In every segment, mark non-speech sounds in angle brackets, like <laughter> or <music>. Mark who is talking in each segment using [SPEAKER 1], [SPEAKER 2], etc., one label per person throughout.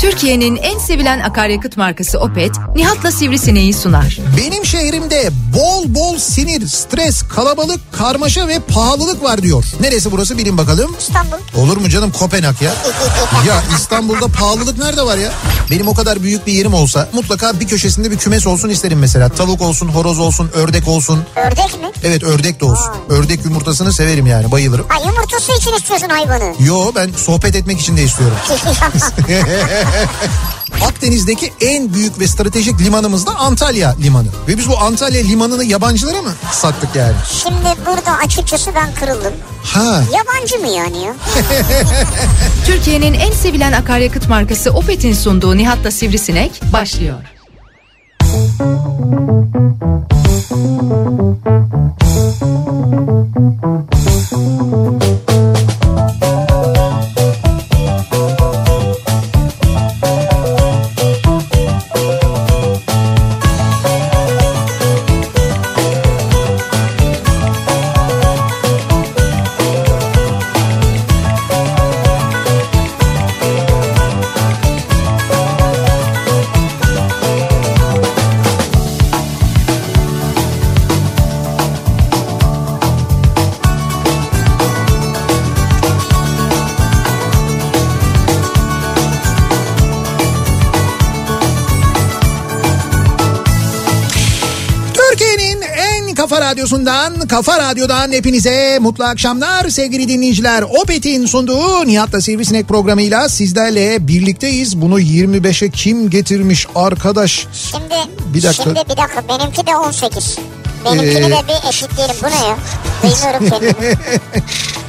[SPEAKER 1] Türkiye'nin en sevilen akaryakıt markası Opet, Nihat'la Sivrisineği sunar.
[SPEAKER 2] Benim bol bol sinir, stres, kalabalık, karmaşa ve pahalılık var diyor. Neresi burası bilin bakalım.
[SPEAKER 3] İstanbul.
[SPEAKER 2] Olur mu canım Kopenhag ya? ya İstanbul'da pahalılık nerede var ya? Benim o kadar büyük bir yerim olsa mutlaka bir köşesinde bir kümes olsun isterim mesela. Tavuk olsun, horoz olsun, ördek olsun.
[SPEAKER 3] Ördek mi?
[SPEAKER 2] Evet ördek de olsun. Ördek yumurtasını severim yani bayılırım.
[SPEAKER 3] Ha yumurtası için istiyorsun hayvanı.
[SPEAKER 2] Yo ben sohbet etmek için de istiyorum. <laughs> Akdeniz'deki en büyük ve stratejik limanımız da Antalya Limanı. Ve biz bu Antalya Limanı'nı yabancılara mı sattık yani?
[SPEAKER 3] Şimdi burada açıkçası ben kırıldım.
[SPEAKER 2] Ha.
[SPEAKER 3] Yabancı mı yani ya? <laughs>
[SPEAKER 1] Türkiye'nin en sevilen akaryakıt markası Opet'in sunduğu Nihat'la Sivrisinek başlıyor.
[SPEAKER 2] Türkiye'nin radyosundan, kafa radyodan hepinize mutlu akşamlar sevgili dinleyiciler. Opet'in sunduğu Nihat'la Sivrisinek programıyla sizlerle birlikteyiz. Bunu 25'e kim getirmiş arkadaş?
[SPEAKER 3] Şimdi,
[SPEAKER 2] Bir dakika.
[SPEAKER 3] şimdi bir dakika benimki de 18. Benimkini
[SPEAKER 2] Ee,
[SPEAKER 3] de bir eşitleyelim. Bu ne ya? Bilmiyorum <laughs> kendimi.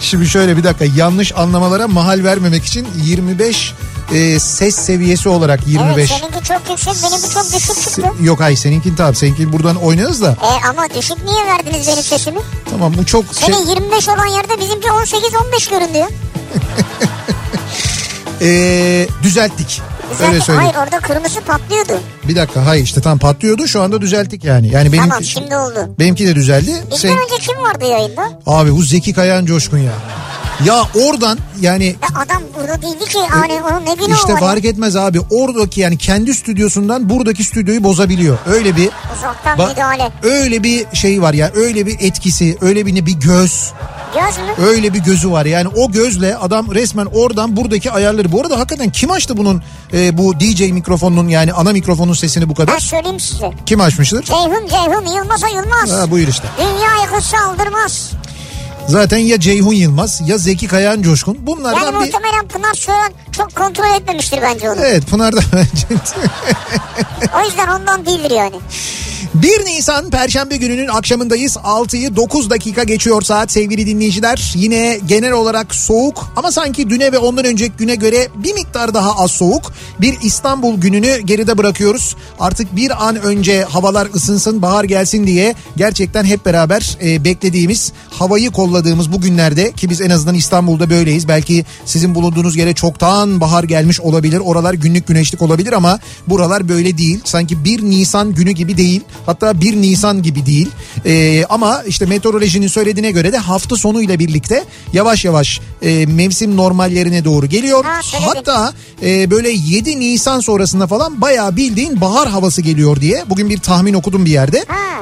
[SPEAKER 2] Şimdi şöyle bir dakika yanlış anlamalara mahal vermemek için 25 e, ses seviyesi olarak 25.
[SPEAKER 3] Evet seninki çok yüksek benimki çok düşük çıktı.
[SPEAKER 2] Se- Yok hayır seninkin tabii seninki buradan oynarız da.
[SPEAKER 3] E ama düşük niye verdiniz benim sesimi?
[SPEAKER 2] Tamam bu çok şey
[SPEAKER 3] Senin 25 olan yerde bizimki 18-15 göründü. <laughs>
[SPEAKER 2] e, düzelttik. Öyle
[SPEAKER 3] Zaten
[SPEAKER 2] söyleyeyim.
[SPEAKER 3] hayır orada kırmızı patlıyordu.
[SPEAKER 2] Bir dakika hayır işte tam patlıyordu şu anda düzelttik yani. Yani benimki,
[SPEAKER 3] Tamam şimdi oldu.
[SPEAKER 2] benimki de düzeldi.
[SPEAKER 3] Bizden
[SPEAKER 2] Sen,
[SPEAKER 3] önce kim vardı yayında?
[SPEAKER 2] abi bu Zeki Kayan Coşkun ya. Ya oradan yani
[SPEAKER 3] Ya adam burada değildi ki yani onun ne günahı
[SPEAKER 2] işte fark etmez abi oradaki yani kendi stüdyosundan buradaki stüdyoyu bozabiliyor. Öyle bir
[SPEAKER 3] Uzaktan
[SPEAKER 2] Ba-
[SPEAKER 3] müdahale.
[SPEAKER 2] öyle bir şey var ya öyle bir etkisi öyle bir, bir göz
[SPEAKER 3] Göz mü?
[SPEAKER 2] öyle bir gözü var yani o gözle adam resmen oradan buradaki ayarları bu arada hakikaten kim açtı bunun e, bu DJ mikrofonunun yani ana mikrofonun sesini bu
[SPEAKER 3] Ben
[SPEAKER 2] kadar
[SPEAKER 3] söyleyeyim size.
[SPEAKER 2] kim açmıştır?
[SPEAKER 3] Ceyhun Ceyhun Yılmaz'a Yılmaz.
[SPEAKER 2] Ha buyur işte.
[SPEAKER 3] Dünya yakıt saldırmaz.
[SPEAKER 2] Zaten ya Ceyhun Yılmaz ya Zeki Kayan Coşkun bunlardan
[SPEAKER 3] Yani
[SPEAKER 2] bir
[SPEAKER 3] muhtemelen Pınar Soyan çok kontrol etmemiştir bence onu.
[SPEAKER 2] Evet Pınar'da bence.
[SPEAKER 3] O yüzden ondan değildir yani. <laughs>
[SPEAKER 2] 1 Nisan Perşembe gününün akşamındayız. 6'yı 9 dakika geçiyor saat sevgili dinleyiciler. Yine genel olarak soğuk ama sanki düne ve ondan önceki güne göre bir miktar daha az soğuk. Bir İstanbul gününü geride bırakıyoruz. Artık bir an önce havalar ısınsın, bahar gelsin diye gerçekten hep beraber e, beklediğimiz, havayı kolladığımız bu günlerde ki biz en azından İstanbul'da böyleyiz. Belki sizin bulunduğunuz yere çoktan bahar gelmiş olabilir. Oralar günlük güneşlik olabilir ama buralar böyle değil. Sanki 1 Nisan günü gibi değil. Hatta 1 Nisan gibi değil. Ee, ama işte meteorolojinin söylediğine göre de hafta sonu ile birlikte yavaş yavaş e, mevsim normallerine doğru geliyor.
[SPEAKER 3] Ha.
[SPEAKER 2] Hatta e, böyle 7 Nisan sonrasında falan bayağı bildiğin bahar havası geliyor diye. Bugün bir tahmin okudum bir yerde.
[SPEAKER 3] Ha.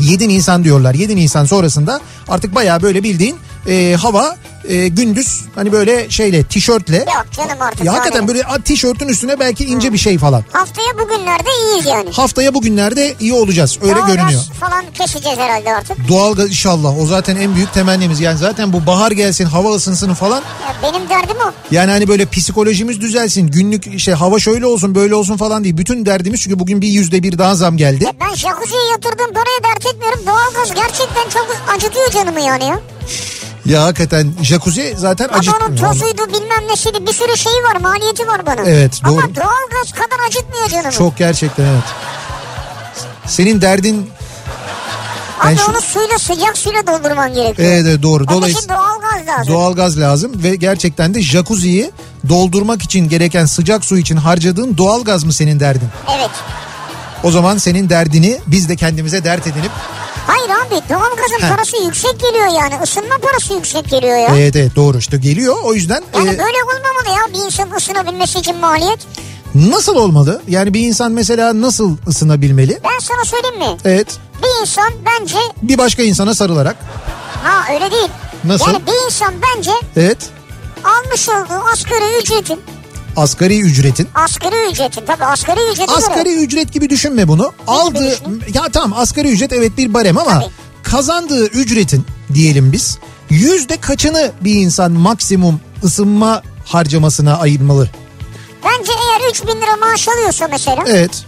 [SPEAKER 2] 7 Nisan diyorlar. 7 Nisan sonrasında artık bayağı böyle bildiğin e, hava e, gündüz hani böyle şeyle tişörtle.
[SPEAKER 3] Yok canım artık.
[SPEAKER 2] Ya hakikaten böyle tişörtün üstüne belki ince bir şey falan.
[SPEAKER 3] Haftaya bugünlerde iyiyiz yani.
[SPEAKER 2] Haftaya bugünlerde iyi olacağız öyle
[SPEAKER 3] Doğalgaz
[SPEAKER 2] görünüyor.
[SPEAKER 3] falan keseceğiz herhalde artık.
[SPEAKER 2] Doğalgaz inşallah o zaten en büyük temennimiz. Yani zaten bu bahar gelsin hava ısınsın falan.
[SPEAKER 3] Ya benim derdim o.
[SPEAKER 2] Yani hani böyle psikolojimiz düzelsin. Günlük işte hava şöyle olsun böyle olsun falan değil. Bütün derdimiz çünkü bugün bir yüzde bir daha zam geldi.
[SPEAKER 3] Ya ben jacuzziye yatırdığım paraya dert etmiyorum. Doğalgaz gerçekten çok acıtıyor canımı yani ya.
[SPEAKER 2] Ya hakikaten jacuzzi zaten
[SPEAKER 3] Ama onun
[SPEAKER 2] acıtmıyor.
[SPEAKER 3] tozuydu bilmem nesiydi bir sürü şeyi var maliyeti var bana.
[SPEAKER 2] Evet, doğru.
[SPEAKER 3] Ama doğalgaz kadar acıtmıyor canımı.
[SPEAKER 2] Çok gerçekten evet. Senin derdin
[SPEAKER 3] Abi
[SPEAKER 2] Ben şu-
[SPEAKER 3] onu suyla sıcak suyla doldurman gerekiyor.
[SPEAKER 2] evet, evet doğru. Dolayısıyla
[SPEAKER 3] doğalgaz lazım.
[SPEAKER 2] doğalgaz lazım ve gerçekten de jacuzziyi doldurmak için gereken sıcak su için harcadığın doğalgaz mı senin derdin?
[SPEAKER 3] Evet.
[SPEAKER 2] O zaman senin derdini biz de kendimize dert edinip
[SPEAKER 3] Hayır abi doğalgazın
[SPEAKER 2] Heh.
[SPEAKER 3] parası yüksek geliyor yani. Isınma parası yüksek geliyor ya.
[SPEAKER 2] evet evet doğru işte geliyor. O yüzden
[SPEAKER 3] Yani
[SPEAKER 2] e,
[SPEAKER 3] böyle olmamalı ya bir insan ısınabilmesi için maliyet.
[SPEAKER 2] Nasıl olmalı? Yani bir insan mesela nasıl ısınabilmeli?
[SPEAKER 3] Ben sana söyleyeyim mi?
[SPEAKER 2] Evet.
[SPEAKER 3] Bir insan bence
[SPEAKER 2] Bir başka insana sarılarak.
[SPEAKER 3] ha öyle değil.
[SPEAKER 2] Nasıl?
[SPEAKER 3] Yani bir insan bence
[SPEAKER 2] Evet.
[SPEAKER 3] almış olduğu asgari ücretin
[SPEAKER 2] Asgari ücretin.
[SPEAKER 3] asgari ücretin tabii asgari ücreti
[SPEAKER 2] Asgari
[SPEAKER 3] göre.
[SPEAKER 2] ücret gibi düşünme bunu. Aldığı
[SPEAKER 3] düşüneyim?
[SPEAKER 2] ya tamam asgari ücret evet bir barem ama
[SPEAKER 3] Tabii.
[SPEAKER 2] kazandığı ücretin diyelim biz yüzde kaçını bir insan maksimum ısınma harcamasına ayırmalı?
[SPEAKER 3] Bence eğer 3000 lira maaş alıyorsa mesela
[SPEAKER 2] Evet.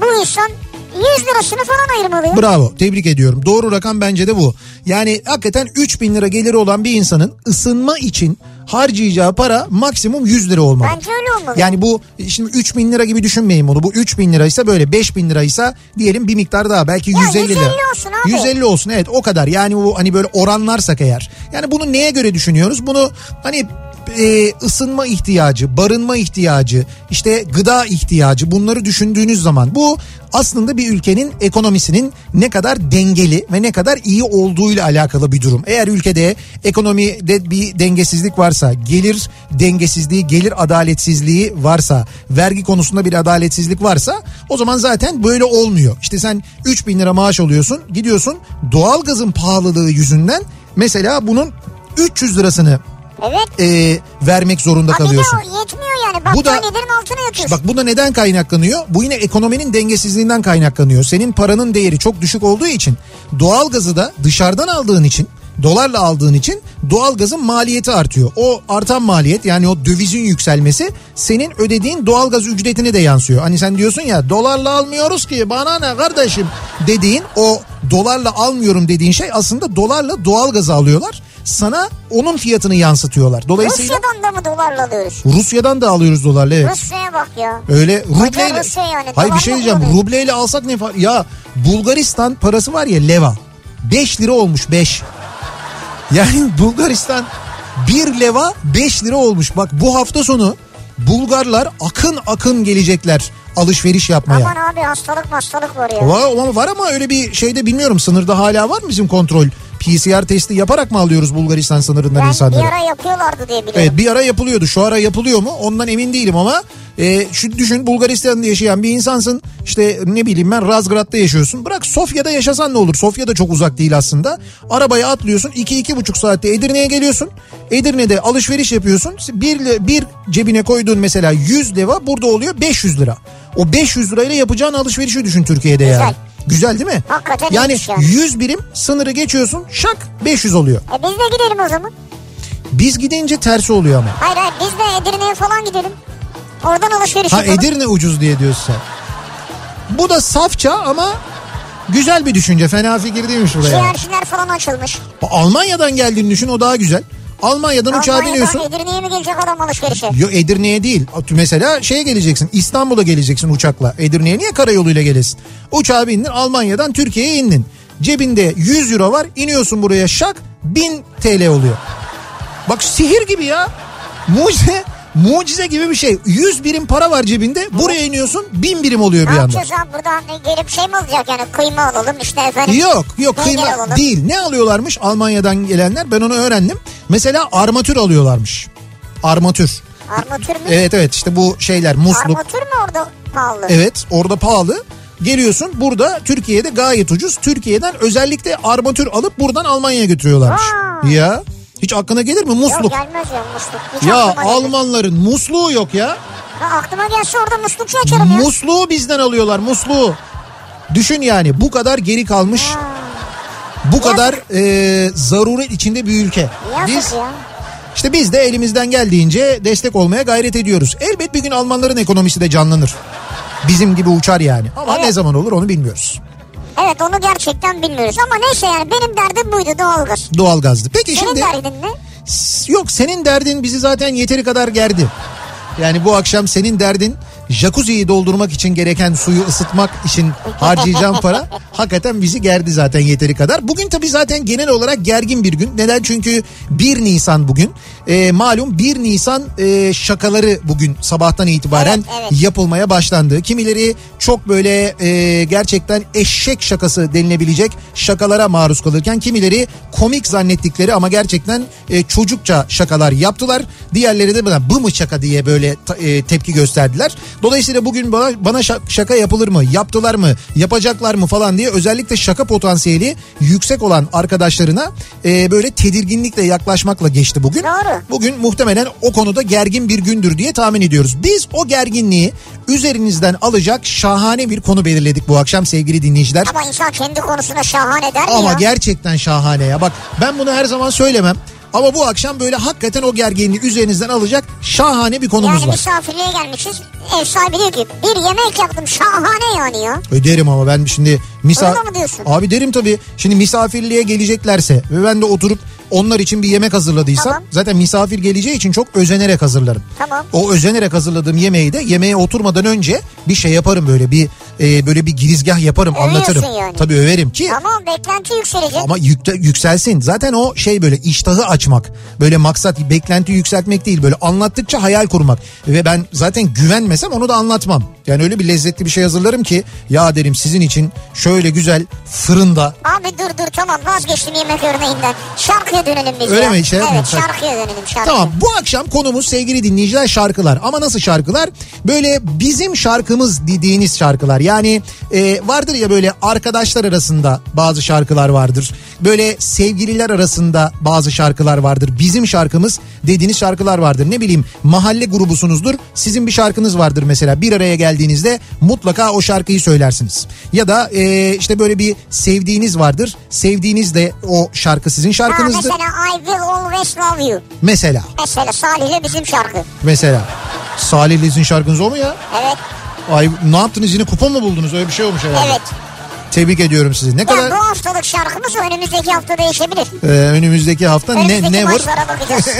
[SPEAKER 3] bu insan 100 lirasını falan ayırmalı.
[SPEAKER 2] Bravo. Tebrik ediyorum. Doğru rakam bence de bu. Yani hakikaten 3000 lira geliri olan bir insanın ısınma için harcayacağı para maksimum 100 lira olmalı.
[SPEAKER 3] Bence öyle olmalı.
[SPEAKER 2] Yani bu şimdi 3000 lira gibi düşünmeyin bunu. Bu 3000 liraysa böyle 5000 liraysa diyelim bir miktar daha belki
[SPEAKER 3] Ya
[SPEAKER 2] 150 lira.
[SPEAKER 3] 150 olsun abi.
[SPEAKER 2] 150 olsun evet o kadar. Yani bu hani böyle oranlarsak eğer. Yani bunu neye göre düşünüyoruz? Bunu hani e, ısınma ihtiyacı, barınma ihtiyacı, işte gıda ihtiyacı bunları düşündüğünüz zaman bu aslında bir ülkenin ekonomisinin ne kadar dengeli ve ne kadar iyi olduğuyla alakalı bir durum. Eğer ülkede ekonomide bir dengesizlik varsa, gelir dengesizliği, gelir adaletsizliği varsa, vergi konusunda bir adaletsizlik varsa o zaman zaten böyle olmuyor. İşte sen 3000 lira maaş alıyorsun, gidiyorsun doğalgazın pahalılığı yüzünden mesela bunun 300 lirasını
[SPEAKER 3] Evet.
[SPEAKER 2] e, vermek zorunda
[SPEAKER 3] de
[SPEAKER 2] kalıyorsun.
[SPEAKER 3] o yetmiyor yani.
[SPEAKER 2] Bu da-
[SPEAKER 3] altına yatıyorsun.
[SPEAKER 2] Bak bu da neden kaynaklanıyor? Bu yine ekonominin dengesizliğinden kaynaklanıyor. Senin paranın değeri çok düşük olduğu için doğalgazı da dışarıdan aldığın için dolarla aldığın için doğalgazın maliyeti artıyor. O artan maliyet yani o dövizin yükselmesi senin ödediğin doğalgaz ücretine de yansıyor. Hani sen diyorsun ya dolarla almıyoruz ki bana ne kardeşim dediğin o dolarla almıyorum dediğin şey aslında dolarla doğalgazı alıyorlar. Sana onun fiyatını yansıtıyorlar. Dolayısıyla
[SPEAKER 3] Rusya'dan da mı dolarla alıyoruz?
[SPEAKER 2] Rusya'dan da alıyoruz dolarla evet.
[SPEAKER 3] Rusya'ya bak ya.
[SPEAKER 2] Öyle rubleyle.
[SPEAKER 3] Rusya yani,
[SPEAKER 2] Hayır bir şey diyeceğim.
[SPEAKER 3] kullanıyor?
[SPEAKER 2] Rubleyle alsak ne fa- Ya Bulgaristan parası var ya leva. 5 lira olmuş 5. Yani <laughs> Bulgaristan 1 leva 5 lira olmuş. Bak bu hafta sonu Bulgarlar akın akın gelecekler alışveriş yapmaya.
[SPEAKER 3] Aman abi hastalık hastalık var ya.
[SPEAKER 2] Var, var ama öyle bir şeyde bilmiyorum sınırda hala var mı bizim kontrol? PCR testi yaparak mı alıyoruz Bulgaristan sınırından
[SPEAKER 3] Ben
[SPEAKER 2] insanları?
[SPEAKER 3] bir ara yapıyorlardı diye biliyorum.
[SPEAKER 2] Evet bir ara yapılıyordu. Şu ara yapılıyor mu? Ondan emin değilim ama e, şu düşün Bulgaristan'da yaşayan bir insansın. İşte ne bileyim ben Razgrad'da yaşıyorsun. Bırak Sofya'da yaşasan ne olur? Sofya da çok uzak değil aslında. Arabaya atlıyorsun. 2-2,5 saatte Edirne'ye geliyorsun. Edirne'de alışveriş yapıyorsun. Bir, bir cebine koyduğun mesela 100 lira burada oluyor 500 lira. O 500 lirayla yapacağın alışverişi düşün Türkiye'de
[SPEAKER 3] Güzel.
[SPEAKER 2] yani. Güzel değil mi?
[SPEAKER 3] Hakikaten
[SPEAKER 2] yani
[SPEAKER 3] yani.
[SPEAKER 2] 100 birim sınırı geçiyorsun şak 500 oluyor.
[SPEAKER 3] E biz de gidelim o zaman.
[SPEAKER 2] Biz gidince tersi oluyor ama.
[SPEAKER 3] Hayır hayır biz de Edirne'ye falan gidelim. Oradan alışveriş
[SPEAKER 2] Ha
[SPEAKER 3] yapalım.
[SPEAKER 2] Edirne ucuz diye diyorsun sen. Bu da safça ama güzel bir düşünce. Fena fikir değilmiş buraya.
[SPEAKER 3] Ciğerciler falan açılmış.
[SPEAKER 2] Almanya'dan geldiğini düşün o daha güzel. Almanya'dan uçağa
[SPEAKER 3] Almanya'dan
[SPEAKER 2] biniyorsun.
[SPEAKER 3] Edirne'ye mi gelecek adam alışverişe?
[SPEAKER 2] Yo Edirne'ye değil. Mesela şeye geleceksin. İstanbul'a geleceksin uçakla. Edirne'ye niye karayoluyla gelesin? Uçağa bindin Almanya'dan Türkiye'ye indin. Cebinde 100 euro var. iniyorsun buraya şak 1000 TL oluyor. Bak sihir gibi ya. Mucize. Mucize gibi bir şey. 100 birim para var cebinde. Buraya iniyorsun 1000 birim oluyor bir
[SPEAKER 3] Ne
[SPEAKER 2] anda.
[SPEAKER 3] yapacağız abi buradan gelip şey mi olacak yani kıyma alalım işte efendim.
[SPEAKER 2] Yok yok kıyma
[SPEAKER 3] alalım.
[SPEAKER 2] değil. Ne alıyorlarmış Almanya'dan gelenler? Ben onu öğrendim. Mesela armatür alıyorlarmış. Armatür.
[SPEAKER 3] Armatür mü?
[SPEAKER 2] Evet evet işte bu şeyler musluk.
[SPEAKER 3] Armatür mü orada pahalı?
[SPEAKER 2] Evet orada pahalı. Geliyorsun burada Türkiye'de gayet ucuz. Türkiye'den özellikle armatür alıp buradan Almanya'ya götürüyorlarmış.
[SPEAKER 3] Aa.
[SPEAKER 2] Ya hiç aklına gelir mi
[SPEAKER 3] Yok
[SPEAKER 2] musluk?
[SPEAKER 3] gelmez ya musluk. Hiç
[SPEAKER 2] Ya. Almanların musluğu yok ya.
[SPEAKER 3] Ha, aklıma gelse orada muslukçu açarım ya.
[SPEAKER 2] Musluğu bizden alıyorlar musluğu. Düşün yani bu kadar geri kalmış. Bu kadar e, zaruret içinde bir ülke.
[SPEAKER 3] Yazık
[SPEAKER 2] Biz
[SPEAKER 3] ya.
[SPEAKER 2] işte biz de elimizden geldiğince destek olmaya gayret ediyoruz. Elbet bir gün Almanların ekonomisi de canlanır. Bizim gibi uçar yani. Ama
[SPEAKER 3] Evet.
[SPEAKER 2] ne zaman olur onu bilmiyoruz.
[SPEAKER 3] Evet onu gerçekten bilmiyoruz ama neyse yani benim derdim buydu doğalgaz.
[SPEAKER 2] Doğalgazdı. Peki
[SPEAKER 3] Senin
[SPEAKER 2] şimdi
[SPEAKER 3] derdin ne?
[SPEAKER 2] Yok senin derdin bizi zaten yeteri kadar gerdi. Yani bu akşam senin derdin jacuzziyi doldurmak için gereken suyu ısıtmak için harcayacağım para. <laughs> hakikaten bizi gerdi zaten yeteri kadar. Bugün tabii zaten genel olarak gergin bir gün. Neden? Çünkü 1 Nisan bugün. E, malum 1 Nisan e, şakaları bugün sabahtan itibaren
[SPEAKER 3] Evet, evet.
[SPEAKER 2] yapılmaya başlandı. Kimileri çok böyle e, gerçekten eşek şakası denilebilecek şakalara maruz kalırken kimileri komik zannettikleri ama gerçekten e, çocukça şakalar yaptılar. Diğerleri de bu mu şaka diye böyle e, tepki gösterdiler. Dolayısıyla bugün bana, bana şa- şaka yapılır mı, yaptılar mı, yapacaklar mı falan diye özellikle şaka potansiyeli yüksek olan arkadaşlarına e, böyle tedirginlikle yaklaşmakla geçti bugün.
[SPEAKER 3] Doğru.
[SPEAKER 2] Bugün muhtemelen o konuda gergin bir gündür diye tahmin ediyoruz. Biz o gerginliği üzerinizden alacak şahane bir konu belirledik bu akşam sevgili dinleyiciler.
[SPEAKER 3] Ama insan kendi konusunda şahane der
[SPEAKER 2] Ama
[SPEAKER 3] ya?
[SPEAKER 2] gerçekten şahane ya. Bak ben bunu her zaman söylemem. Ama bu akşam böyle hakikaten o gerginliği üzerinizden alacak şahane bir konumuz
[SPEAKER 3] yani
[SPEAKER 2] var.
[SPEAKER 3] misafirliğe gelmişiz. Ev sahibi diyor ki bir yemek yaptım şahane yani ya.
[SPEAKER 2] Öderim ama ben şimdi misafir...
[SPEAKER 3] Öyle mi diyorsun?
[SPEAKER 2] Abi derim tabii. Şimdi misafirliğe geleceklerse ve ben de oturup onlar için bir yemek hazırladıysam
[SPEAKER 3] Tamam.
[SPEAKER 2] zaten misafir geleceği için çok özenerek hazırlarım.
[SPEAKER 3] Tamam.
[SPEAKER 2] O özenerek hazırladığım yemeği de yemeğe oturmadan önce bir şey yaparım böyle bir e, böyle bir girizgah yaparım
[SPEAKER 3] Övüyorsun
[SPEAKER 2] anlatırım.
[SPEAKER 3] yani.
[SPEAKER 2] Tabii överim ki
[SPEAKER 3] Tamam beklenti yükselecek.
[SPEAKER 2] ama yükte, yükselsin. Zaten o şey böyle iştahı açmak. Böyle maksat beklenti yükseltmek değil. Böyle anlattıkça hayal kurmak. Ve ben zaten güvenmesem onu da anlatmam. Yani öyle bir lezzetli bir şey hazırlarım ki ya derim sizin için şöyle güzel fırında
[SPEAKER 3] Abi dur dur tamam vazgeçtim yemek örneğinden. Şarkıya dönelim biz
[SPEAKER 2] Öyle
[SPEAKER 3] ya.
[SPEAKER 2] mi? Şey
[SPEAKER 3] evet
[SPEAKER 2] yapmayalım.
[SPEAKER 3] şarkıya dönelim şarkı.
[SPEAKER 2] Tamam bu akşam konumuz sevgili dinleyiciler şarkılar. Ama nasıl şarkılar? Böyle bizim şarkımız dediğiniz şarkılar. Yani e, vardır ya böyle arkadaşlar arasında bazı şarkılar vardır. Böyle sevgililer arasında bazı şarkılar vardır. Bizim şarkımız dediğiniz şarkılar vardır. Ne bileyim mahalle grubusunuzdur. Sizin bir şarkınız vardır mesela. Bir araya geldiğinizde mutlaka o şarkıyı söylersiniz. Ya da e, işte böyle bir sevdiğiniz vardır. Sevdiğiniz de o şarkı sizin
[SPEAKER 3] Ha,
[SPEAKER 2] şarkınızdır.
[SPEAKER 3] mesela I will always love you.
[SPEAKER 2] Mesela.
[SPEAKER 3] Mesela Salih'le bizim şarkı.
[SPEAKER 2] Mesela. Salih Lez'in şarkınız o mu ya?
[SPEAKER 3] Evet.
[SPEAKER 2] Ay ne yaptınız yine kupon mu buldunuz? Öyle bir şey olmuş herhalde.
[SPEAKER 3] Evet.
[SPEAKER 2] Tebrik ediyorum sizi. Ne
[SPEAKER 3] Ya
[SPEAKER 2] kadar
[SPEAKER 3] bu haftalık şarkımız önümüzdeki hafta değişebilir.
[SPEAKER 2] Ee, önümüzdeki hafta ne
[SPEAKER 3] Önümüzdeki
[SPEAKER 2] ne var?
[SPEAKER 3] maçlara bakacağız. <laughs>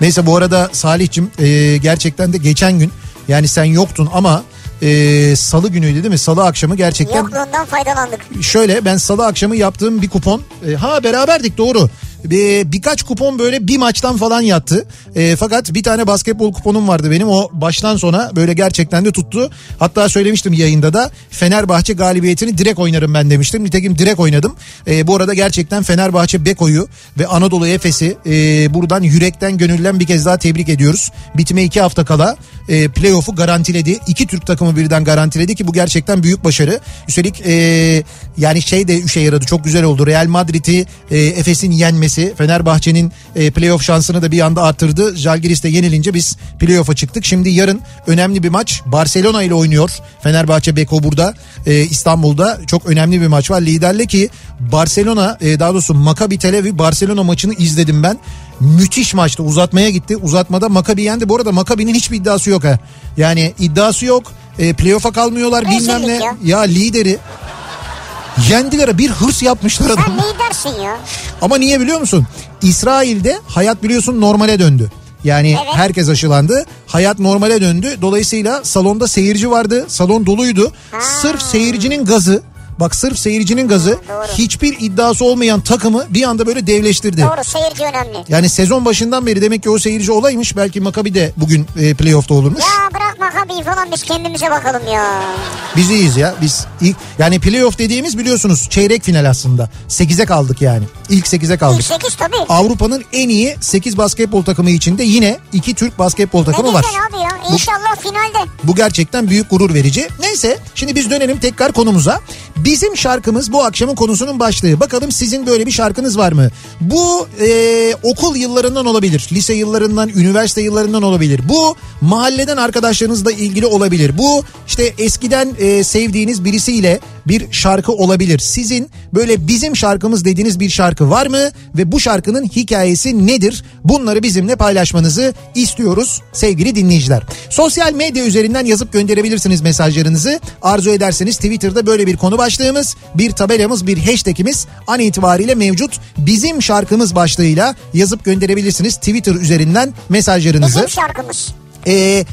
[SPEAKER 2] Neyse bu arada Salih'cim e, gerçekten de geçen gün yani sen yoktun ama e, salı günüydü değil mi? Salı akşamı gerçekten
[SPEAKER 3] Yokluğundan faydalandık.
[SPEAKER 2] şöyle ben salı akşamı yaptığım bir kupon e, ha beraberdik doğru bir, birkaç kupon böyle bir maçtan falan yattı. E, fakat bir tane basketbol kuponum vardı benim o baştan sona böyle gerçekten de tuttu. Hatta söylemiştim yayında da Fenerbahçe galibiyetini direkt oynarım ben demiştim. Nitekim direkt oynadım. E, bu arada gerçekten Fenerbahçe Beko'yu ve Anadolu Efes'i e, buradan yürekten gönülden bir kez daha tebrik ediyoruz. Bitime iki hafta kala e, playoff'u garantiledi. İki Türk takımı birden garantiledi ki bu gerçekten büyük başarı. Üstelik e, yani şey de işe yaradı çok güzel oldu. Real Madrid'i e, Efes'in yenmesi Fenerbahçe'nin e, playoff şansını da bir anda arttırdı. Žalgiris'te yenilince biz playoff'a çıktık. Şimdi yarın önemli bir maç Barcelona ile oynuyor. Fenerbahçe Beko burada e, İstanbul'da çok önemli bir maç var. Liderle ki Barcelona e, daha doğrusu Maccabi Tel Aviv Barcelona maçını izledim ben. Müthiş maçtı uzatmaya gitti. Uzatmada Maccabi yendi. Bu arada Maccabi'nin hiçbir iddiası yok ha. Yani iddiası yok. E, playoff'a kalmıyorlar bilmem
[SPEAKER 3] Rezillik
[SPEAKER 2] ne.
[SPEAKER 3] ya.
[SPEAKER 2] Ya lideri yendiler bir hırs yapmışlar adam.
[SPEAKER 3] Sen lidersin ya.
[SPEAKER 2] Ama niye biliyor musun? İsrail'de hayat biliyorsun normale döndü. Yani
[SPEAKER 3] Evet.
[SPEAKER 2] herkes aşılandı. Hayat normale döndü. Dolayısıyla salonda seyirci vardı. Salon doluydu. Sırf seyircinin gazı Bak sırf seyircinin gazı
[SPEAKER 3] doğru.
[SPEAKER 2] hiçbir iddiası olmayan takımı bir anda böyle devleştirdi.
[SPEAKER 3] Doğru seyirci önemli.
[SPEAKER 2] Yani sezon başından beri demek ki o seyirci olaymış. Belki Maccabi de bugün e, playoff'ta olurmuş.
[SPEAKER 3] Ya bırak Makabi'yi falan biz kendimize bakalım ya.
[SPEAKER 2] Biz iyiyiz ya. Biz ilk yani playoff dediğimiz biliyorsunuz çeyrek final aslında. 8'e kaldık yani. İlk 8'e kaldık.
[SPEAKER 3] İlk 8 tabii.
[SPEAKER 2] Avrupa'nın en iyi 8 basketbol takımı içinde yine iki Türk basketbol
[SPEAKER 3] Ne
[SPEAKER 2] takımı var.
[SPEAKER 3] güzel abi ya.
[SPEAKER 2] Bu-
[SPEAKER 3] İnşallah finalde.
[SPEAKER 2] Bu gerçekten büyük gurur verici. Neyse şimdi biz dönelim tekrar konumuza. Bizim şarkımız bu akşamın konusunun başlığı. Bakalım sizin böyle bir şarkınız var mı? Bu e, okul yıllarından olabilir. Lise yıllarından, üniversite yıllarından olabilir. Bu mahalleden arkadaşlarınızla ilgili olabilir. Bu işte eskiden e, sevdiğiniz birisiyle bir şarkı olabilir. Sizin böyle bizim şarkımız dediğiniz bir şarkı var mı? Ve bu şarkının hikayesi nedir? Bunları bizimle paylaşmanızı istiyoruz sevgili dinleyiciler. Sosyal medya üzerinden yazıp gönderebilirsiniz mesajlarınızı. Arzu ederseniz Twitter'da böyle bir konu başlığımız, bir tabelamız, bir hashtagimiz an itibariyle mevcut. Bizim şarkımız başlığıyla yazıp gönderebilirsiniz Twitter üzerinden mesajlarınızı.
[SPEAKER 3] Bizim şarkımız.
[SPEAKER 2] Ee,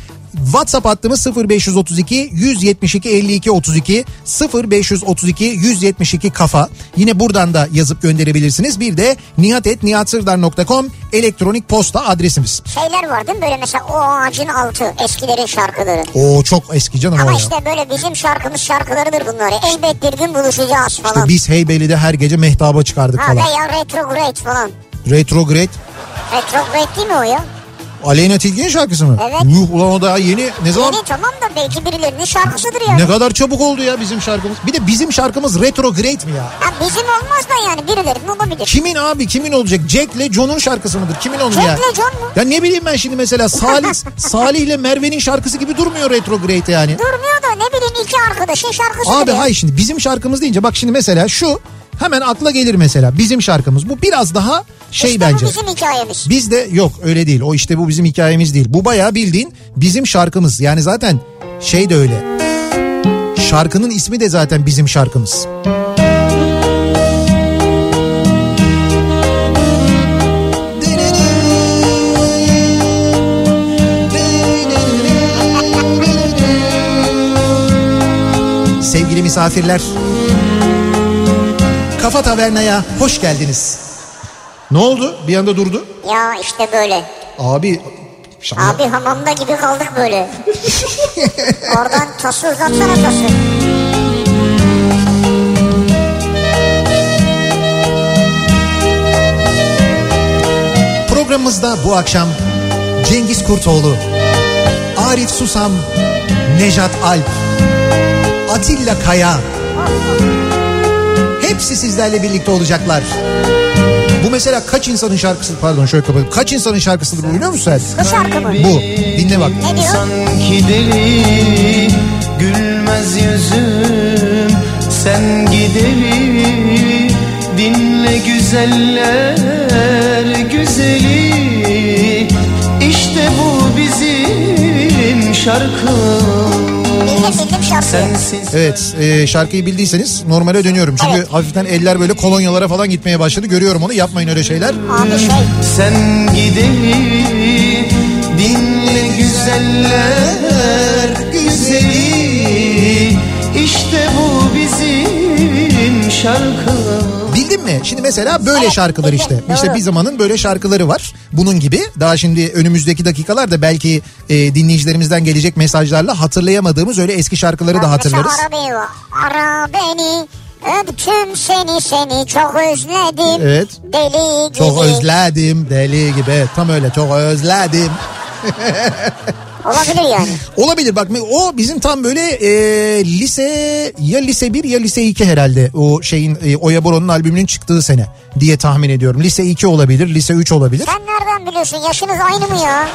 [SPEAKER 2] WhatsApp hattımız 0532 172 52 32 0532 172 kafa. Yine buradan da yazıp gönderebilirsiniz. Bir de nihatetnihatsırdar.com elektronik posta adresimiz.
[SPEAKER 3] Şeyler var değil mi böyle mesela o ağacın altı eskilerin şarkıları.
[SPEAKER 2] O çok eski canım o
[SPEAKER 3] Ama
[SPEAKER 2] ya.
[SPEAKER 3] işte böyle bizim şarkımız şarkılarıdır bunlar. Elbet bir gün buluşacağız falan.
[SPEAKER 2] İşte biz Heybeli'de her gece mehtaba çıkardık
[SPEAKER 3] ha
[SPEAKER 2] falan.
[SPEAKER 3] veya retrograde falan.
[SPEAKER 2] Retrograde.
[SPEAKER 3] Retrograde değil mi o ya?
[SPEAKER 2] Aleyna Tilki'nin şarkısı mı?
[SPEAKER 3] Evet.
[SPEAKER 2] Yuh ulan o daha yeni. Ne zaman?
[SPEAKER 3] Yeni tamam da belki birilerinin şarkısıdır ya.
[SPEAKER 2] Ne kadar çabuk oldu ya bizim şarkımız. Bir de bizim şarkımız Retrograde mi ya?
[SPEAKER 3] Ha, bizim olmaz da yani birilerinin olabilir.
[SPEAKER 2] Kimin abi kimin olacak? Jack'le John'un şarkısı mıdır? Kimin onun ya?
[SPEAKER 3] Jack'le John mu?
[SPEAKER 2] Ya ne bileyim ben şimdi mesela Salih <laughs> Salih'le Merve'nin şarkısı gibi durmuyor Retrograde yani.
[SPEAKER 3] Durmuyor da ne bileyim iki arkadaşın şarkısıdır
[SPEAKER 2] Abi hayır şimdi bizim şarkımız deyince bak şimdi mesela şu hemen akla gelir mesela bizim şarkımız. Bu biraz daha şey
[SPEAKER 3] işte
[SPEAKER 2] bence.
[SPEAKER 3] bu bizim hikayemiz.
[SPEAKER 2] Bizde yok öyle değil. O işte bu bizim hikayemiz değil. Bu bayağı bildiğin bizim şarkımız. Yani zaten şey de öyle. Şarkının ismi de zaten bizim şarkımız. Sevgili misafirler. Kafa Taverna'ya hoş geldiniz. Ne oldu? Bir anda durdu.
[SPEAKER 3] Ya işte böyle.
[SPEAKER 2] Abi şaka-
[SPEAKER 3] Abi hamamda gibi kaldık böyle. <laughs> Oradan tası uzatsana tası.
[SPEAKER 2] Programımızda bu akşam Cengiz Kurtoğlu, Arif Susam, Nejat Alp, Atilla Kaya. Hepsi sizlerle birlikte olacaklar. Bu mesela kaç insanın şarkısı pardon şöyle kapatayım. Kaç insanın şarkısıdır bu biliyor musun sen?
[SPEAKER 3] Bu şarkı mı?
[SPEAKER 2] Bu. Dinle bak.
[SPEAKER 3] Ne diyor?
[SPEAKER 4] Sanki deli gülmez yüzüm sen gideli dinle güzeller güzeli işte bu bizim şarkımız
[SPEAKER 3] Bildim şarkıyı.
[SPEAKER 4] sensiz
[SPEAKER 2] Evet e, şarkıyı bildiyseniz normale dönüyorum. Çünkü
[SPEAKER 3] Evet.
[SPEAKER 2] hafiften eller böyle kolonyalara falan gitmeye başladı. Görüyorum onu yapmayın öyle şeyler.
[SPEAKER 3] Abi şey
[SPEAKER 4] sen gideli dinle güzeller güzeli işte bu bizim şarkımız
[SPEAKER 2] Bildin mi? Şimdi mesela böyle
[SPEAKER 3] Evet,
[SPEAKER 2] şarkılar
[SPEAKER 3] bildim,
[SPEAKER 2] işte.
[SPEAKER 3] doğru.
[SPEAKER 2] İşte bir zamanın böyle şarkıları var. Bunun gibi. Daha şimdi önümüzdeki dakikalarda belki e, dinleyicilerimizden gelecek mesajlarla hatırlayamadığımız öyle eski şarkıları da hatırlarız.
[SPEAKER 3] Ara beni. Öptüm seni seni çok özledim.
[SPEAKER 2] Evet.
[SPEAKER 3] Deli gibi.
[SPEAKER 2] Çok özledim deli gibi. Evet, Tam öyle çok özledim. <laughs>
[SPEAKER 3] Olabilir yani.
[SPEAKER 2] Olabilir bak o bizim tam böyle e, lise ya lise 1 ya lise 2 herhalde o şeyin e, Oya Boron'un albümünün çıktığı sene diye tahmin ediyorum. Lise 2 olabilir, lise 3 olabilir.
[SPEAKER 3] Sen nereden biliyorsun? Yaşınız aynı mı ya?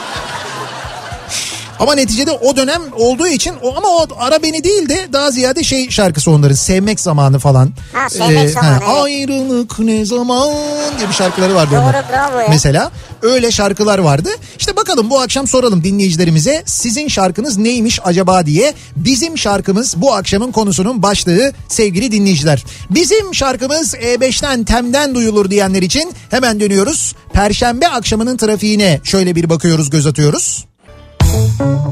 [SPEAKER 2] Ama neticede o dönem olduğu için o, ama o ara beni değil de daha ziyade şey şarkısı onların sevmek zamanı falan. Ee,
[SPEAKER 3] Ha, Sevmek Zamanı, evet.
[SPEAKER 2] Ayrılık ne zaman diye bir şarkıları vardı
[SPEAKER 3] Doğru,
[SPEAKER 2] onların.
[SPEAKER 3] bravo ya.
[SPEAKER 2] Mesela öyle şarkılar vardı. İşte bakalım bu akşam soralım dinleyicilerimize sizin şarkınız neymiş acaba diye. Bizim şarkımız bu akşamın konusunun başlığı sevgili dinleyiciler. Bizim şarkımız E5'ten Tem'den duyulur diyenler için hemen dönüyoruz. Perşembe akşamının trafiğine şöyle bir bakıyoruz göz atıyoruz. Kafa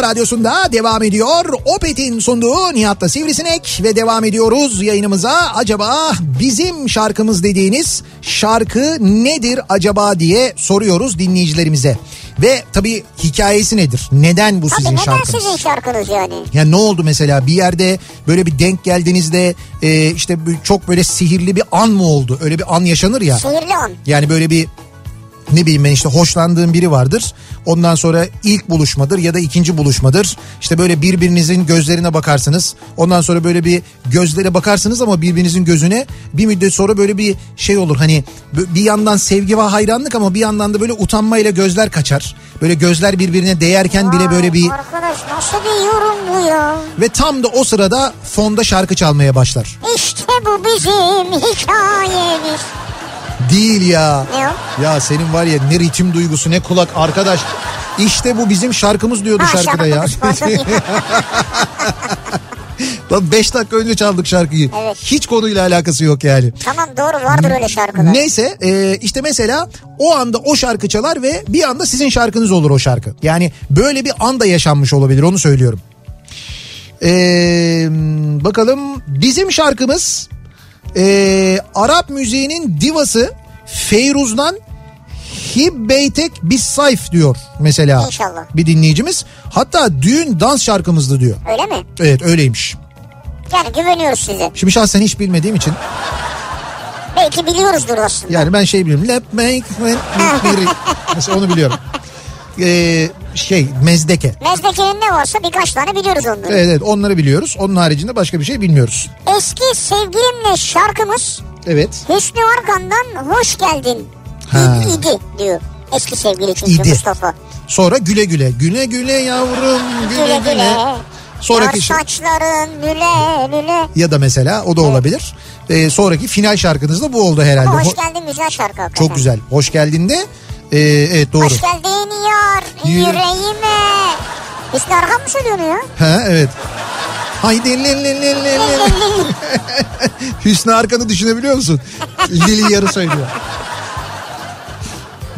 [SPEAKER 2] kafa radyosunda devam ediyor. Opet'in sunduğu Nihat'la Sivrisinek ve devam ediyoruz yayınımıza. Acaba bizim şarkımız dediğiniz şarkı nedir acaba diye soruyoruz dinleyicilerimize. Ve tabii hikayesi nedir? Neden bu
[SPEAKER 3] Tabii
[SPEAKER 2] sizin
[SPEAKER 3] neden
[SPEAKER 2] şarkınız?
[SPEAKER 3] sizin şarkınız yani?
[SPEAKER 2] Yani ne oldu mesela bir yerde böyle bir denk geldiğinizde e, işte çok böyle sihirli bir an mı oldu? Öyle bir an yaşanır ya.
[SPEAKER 3] Sihirli an.
[SPEAKER 2] Yani böyle bir ne bileyim ben işte hoşlandığım biri vardır. Ondan sonra ilk buluşmadır ya da ikinci buluşmadır. İşte böyle birbirinizin gözlerine bakarsınız. Ondan sonra böyle bir gözlere bakarsınız ama birbirinizin gözüne bir müddet sonra böyle bir şey olur. Hani bir yandan sevgi ve hayranlık ama bir yandan da böyle utanmayla gözler kaçar. Böyle gözler birbirine değerken bile böyle bir
[SPEAKER 3] Arkadaş nasıl bir yorum bu ya?
[SPEAKER 2] ve tam da o sırada fonda şarkı çalmaya başlar.
[SPEAKER 3] İşte bu bizim hikayemiz.
[SPEAKER 2] Değil ya.
[SPEAKER 3] Ne o?
[SPEAKER 2] Ya senin var ya ne ritim duygusu ne kulak arkadaş. İşte bu bizim şarkımız diyordu
[SPEAKER 3] Ha,
[SPEAKER 2] şarkıda ya. <laughs> Lan 5 dakika önce çaldık şarkıyı.
[SPEAKER 3] Evet.
[SPEAKER 2] Hiç konuyla alakası yok yani.
[SPEAKER 3] tamam doğru vardır öyle şarkılar.
[SPEAKER 2] Neyse e, işte mesela o anda o şarkı çalar ve bir anda sizin şarkınız olur o şarkı. Yani böyle bir anda yaşanmış olabilir onu söylüyorum. E, bakalım bizim şarkımız e, Arap müziğinin divası Feyruz'dan Hibbeytek bis sayf diyor mesela
[SPEAKER 3] İnşallah.
[SPEAKER 2] bir dinleyicimiz. Hatta düğün dans şarkımızdı diyor.
[SPEAKER 3] Öyle mi?
[SPEAKER 2] Evet öyleymiş.
[SPEAKER 3] Yani güveniyoruz size.
[SPEAKER 2] Şimdi şahsen hiç bilmediğim için
[SPEAKER 3] Belki biliyoruzdur aslında.
[SPEAKER 2] yani ben şey biliyorum. Let make me- <laughs> Mesela onu biliyorum. Ee, şey mezdeke.
[SPEAKER 3] Mezdeke'nin ne varsa birkaç tane biliyoruz onları.
[SPEAKER 2] Evet, evet onları biliyoruz. Onun haricinde başka bir şey bilmiyoruz.
[SPEAKER 3] Eski sevgilimle şarkımız
[SPEAKER 2] Evet.
[SPEAKER 3] Hüsnü Arkan'dan hoş geldin.
[SPEAKER 2] Ha.
[SPEAKER 3] İdi, idi diyor. Eski sevgili çünkü
[SPEAKER 2] İdi.
[SPEAKER 3] Mustafa.
[SPEAKER 2] Sonra güle güle. Güle güle yavrum güle
[SPEAKER 3] Güle
[SPEAKER 2] güle.
[SPEAKER 3] güle.
[SPEAKER 2] Sonraki
[SPEAKER 3] saçların lüle lüle.
[SPEAKER 2] Ya da mesela o da olabilir. Ee, sonraki final şarkınız da bu oldu herhalde.
[SPEAKER 3] Ama hoş
[SPEAKER 2] Ho-
[SPEAKER 3] geldin güzel şarkı hakikaten.
[SPEAKER 2] Çok güzel. Hoş geldin de. Ee, evet doğru.
[SPEAKER 3] Hoş geldin yar yüreğime. Hüsnü Arkan mı söylüyor onu ya?
[SPEAKER 2] Ha evet. Haydi li li li li li. Hüsnü Arkan'ı düşünebiliyor musun? Lili yarı söylüyor.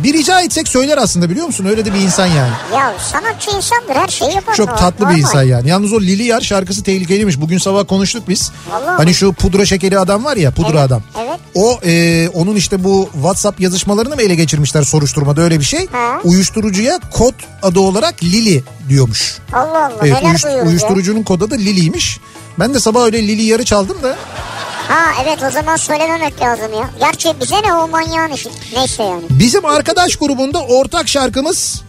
[SPEAKER 2] Bir rica etsek söyler aslında biliyor musun? Öyle de bir insan yani.
[SPEAKER 3] ya sanatçı insandır her şeyi yapar.
[SPEAKER 2] Çok
[SPEAKER 3] Normal.
[SPEAKER 2] tatlı bir insan yani. Yalnız o Lili Yar şarkısı tehlikeliymiş. Bugün sabah konuştuk biz.
[SPEAKER 3] Vallahi
[SPEAKER 2] Hani şu pudra şekeri adam var ya pudra
[SPEAKER 3] Evet,
[SPEAKER 2] adam.
[SPEAKER 3] evet.
[SPEAKER 2] O e, onun işte bu WhatsApp yazışmalarını mı ele geçirmişler soruşturmada öyle bir şey.
[SPEAKER 3] Ha.
[SPEAKER 2] Uyuşturucuya kod adı olarak Lili diyormuş.
[SPEAKER 3] Allah Allah
[SPEAKER 2] Evet,
[SPEAKER 3] neler
[SPEAKER 2] uyuş- uyuşturucunun kodu da Lili'ymiş. Ben de sabah öyle Lili yarı çaldım da
[SPEAKER 3] Ha evet o zaman söylememek lazım ya. Gerçi bize ne o manyağın işi. Neyse yani.
[SPEAKER 2] Bizim arkadaş grubunda ortak şarkımız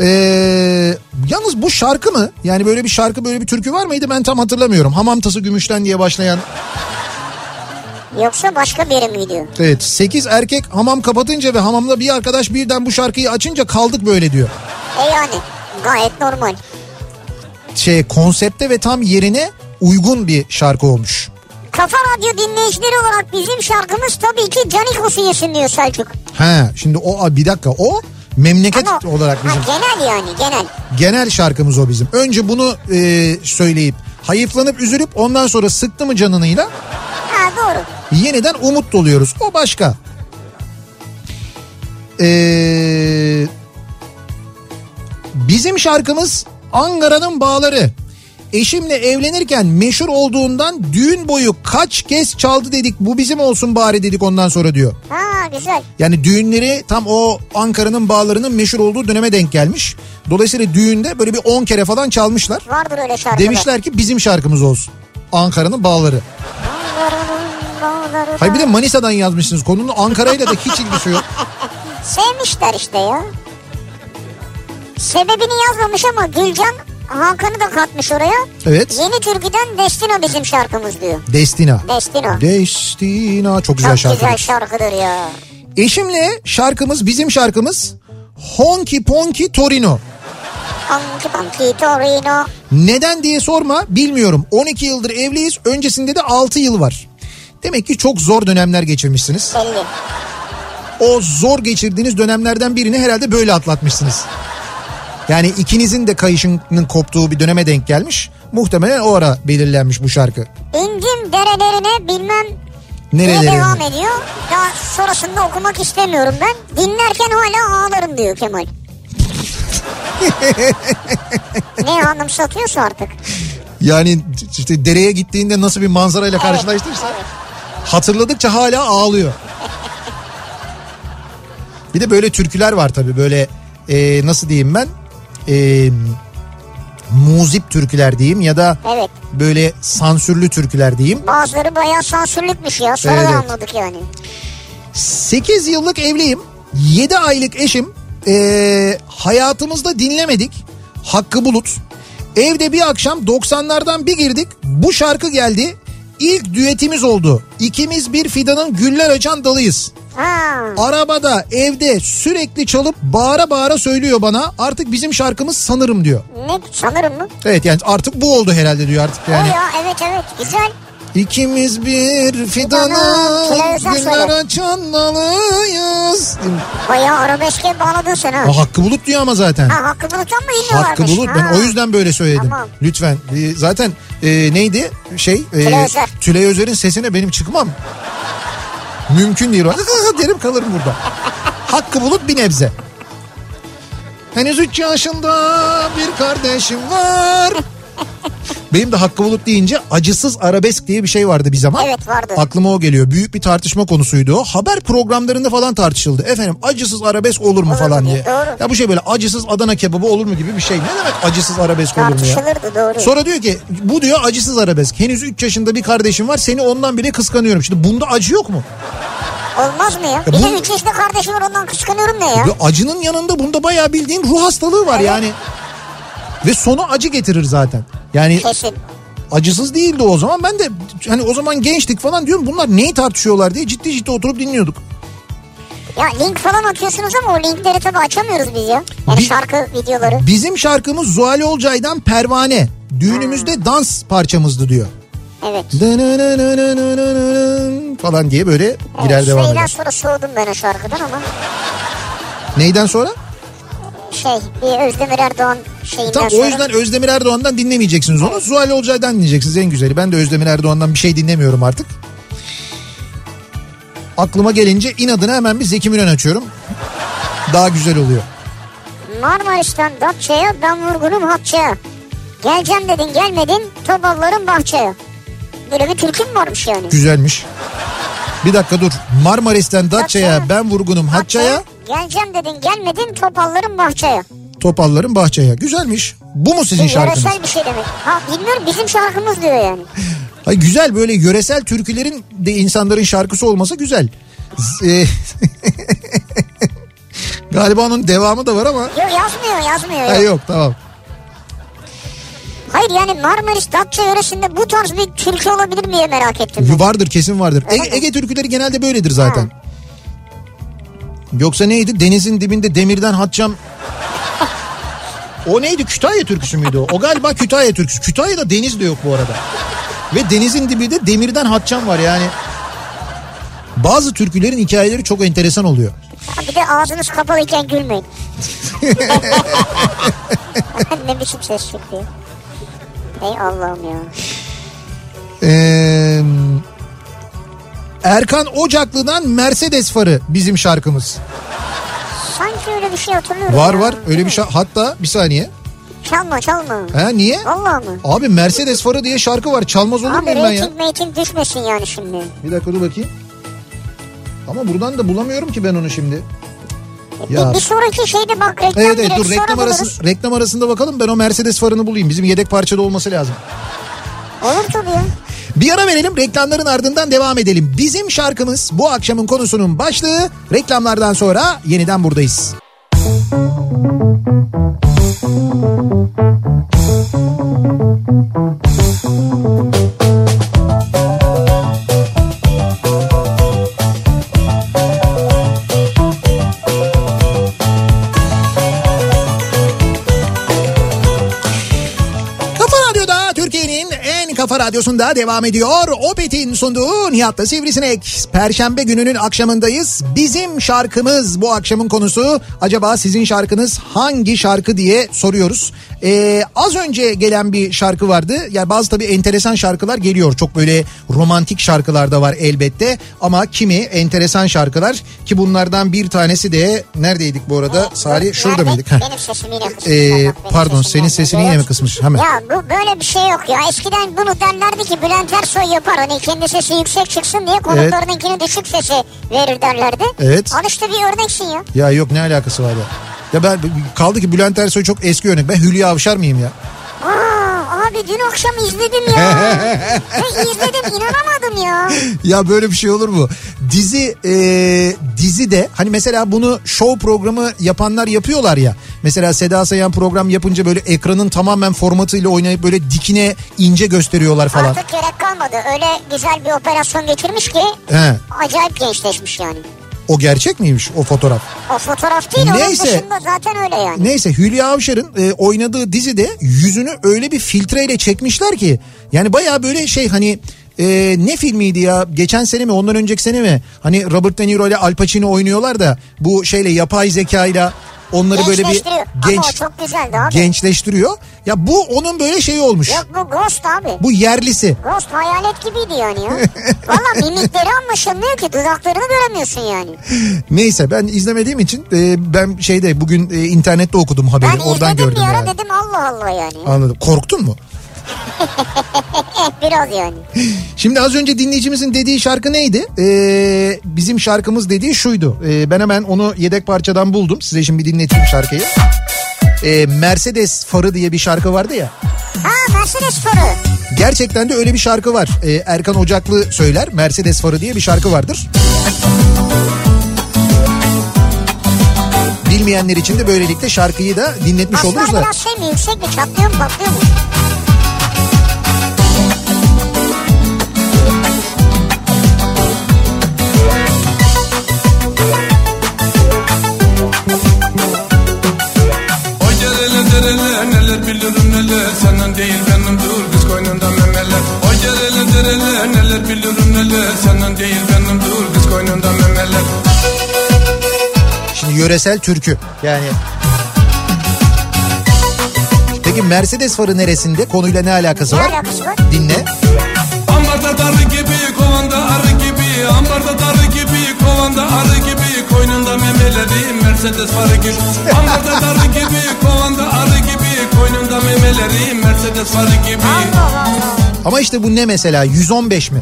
[SPEAKER 2] ee, yalnız bu şarkı mı? Yani böyle bir şarkı böyle bir türkü var mıydı ben tam hatırlamıyorum. Hamam tası gümüşten diye başlayan.
[SPEAKER 3] Yoksa başka biri mi gidiyor?
[SPEAKER 2] Evet 8 erkek hamam kapatınca ve hamamda bir arkadaş birden bu şarkıyı açınca kaldık böyle diyor.
[SPEAKER 3] E yani gayet normal.
[SPEAKER 2] Şey konsepte ve tam yerine uygun bir şarkı olmuş.
[SPEAKER 3] Kafa Radyo dinleyicileri olarak bizim şarkımız tabii ki Canikos'u yesin diyor Selçuk.
[SPEAKER 2] Ha şimdi o bir dakika o memleket
[SPEAKER 3] Ama
[SPEAKER 2] olarak bizim
[SPEAKER 3] ha, genel yani genel.
[SPEAKER 2] genel şarkımız o bizim. Önce bunu e, söyleyip hayıflanıp üzülüp ondan sonra sıktı mı canınıyla
[SPEAKER 3] Ha doğru.
[SPEAKER 2] yeniden umut doluyoruz. O başka. Ee, bizim şarkımız Ankara'nın bağları. Eşimle evlenirken meşhur olduğundan düğün boyu kaç kez çaldı dedik bu bizim olsun bari dedik ondan sonra diyor.
[SPEAKER 3] Ha güzel.
[SPEAKER 2] Yani düğünleri tam o Ankara'nın bağlarının meşhur olduğu döneme denk gelmiş. Dolayısıyla düğünde böyle bir 10 kere falan çalmışlar.
[SPEAKER 3] Vardır öyle şarkılar.
[SPEAKER 2] Demişler ki bizim şarkımız olsun. Ankara'nın bağları. Hayır bir de
[SPEAKER 3] da-
[SPEAKER 2] Manisa'dan yazmışsınız. Konunun Ankara'yla da hiç ilgisi yok.
[SPEAKER 3] Sevmişler işte ya. Sebebini yazmamış ama Gülcan Hakan'ı da katmış oraya.
[SPEAKER 2] Evet.
[SPEAKER 3] Yeni türküden Destino bizim şarkımız diyor.
[SPEAKER 2] Destina.
[SPEAKER 3] Destino.
[SPEAKER 2] Destina çok güzel
[SPEAKER 3] Çok
[SPEAKER 2] şarkı.
[SPEAKER 3] güzel şarkıdır ya.
[SPEAKER 2] Eşimle şarkımız bizim şarkımız Honky Ponky Torino.
[SPEAKER 3] Anki Panki Torino.
[SPEAKER 2] Neden diye sorma bilmiyorum. 12 yıldır evliyiz öncesinde de 6 yıl var. Demek ki çok zor dönemler geçirmişsiniz.
[SPEAKER 3] Belli.
[SPEAKER 2] O zor geçirdiğiniz dönemlerden birini herhalde böyle atlatmışsınız. Yani ikinizin de kayışının koptuğu bir döneme denk gelmiş. Muhtemelen o ara belirlenmiş bu şarkı.
[SPEAKER 3] İndim derelerine bilmem
[SPEAKER 2] Nerelere?
[SPEAKER 3] devam ediyor. Daha sonrasında okumak istemiyorum ben. Dinlerken hala ağlarım diyor Kemal. <laughs> ne anımsatıyorsa artık.
[SPEAKER 2] Yani işte dereye gittiğinde nasıl bir manzarayla karşılaştıysa hatırladıkça hala ağlıyor. Bir de böyle türküler var tabii böyle e, nasıl diyeyim ben e, muzip türküler diyeyim ya da
[SPEAKER 3] Evet.
[SPEAKER 2] böyle sansürlü türküler diyeyim.
[SPEAKER 3] Bazıları bayağı sansürlükmüş ya. Sonra
[SPEAKER 2] Evet,
[SPEAKER 3] anladık yani.
[SPEAKER 2] 8 yıllık evliyim. 7 aylık eşim ee, hayatımızda dinlemedik. Hakkı Bulut. Evde bir akşam 90'lardan bir girdik. Bu şarkı geldi. İlk düetimiz oldu. İkimiz bir fidanın güller açan dalıyız.
[SPEAKER 3] Ha.
[SPEAKER 2] Arabada, evde sürekli çalıp bağıra bağıra söylüyor bana. Artık bizim şarkımız sanırım diyor.
[SPEAKER 3] Ne sanırım mı?
[SPEAKER 2] Evet yani artık bu oldu herhalde diyor artık yani.
[SPEAKER 3] O ya evet evet güzel.
[SPEAKER 2] İkimiz bir Fidanın, güller açan dalıyız.
[SPEAKER 3] Bayağı arabeske bağladın sen ha.
[SPEAKER 2] Hakkı Bulut diyor ama zaten.
[SPEAKER 3] Ha Hakkı Bulut'tan mı dinliyorlarmış?
[SPEAKER 2] Hakkı Bulut ben
[SPEAKER 3] Ha.
[SPEAKER 2] o yüzden böyle söyledim.
[SPEAKER 3] Tamam.
[SPEAKER 2] Lütfen. Ee, zaten e, neydi şey? e.
[SPEAKER 3] Tülay
[SPEAKER 2] Özer'in sesine benim çıkmam. Mümkün değil. Derim kalırım burada. Hakkı Bulut bir nebze. Henüz 3 yaşında bir kardeşim var. Benim de Hakkı Bulut deyince acısız arabesk diye bir şey vardı bir zaman.
[SPEAKER 3] Evet, vardı.
[SPEAKER 2] Aklıma o geliyor. Büyük bir tartışma konusuydu o. Haber programlarında falan tartışıldı. Efendim acısız arabesk olur mu
[SPEAKER 3] Olur
[SPEAKER 2] falan diye.
[SPEAKER 3] doğru.
[SPEAKER 2] Ya bu şey böyle acısız Adana kebabı olur mu gibi bir şey. Ne demek acısız arabesk olur mu ya?
[SPEAKER 3] Tartışılırdı doğru.
[SPEAKER 2] Sonra diyor ki bu diyor acısız arabesk. Henüz 3 yaşında bir kardeşim var seni ondan bile kıskanıyorum. Şimdi bunda acı yok mu?
[SPEAKER 3] Olmaz mı ya? Bir
[SPEAKER 2] bu-
[SPEAKER 3] de 3 yaşında kardeşim var ondan kıskanıyorum ne ya?
[SPEAKER 2] Acının yanında bunda bayağı bildiğin ruh hastalığı var yani. Ve sonu acı getirir zaten. Yani
[SPEAKER 3] Kesin.
[SPEAKER 2] acısız değildi o zaman. Ben de hani o zaman gençtik falan diyorum bunlar neyi tartışıyorlar diye ciddi ciddi oturup dinliyorduk.
[SPEAKER 3] Ya link falan atıyorsunuz ama o linkleri tabii açamıyoruz biz ya. Yani
[SPEAKER 2] Bir-
[SPEAKER 3] şarkı videoları.
[SPEAKER 2] Bizim şarkımız Zuhal Olcay'dan Pervane. Düğünümüzde dans parçamızdı diyor.
[SPEAKER 3] Evet.
[SPEAKER 2] Falan diye böyle girer
[SPEAKER 3] Evet,
[SPEAKER 2] devam
[SPEAKER 3] şeyden
[SPEAKER 2] eder.
[SPEAKER 3] sonra soğudum ben o şarkıdan ama
[SPEAKER 2] Neyden sonra?
[SPEAKER 3] Şey bir Özdemir Erdoğan şeyinden
[SPEAKER 2] Tam
[SPEAKER 3] sonra.
[SPEAKER 2] o yüzden Özdemir Erdoğan'dan dinlemeyeceksiniz onu. Zuhal Olcay'dan dinleyeceksiniz en güzeli. Ben de Özdemir Erdoğan'dan bir şey dinlemiyorum artık. Aklıma gelince inadına hemen bir Zeki Müren açıyorum. Daha güzel oluyor.
[SPEAKER 3] Marmaris'ten Datça'ya ben vurgunum Hatça'ya. Geleceğim dedin gelmedin Tobalların bahçeye. Böyle bir türkü mü varmış yani?
[SPEAKER 2] Güzelmiş. Bir dakika dur. Marmaris'ten Datça'ya ben vurgunum Hatça'ya.
[SPEAKER 3] Geleceğim dedin gelmedin Topalların bahçeye.
[SPEAKER 2] Topalların Bahçe'ye. Güzelmiş. Bu mu sizin
[SPEAKER 3] Bir
[SPEAKER 2] şarkınız?
[SPEAKER 3] Yöresel bir şey demek. Ha bilmiyorum bizim şarkımız diyor yani. <laughs>
[SPEAKER 2] Hayır, güzel böyle yöresel türkülerin de insanların şarkısı olması güzel. E, <laughs> Galiba onun devamı da var ama.
[SPEAKER 3] Yok yazmıyor yazmıyor.
[SPEAKER 2] Ha,
[SPEAKER 3] yok
[SPEAKER 2] tamam.
[SPEAKER 3] Hayır yani Marmaris Datça yöresinde bu tarz bir türkü olabilir mi diye merak ettim. ben.
[SPEAKER 2] Vardır kesin vardır.
[SPEAKER 3] Öyle
[SPEAKER 2] Ege,
[SPEAKER 3] mi?
[SPEAKER 2] Ege türküleri genelde böyledir zaten. Yoksa neydi? Denizin dibinde demirden hatçam. O neydi? Kütahya türküsü müydü o? O galiba Kütahya türküsü. Kütahya'da deniz de yok bu arada. Ve denizin dibinde demirden hatçam var yani. Bazı türkülerin hikayeleri çok enteresan oluyor.
[SPEAKER 3] Ha, bir de ağzınız kapalıyken gülmeyin. <laughs> <laughs> ne biçim ses çıkıyor. Ey Allah'ım ya.
[SPEAKER 2] Ee, Erkan Ocaklı'dan Mercedes farı bizim şarkımız.
[SPEAKER 3] Sanki öyle bir şey hatırlıyorum.
[SPEAKER 2] Var
[SPEAKER 3] ya.
[SPEAKER 2] var öyle bir şey. Hatta bir saniye.
[SPEAKER 3] Çalma çalma.
[SPEAKER 2] Ha niye?
[SPEAKER 3] Vallahi mı?
[SPEAKER 2] Abi Mercedes farı diye şarkı var. Çalmaz olur
[SPEAKER 3] Abi
[SPEAKER 2] muyum ben ya?
[SPEAKER 3] reyting meyting düşmesin yani şimdi.
[SPEAKER 2] Bir dakika dur bakayım. Ama buradan da bulamıyorum ki ben onu şimdi.
[SPEAKER 3] Bir,
[SPEAKER 2] Ya.
[SPEAKER 3] bir sonraki şeyde bak reklam
[SPEAKER 2] Evet evet dur reklam arası reklam arasında bakalım ben o Mercedes farını bulayım. Bizim yedek parçada olması lazım.
[SPEAKER 3] Olur tabii ya.
[SPEAKER 2] Bir ara verelim reklamların ardından devam edelim. Bizim şarkımız bu akşamın konusunun başlığı. Reklamlardan sonra yeniden buradayız. Kafa radyosunda devam ediyor. Opet'in sunduğu Nihat'la Sivrisinek. Perşembe gününün akşamındayız. Bizim şarkımız bu akşamın konusu. Acaba sizin şarkınız hangi şarkı diye soruyoruz. Ee, az önce gelen bir şarkı vardı. Yani bazı tabii enteresan şarkılar geliyor. Çok böyle romantik şarkılar da var elbette. Ama kimi enteresan şarkılar ki bunlardan bir tanesi de neredeydik bu arada? Salih şurada mıydık?
[SPEAKER 3] Benim sesimi yine kısmış.
[SPEAKER 2] Ee, pardon senin sesini yine mi
[SPEAKER 3] Evet.
[SPEAKER 2] kısmış? Hemen.
[SPEAKER 3] Ya bu böyle bir şey yok ya. Eskiden bunu derlerdi ki Bülent Ersoy yapar. Hani kendi sesi yüksek çıksın diye konuklarınınkine düşük sesi verir derlerdi.
[SPEAKER 2] Evet.
[SPEAKER 3] Al işte bir örneksin ya.
[SPEAKER 2] Ya yok ne alakası var ya? Ya ben kaldı ki Bülent Ersoy çok eski örnek. Ben Hülya Avşar mıyım ya?
[SPEAKER 3] Aa, abi dün akşam izledim ya. <laughs> Ve izledim inanamadım. ya.
[SPEAKER 2] ya böyle bir şey olur mu? Dizi e, dizi de hani mesela bunu show programı yapanlar yapıyorlar ya. Mesela Seda Sayan program yapınca böyle ekranın tamamen formatıyla oynayıp böyle dikine ince gösteriyorlar falan.
[SPEAKER 3] Artık gerek kalmadı. Öyle güzel bir operasyon geçirmiş ki
[SPEAKER 2] He,
[SPEAKER 3] acayip gençleşmiş yani.
[SPEAKER 2] O gerçek miymiş o fotoğraf?
[SPEAKER 3] O fotoğraf değil onun
[SPEAKER 2] Neyse.
[SPEAKER 3] dışında zaten öyle yani.
[SPEAKER 2] Neyse Hülya Avşar'ın e, oynadığı dizide yüzünü öyle bir filtreyle çekmişler ki yani baya böyle şey hani e, ne filmiydi ya geçen sene mi ondan önceki sene mi hani Robert De Niro ile Al Pacino oynuyorlar da bu şeyle yapay zekayla onları böyle bir.
[SPEAKER 3] Ama
[SPEAKER 2] genç
[SPEAKER 3] o çok güzeldi abi.
[SPEAKER 2] gençleştiriyor. Ya bu onun böyle şeyi olmuş.
[SPEAKER 3] Yok bu Ghost abi.
[SPEAKER 2] Bu yerlisi.
[SPEAKER 3] Ghost hayalet gibiydi yani ya. <laughs> Valla mimikleri anlaşılmıyor ki dudaklarını göremiyorsun yani.
[SPEAKER 2] Neyse ben izlemediğim için e, ben şeyde bugün e, internette okudum haberi
[SPEAKER 3] Ben
[SPEAKER 2] oradan
[SPEAKER 3] izledim
[SPEAKER 2] gördüm
[SPEAKER 3] bir ara
[SPEAKER 2] yani.
[SPEAKER 3] dedim Allah Allah yani.
[SPEAKER 2] Anladım. Korktun mu? <laughs>
[SPEAKER 3] Eh biraz yani.
[SPEAKER 2] Şimdi az önce dinleyicimizin dediği şarkı neydi? Ee, bizim şarkımız dediği şuydu. Ee, ben hemen onu yedek parçadan buldum. Size şimdi bir dinleteyim şarkıyı. Ee, Mercedes Farı diye bir şarkı vardı ya.
[SPEAKER 3] Ha Mercedes Farı.
[SPEAKER 2] Gerçekten de öyle bir şarkı var. Ee, Erkan Ocaklı söyler. Mercedes Farı diye bir şarkı vardır. Bilmeyenler için de böylelikle şarkıyı da dinletmiş oluruz
[SPEAKER 3] Aslında
[SPEAKER 2] da.
[SPEAKER 3] biraz şey mi yüksek mi çatlıyor mu patlıyor mu?
[SPEAKER 5] Neler bilirim neler Senden değil benim dur kız koynunda memeler
[SPEAKER 2] Şimdi yöresel türkü yani. Peki Mercedes Farı neresinde? Konuyla ne alakası
[SPEAKER 3] Ne
[SPEAKER 2] var?
[SPEAKER 3] alakası var?
[SPEAKER 2] Dinle.
[SPEAKER 5] Ambarda darı gibi kovanda arı gibi Ambarda darı gibi kovanda arı gibi Koynunda memeleri Mercedes farı gibi Ambarda darı gibi kovanda arı gibi Koynunda memeleri Mercedes farı gibi
[SPEAKER 3] Allah Allah.
[SPEAKER 2] Ama işte bu ne mesela 115 mi?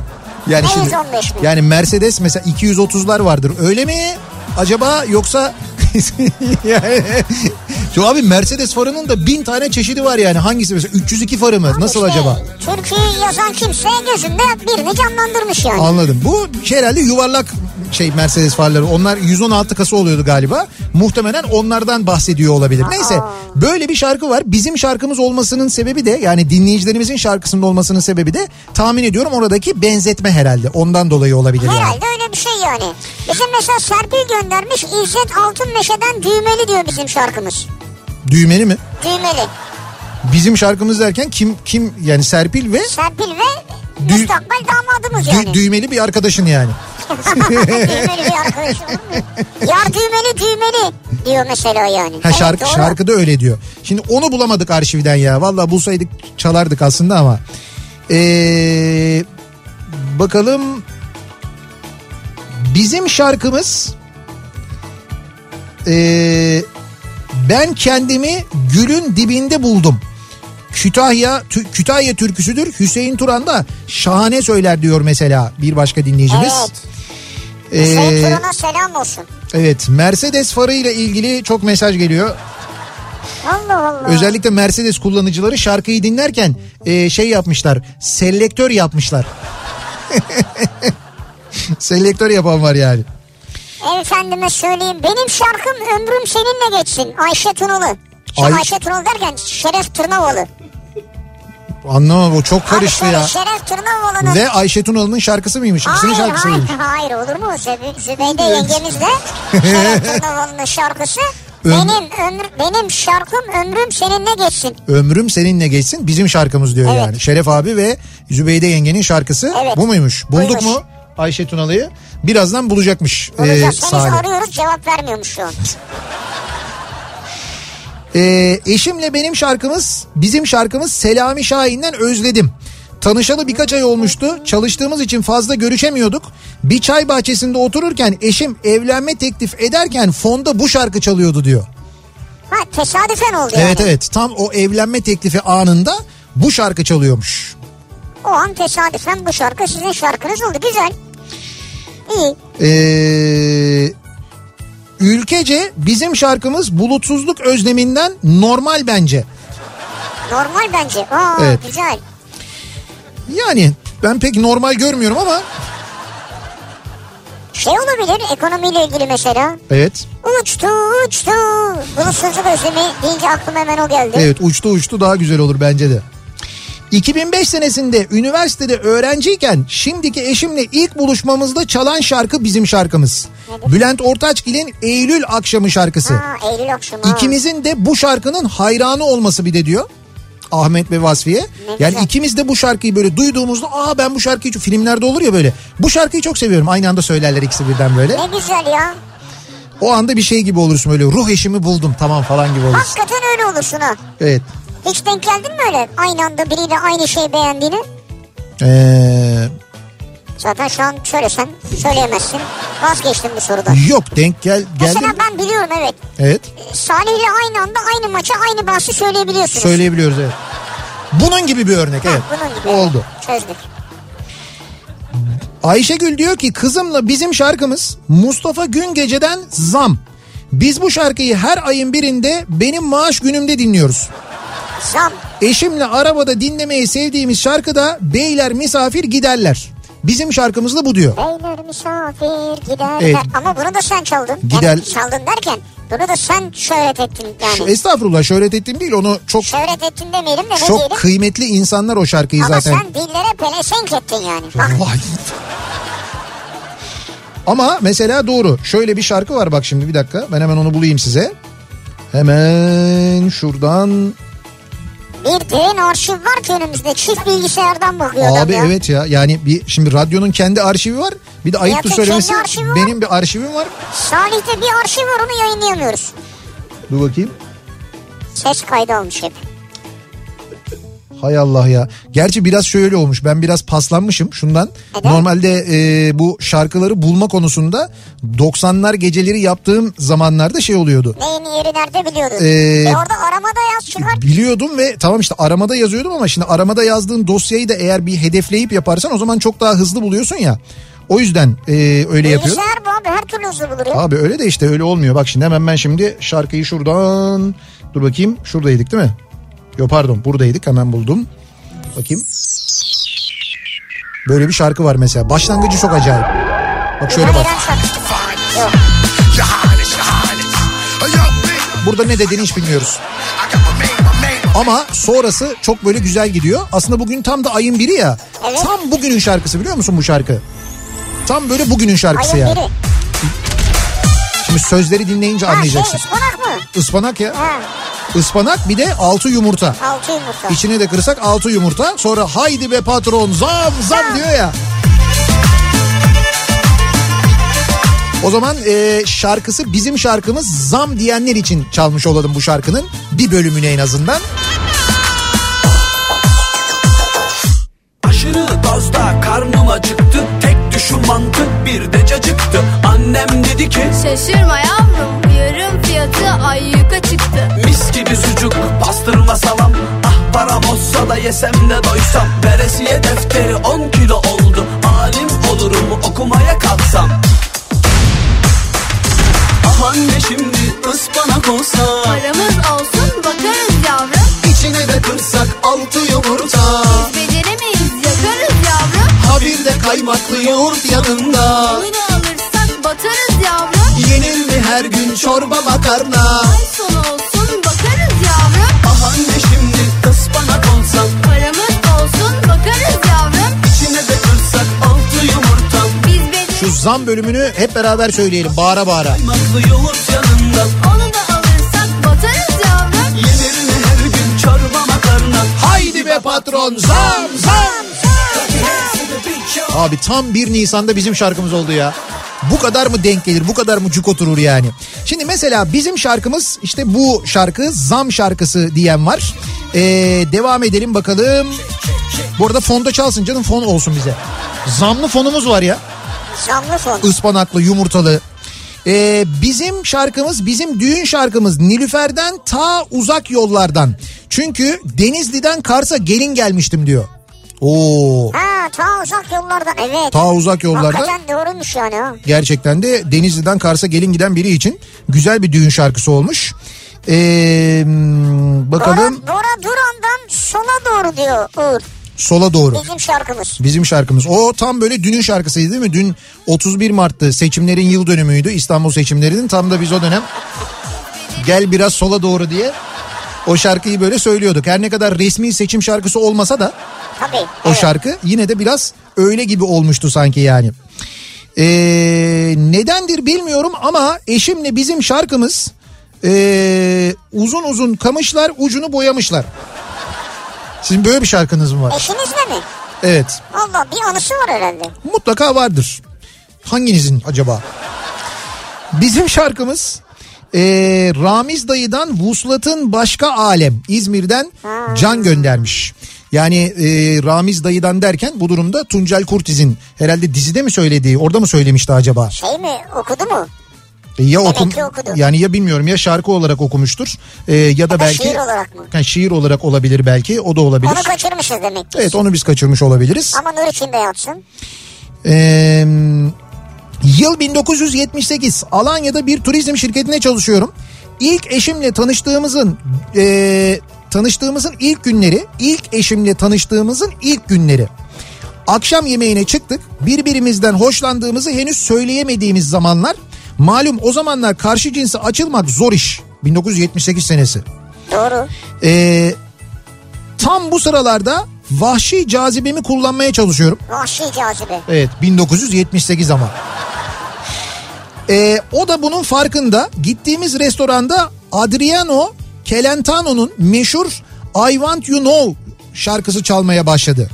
[SPEAKER 2] Yani
[SPEAKER 3] Ne
[SPEAKER 2] şimdi
[SPEAKER 3] 115 mi?
[SPEAKER 2] yani Mercedes mesela 230'lar vardır. Öyle mi? Acaba yoksa <laughs> yani Yo abi Mercedes farının da bin tane çeşidi var yani. Hangisi mesela 302 farı mı? Nasıl
[SPEAKER 3] İşte
[SPEAKER 2] acaba?
[SPEAKER 3] Türkiye'yi yazan kimse gözünde birini canlandırmış yani.
[SPEAKER 2] Anladım. Bu herhalde yuvarlak şey Mercedes farları. Onlar 116 kasa oluyordu galiba. Muhtemelen onlardan bahsediyor olabilir. Neyse böyle bir şarkı var. Bizim şarkımız olmasının sebebi de yani dinleyicilerimizin şarkısının olmasının sebebi de tahmin ediyorum oradaki benzetme herhalde. Ondan dolayı olabilir yani.
[SPEAKER 3] Herhalde öyle bir şey yani. Bizim mesela Serpil göndermiş İzzet Altınmeşe'den düğmeli diyor bizim şarkımız.
[SPEAKER 2] Düğmeli mi?
[SPEAKER 3] Düğmeli.
[SPEAKER 2] Bizim şarkımız derken kim kim yani Serpil ve
[SPEAKER 3] Serpil ve
[SPEAKER 2] Dü-
[SPEAKER 3] müstakbel damadımız
[SPEAKER 2] dü-
[SPEAKER 3] yani.
[SPEAKER 2] düğmeli bir arkadaşın yani. <laughs>
[SPEAKER 3] düğmeli bir arkadaşım? Yar düğmeli düğmeli diyor mesela yani.
[SPEAKER 2] Ha
[SPEAKER 3] Evet,
[SPEAKER 2] şarkı
[SPEAKER 3] doğru.
[SPEAKER 2] şarkıda öyle diyor. Şimdi onu bulamadık arşivden ya. Vallahi bulsaydık çalardık aslında ama. Ee, bakalım bizim şarkımız ee, ben kendimi gülün dibinde buldum. Kütahya Kütahya türküsüdür. Hüseyin Turan da şahane söyler diyor mesela bir başka dinleyicimiz.
[SPEAKER 3] Evet. Hüseyin
[SPEAKER 2] Ee,
[SPEAKER 3] Turan'a selam olsun.
[SPEAKER 2] evet Mercedes farı ile ilgili çok mesaj geliyor.
[SPEAKER 3] Allah Allah.
[SPEAKER 2] Özellikle Mercedes kullanıcıları şarkıyı dinlerken e, şey yapmışlar. Selektör yapmışlar. <laughs> Selektör yapan var yani.
[SPEAKER 3] Efendime söyleyeyim. Benim şarkım ömrüm seninle geçsin. Ayşe Tunalı.
[SPEAKER 2] Ay-
[SPEAKER 3] Ayşe Tunalı derken Şeref Tırnavalı.
[SPEAKER 2] Anlamam o çok karıştı
[SPEAKER 3] Abi
[SPEAKER 2] ya.
[SPEAKER 3] Şeref Tırnavalı'nın...
[SPEAKER 2] Ve Ayşe Tunalı'nın şarkısı mıymış? İkisinin
[SPEAKER 3] Hayır
[SPEAKER 2] şarkısı
[SPEAKER 3] hayır,
[SPEAKER 2] mıymış?
[SPEAKER 3] hayır olur mu? Zübey- Zübeyde yengemiz de Şeref Tırnavalı'nın şarkısı.
[SPEAKER 2] Öm-
[SPEAKER 3] Benim ömür, benim şarkım ömrüm seninle geçsin.
[SPEAKER 2] Ömrüm seninle geçsin bizim şarkımız diyor
[SPEAKER 3] Evet.
[SPEAKER 2] yani. Şeref abi ve Zübeyde yengenin şarkısı
[SPEAKER 3] Evet.
[SPEAKER 2] bu muymuş? Bulduk
[SPEAKER 3] Buymuş.
[SPEAKER 2] mu Ayşe Tunalı'yı? Birazdan bulacakmış e,
[SPEAKER 3] Bulacağız. Henüz
[SPEAKER 2] Salih.
[SPEAKER 3] arıyoruz cevap vermiyormuş şu an.
[SPEAKER 2] Ee, <laughs> eşimle benim şarkımız, bizim şarkımız Selami Şahin'den özledim. Tanışalı birkaç ay olmuştu. Çalıştığımız için fazla görüşemiyorduk. Bir çay bahçesinde otururken eşim evlenme teklif ederken fonda bu şarkı çalıyordu diyor.
[SPEAKER 3] Ha tesadüfen oldu yani.
[SPEAKER 2] Evet evet tam o evlenme teklifi anında bu şarkı çalıyormuş.
[SPEAKER 3] O an tesadüfen bu şarkı sizin şarkınız oldu. Güzel.
[SPEAKER 2] Ee, ülkece bizim şarkımız bulutsuzluk özleminden normal bence.
[SPEAKER 3] Normal bence. Aa
[SPEAKER 2] Evet.
[SPEAKER 3] güzel.
[SPEAKER 2] Yani ben pek normal görmüyorum ama
[SPEAKER 3] Şey olabilir ekonomiyle ilgili mesela.
[SPEAKER 2] evet.
[SPEAKER 3] Uçtu uçtu. Bulutsuzluk özlemi deyince aklıma hemen o geldi.
[SPEAKER 2] Evet uçtu uçtu daha güzel olur bence de. 2005 senesinde üniversitede öğrenciyken şimdiki eşimle ilk buluşmamızda çalan şarkı bizim şarkımız. Bülent Ortaçgil'in Eylül akşamı şarkısı.
[SPEAKER 3] Ha Eylül akşamı.
[SPEAKER 2] İkimizin de bu şarkının hayranı olması bir de diyor. Ahmet ve Vasfiye. Yani
[SPEAKER 3] güzel.
[SPEAKER 2] ikimiz de bu şarkıyı böyle duyduğumuzda aa ben bu şarkıyı çok filmlerde olur ya böyle. Bu şarkıyı çok seviyorum. Aynı anda söylerler ikisi birden böyle.
[SPEAKER 3] Ne güzel ya.
[SPEAKER 2] O anda bir şey gibi olursun böyle ruh eşimi buldum tamam falan gibi olursun.
[SPEAKER 3] Hakikaten öyle olursun ha.
[SPEAKER 2] Evet.
[SPEAKER 3] Hiç denk geldin mi öyle aynı anda biriyle aynı şeyi beğendiğini?
[SPEAKER 2] Ee,
[SPEAKER 3] Zaten şu an söylesen söyleyemezsin. Vazgeçtim bu sorudan.
[SPEAKER 2] yok denk gel geldi.
[SPEAKER 3] Mesela ben biliyorum evet.
[SPEAKER 2] Evet.
[SPEAKER 3] Salih'le aynı anda aynı maça aynı bahsi söyleyebiliyorsunuz.
[SPEAKER 2] Söyleyebiliyoruz evet. Bunun gibi bir örnek evet.
[SPEAKER 3] Bunun gibi.
[SPEAKER 2] Oldu.
[SPEAKER 3] Çözdük.
[SPEAKER 2] Ayşegül diyor ki kızımla bizim şarkımız Mustafa Güngece'den Zam. Biz bu şarkıyı her ayın birinde benim maaş günümde dinliyoruz.
[SPEAKER 3] Zam.
[SPEAKER 2] Eşimle arabada dinlemeyi sevdiğimiz şarkı da Beyler Misafir Giderler. Bizim şarkımız da bu diyor.
[SPEAKER 3] Beyler misafir giderler.
[SPEAKER 2] Evet.
[SPEAKER 3] Ama bunu da sen çaldın.
[SPEAKER 2] Gider-
[SPEAKER 3] Yani çaldın derken bunu da sen şöhret ettin yani.
[SPEAKER 2] Estağfurullah şöhret ettim değil onu çok
[SPEAKER 3] Şöhret ettin demeyelim de ne
[SPEAKER 2] çok
[SPEAKER 3] diyelim.
[SPEAKER 2] kıymetli insanlar o şarkıyı
[SPEAKER 3] Ama
[SPEAKER 2] zaten.
[SPEAKER 3] sen dillere pelesenk ettin yani.
[SPEAKER 2] Vay. Ama mesela doğru. Şöyle bir şarkı var bak şimdi bir dakika. Ben hemen onu bulayım size. Hemen şuradan.
[SPEAKER 3] Bir derin arşiv var ki önümüzde. Çift bilgisayardan bakıyor adam
[SPEAKER 2] Abi
[SPEAKER 3] ya.
[SPEAKER 2] evet ya. Yani bir şimdi radyonun kendi arşivi var. Bir de ayıptır söylemesi. Benim bir arşivim var.
[SPEAKER 3] Salih'te bir arşiv var onu yayınlayamıyoruz.
[SPEAKER 2] Dur bakayım.
[SPEAKER 3] Ses kaydı almış hep.
[SPEAKER 2] Hay Allah ya. Gerçi biraz şöyle olmuş. Ben biraz paslanmışım şundan.
[SPEAKER 3] Neden?
[SPEAKER 2] Normalde e, bu şarkıları bulma konusunda 90'lar geceleri yaptığım zamanlarda şey oluyordu.
[SPEAKER 3] Neyin yeri nerede biliyordun.
[SPEAKER 2] Ee,
[SPEAKER 3] e orada aramada yaz çıkar.
[SPEAKER 2] Biliyordum ve tamam işte aramada yazıyordum ama şimdi aramada yazdığın dosyayı da eğer bir hedefleyip yaparsan o zaman çok daha hızlı buluyorsun ya. O yüzden e, öyle yapıyorum.
[SPEAKER 3] Bilgisayar bu abi her türlü hızlı bulur ya.
[SPEAKER 2] Abi öyle de işte öyle olmuyor. Bak şimdi hemen ben şimdi şarkıyı şuradan dur bakayım şuradaydık değil mi? Yok pardon buradaydık hemen buldum. Bakayım. Böyle bir şarkı var mesela. Başlangıcı çok acayip. Bak şöyle bak. Burada ne dediğini hiç bilmiyoruz. Ama sonrası çok böyle güzel gidiyor. Aslında bugün tam da ayın biri ya.
[SPEAKER 3] Evet.
[SPEAKER 2] Tam bugünün şarkısı biliyor musun bu şarkı? Tam böyle bugünün şarkısı
[SPEAKER 3] Ayın
[SPEAKER 2] yani.
[SPEAKER 3] biri.
[SPEAKER 2] Şimdi sözleri dinleyince
[SPEAKER 3] Ha şey
[SPEAKER 2] anlayacaksın.
[SPEAKER 3] ıspanak mı?
[SPEAKER 2] Ispanak ya.
[SPEAKER 3] Ha
[SPEAKER 2] Ispanak bir de altı yumurta.
[SPEAKER 3] altı yumurta.
[SPEAKER 2] İçine de kırsak altı yumurta. Sonra haydi be patron zam zam diyor ya. O zaman e, şarkısı bizim şarkımız zam diyenler için çalmış olalım bu şarkının bir bölümüne en azından.
[SPEAKER 6] Aşırı dozda karnım acıktı Tek düşün mantık bir de cacıktı Annem dedi ki
[SPEAKER 7] Şaşırma yavrum yarım fiyatı ayyuka çıktı.
[SPEAKER 6] Mis gibi sucuk pastırma salam. Ah param olsa da yesem de doysam. Veresiye defteri 10 kilo oldu. Alim olurum okumaya kalksam. Ah anne şimdi ıspanak olsa.
[SPEAKER 7] Paramız olsun bakarız yavrum.
[SPEAKER 2] İçine de kırsak altı yumurta.
[SPEAKER 7] Biz beceremeyiz yakarız yavrum.
[SPEAKER 2] Ha bir de kaymaklı yoğurt yanında.
[SPEAKER 7] Bunu alırsak batarız yavrum.
[SPEAKER 2] Yenir mi her gün çorba makarna?
[SPEAKER 7] Ay sonu olsun bakarız yavrum.
[SPEAKER 6] Ah anne şimdi? Ispanak olsa
[SPEAKER 7] Paramız olsun bakarız yavrum.
[SPEAKER 6] İçine de kırsak altı yumurta.
[SPEAKER 7] Biz beceremiz
[SPEAKER 2] Şu zam bölümünü hep beraber söyleyelim bağıra bağıra.
[SPEAKER 6] Kaymaklı yoğurt yanında.
[SPEAKER 7] Onu da alırsak batarız yavrum.
[SPEAKER 6] Yenir mi her gün çorba makarna?
[SPEAKER 2] Haydi be patron zam zam. Abi tam 1 Nisan'da bizim şarkımız oldu ya. Bu kadar mı denk gelir? Bu kadar mı cuk oturur yani? Şimdi mesela bizim şarkımız işte bu şarkı zam şarkısı diyen var. Ee, devam edelim bakalım. Bu arada fonda çalsın canım fon olsun bize. Zamlı fonumuz var ya.
[SPEAKER 3] Zamlı fon.
[SPEAKER 2] ıspanaklı, yumurtalı. Ee, bizim şarkımız, bizim düğün şarkımız Nilüfer'den ta uzak yollardan. Çünkü Denizli'den Kars'a gelin gelmiştim diyor. Oo,
[SPEAKER 3] Ha ta uzak yollardan evet.
[SPEAKER 2] ta uzak yollardan.
[SPEAKER 3] Hakikaten doğruymuş yani ha.
[SPEAKER 2] Gerçekten de Denizli'den Kars'a gelin giden biri için güzel bir düğün şarkısı olmuş. Ee,
[SPEAKER 3] Bora,
[SPEAKER 2] bakalım.
[SPEAKER 3] Bora Duran'dan sola doğru diyor Uğur.
[SPEAKER 2] Sola doğru.
[SPEAKER 3] Bizim şarkımız.
[SPEAKER 2] Bizim şarkımız. O tam böyle dünün şarkısıydı değil mi? Dün 31 Mart'tı. Seçimlerin yıl dönümüydü. İstanbul seçimlerinin. Tam da biz o dönem gel biraz sola doğru diye o şarkıyı böyle söylüyorduk. Her ne kadar resmi seçim şarkısı olmasa da
[SPEAKER 3] Tabii.
[SPEAKER 2] o
[SPEAKER 3] evet.
[SPEAKER 2] şarkı yine de biraz öyle gibi olmuştu sanki yani. Ee, nedendir bilmiyorum ama eşimle bizim şarkımız ee, uzun uzun kamışlar ucunu boyamışlar. Sizin böyle bir şarkınız mı var?
[SPEAKER 3] Eşinizle mi?
[SPEAKER 2] Evet.
[SPEAKER 3] Valla bir anısı var herhalde.
[SPEAKER 2] Mutlaka vardır. Hanginizin acaba? Bizim şarkımız ee, Ramiz dayıdan Vuslat'ın başka alem İzmir'den can göndermiş. Yani ee, Ramiz dayıdan derken bu durumda Tuncel Kurtiz'in herhalde dizide mi söylediği orada mı söylemişti acaba?
[SPEAKER 3] Şey mi okudu mu?
[SPEAKER 2] E, Ya okum
[SPEAKER 3] okudu.
[SPEAKER 2] yani ya bilmiyorum ya şarkı olarak okumuştur ee, ya da
[SPEAKER 3] da
[SPEAKER 2] belki
[SPEAKER 3] şiir olarak mı?
[SPEAKER 2] Ha, şiir olarak olabilir belki o da olabilir.
[SPEAKER 3] Onu kaçırmışız demek ki.
[SPEAKER 2] Evet onu biz kaçırmış olabiliriz.
[SPEAKER 3] Ama nur içinde yatsın.
[SPEAKER 2] Ee, yıl 1978 Alanya'da bir turizm şirketine çalışıyorum. İlk eşimle tanıştığımızın e, tanıştığımızın ilk günleri, ilk eşimle tanıştığımızın ilk günleri. Akşam yemeğine çıktık. Birbirimizden hoşlandığımızı henüz söyleyemediğimiz zamanlar. Malum o zamanlar karşı cinse açılmak zor iş. 1978 senesi.
[SPEAKER 3] Doğru.
[SPEAKER 2] Ee, tam bu sıralarda vahşi cazibemi kullanmaya çalışıyorum.
[SPEAKER 3] Vahşi cazibe.
[SPEAKER 2] Evet 1978 ama. Ee, o da bunun farkında. Gittiğimiz restoranda Adriano Celentano'nun meşhur I Want You Know şarkısı çalmaya başladı.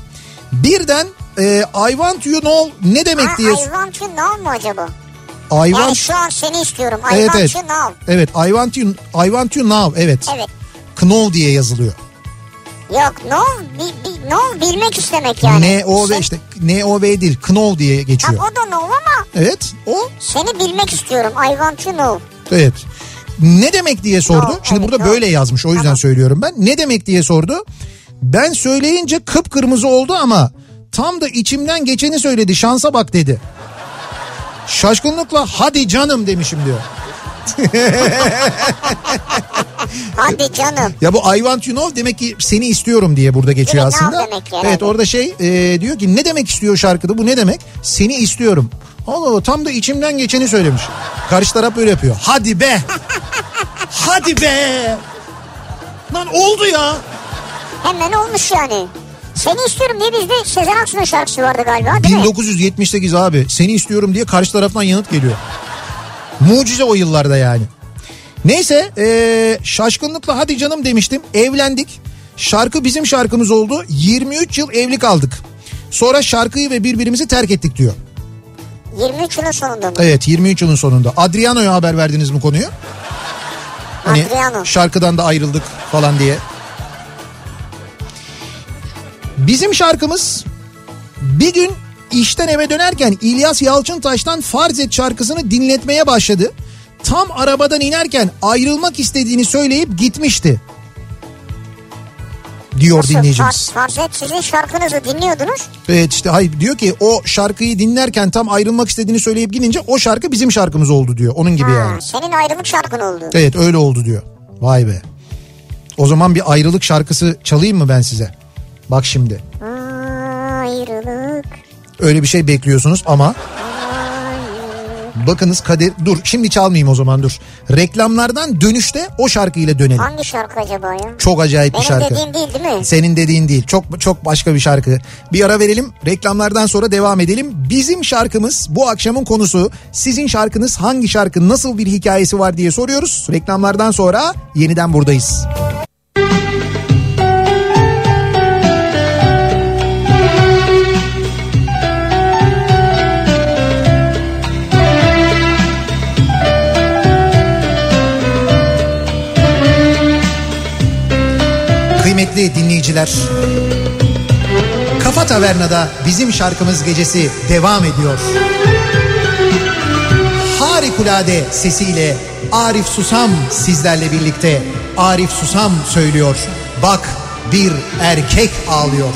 [SPEAKER 2] Birden e, I Want You Know ne demek
[SPEAKER 3] Ha,
[SPEAKER 2] diye...
[SPEAKER 3] I want you now mu acaba?
[SPEAKER 2] I
[SPEAKER 3] Yani
[SPEAKER 2] want...
[SPEAKER 3] şu an seni istiyorum. I
[SPEAKER 2] Evet
[SPEAKER 3] want
[SPEAKER 2] evet.
[SPEAKER 3] you now.
[SPEAKER 2] Evet I Want You, I want you Now evet.
[SPEAKER 3] Evet.
[SPEAKER 2] Know diye yazılıyor.
[SPEAKER 3] Yok no, bi, bi, no bilmek istemek yani.
[SPEAKER 2] N-O-V
[SPEAKER 3] Sen-
[SPEAKER 2] işte N-O-V değil Know diye geçiyor.
[SPEAKER 3] Tam o da no ama
[SPEAKER 2] Evet o
[SPEAKER 3] seni bilmek istiyorum. I want you know.
[SPEAKER 2] Evet. Ne demek diye sordu.
[SPEAKER 3] Tamam,
[SPEAKER 2] Şimdi
[SPEAKER 3] evet,
[SPEAKER 2] burada
[SPEAKER 3] tamam.
[SPEAKER 2] böyle yazmış o yüzden
[SPEAKER 3] Tamam.
[SPEAKER 2] söylüyorum ben. Ne demek diye sordu. Ben söyleyince kıpkırmızı oldu ama tam da içimden geçeni söyledi. Şansa bak dedi. Şaşkınlıkla hadi canım demişim diyor. <laughs>
[SPEAKER 3] Hadi canım.
[SPEAKER 2] Ya bu I want you know demek ki seni istiyorum diye burada geçiyor
[SPEAKER 3] Evet,
[SPEAKER 2] aslında.
[SPEAKER 3] demek yani.
[SPEAKER 2] Evet orada şey e, diyor ki ne demek istiyor şarkıda bu ne demek? Seni istiyorum. Allah Allah tam da içimden geçeni söylemiş. Karşı taraf böyle yapıyor. Hadi be. <laughs> Hadi be. Lan oldu ya.
[SPEAKER 3] Hemen olmuş yani. Seni istiyorum diye bizde Sezen Aksu'nun şarkısı vardı galiba değil mi?
[SPEAKER 2] 1978 abi seni istiyorum diye karşı taraftan yanıt geliyor. Mucize o yıllarda yani. Neyse ee, şaşkınlıkla hadi canım demiştim evlendik. Şarkı bizim şarkımız oldu 23 yıl evli kaldık. Sonra şarkıyı ve birbirimizi terk ettik diyor.
[SPEAKER 3] 23 yılın sonunda mı?
[SPEAKER 2] Evet 23 yılın sonunda. Adriano'ya haber verdiniz mi konuyu? Hani
[SPEAKER 3] Adriano.
[SPEAKER 2] şarkıdan da ayrıldık falan diye. Bizim şarkımız bir gün işten eve dönerken İlyas Yalçıntaş'tan Farz Et şarkısını dinletmeye başladı. Tam arabadan inerken ayrılmak istediğini söyleyip gitmişti. Diyor
[SPEAKER 3] Nasıl?
[SPEAKER 2] dinleyicimiz.
[SPEAKER 3] Far- Farz et sizin şarkınızı dinliyordunuz.
[SPEAKER 2] Evet işte hayır diyor ki o şarkıyı dinlerken tam ayrılmak istediğini söyleyip gidince o şarkı bizim şarkımız oldu diyor. Onun gibi
[SPEAKER 3] Ha,
[SPEAKER 2] yani.
[SPEAKER 3] senin ayrılık şarkın oldu.
[SPEAKER 2] Evet öyle oldu diyor. Vay be. O zaman bir ayrılık şarkısı çalayım mı ben size? Bak şimdi.
[SPEAKER 3] Ayrılık.
[SPEAKER 2] Öyle bir şey bekliyorsunuz ama bakınız kader dur şimdi çalmayayım o zaman dur. Reklamlardan dönüşte o şarkıyla dönelim.
[SPEAKER 3] Hangi şarkı acaba ya?
[SPEAKER 2] Çok acayip bir
[SPEAKER 3] Benim
[SPEAKER 2] şarkı.
[SPEAKER 3] dediğim değil değil mi?
[SPEAKER 2] Senin dediğin değil. Çok çok başka bir şarkı. Bir ara verelim. Reklamlardan sonra devam edelim. Bizim şarkımız bu akşamın konusu. Sizin şarkınız hangi şarkı, nasıl bir hikayesi var diye soruyoruz. Reklamlardan sonra yeniden buradayız. Kıymetli dinleyiciler. Kafa Taverna'da bizim şarkımız gecesi devam ediyor. Harikulade sesiyle Arif Susam sizlerle birlikte. Arif Susam söylüyor. Bak bir erkek ağlıyor.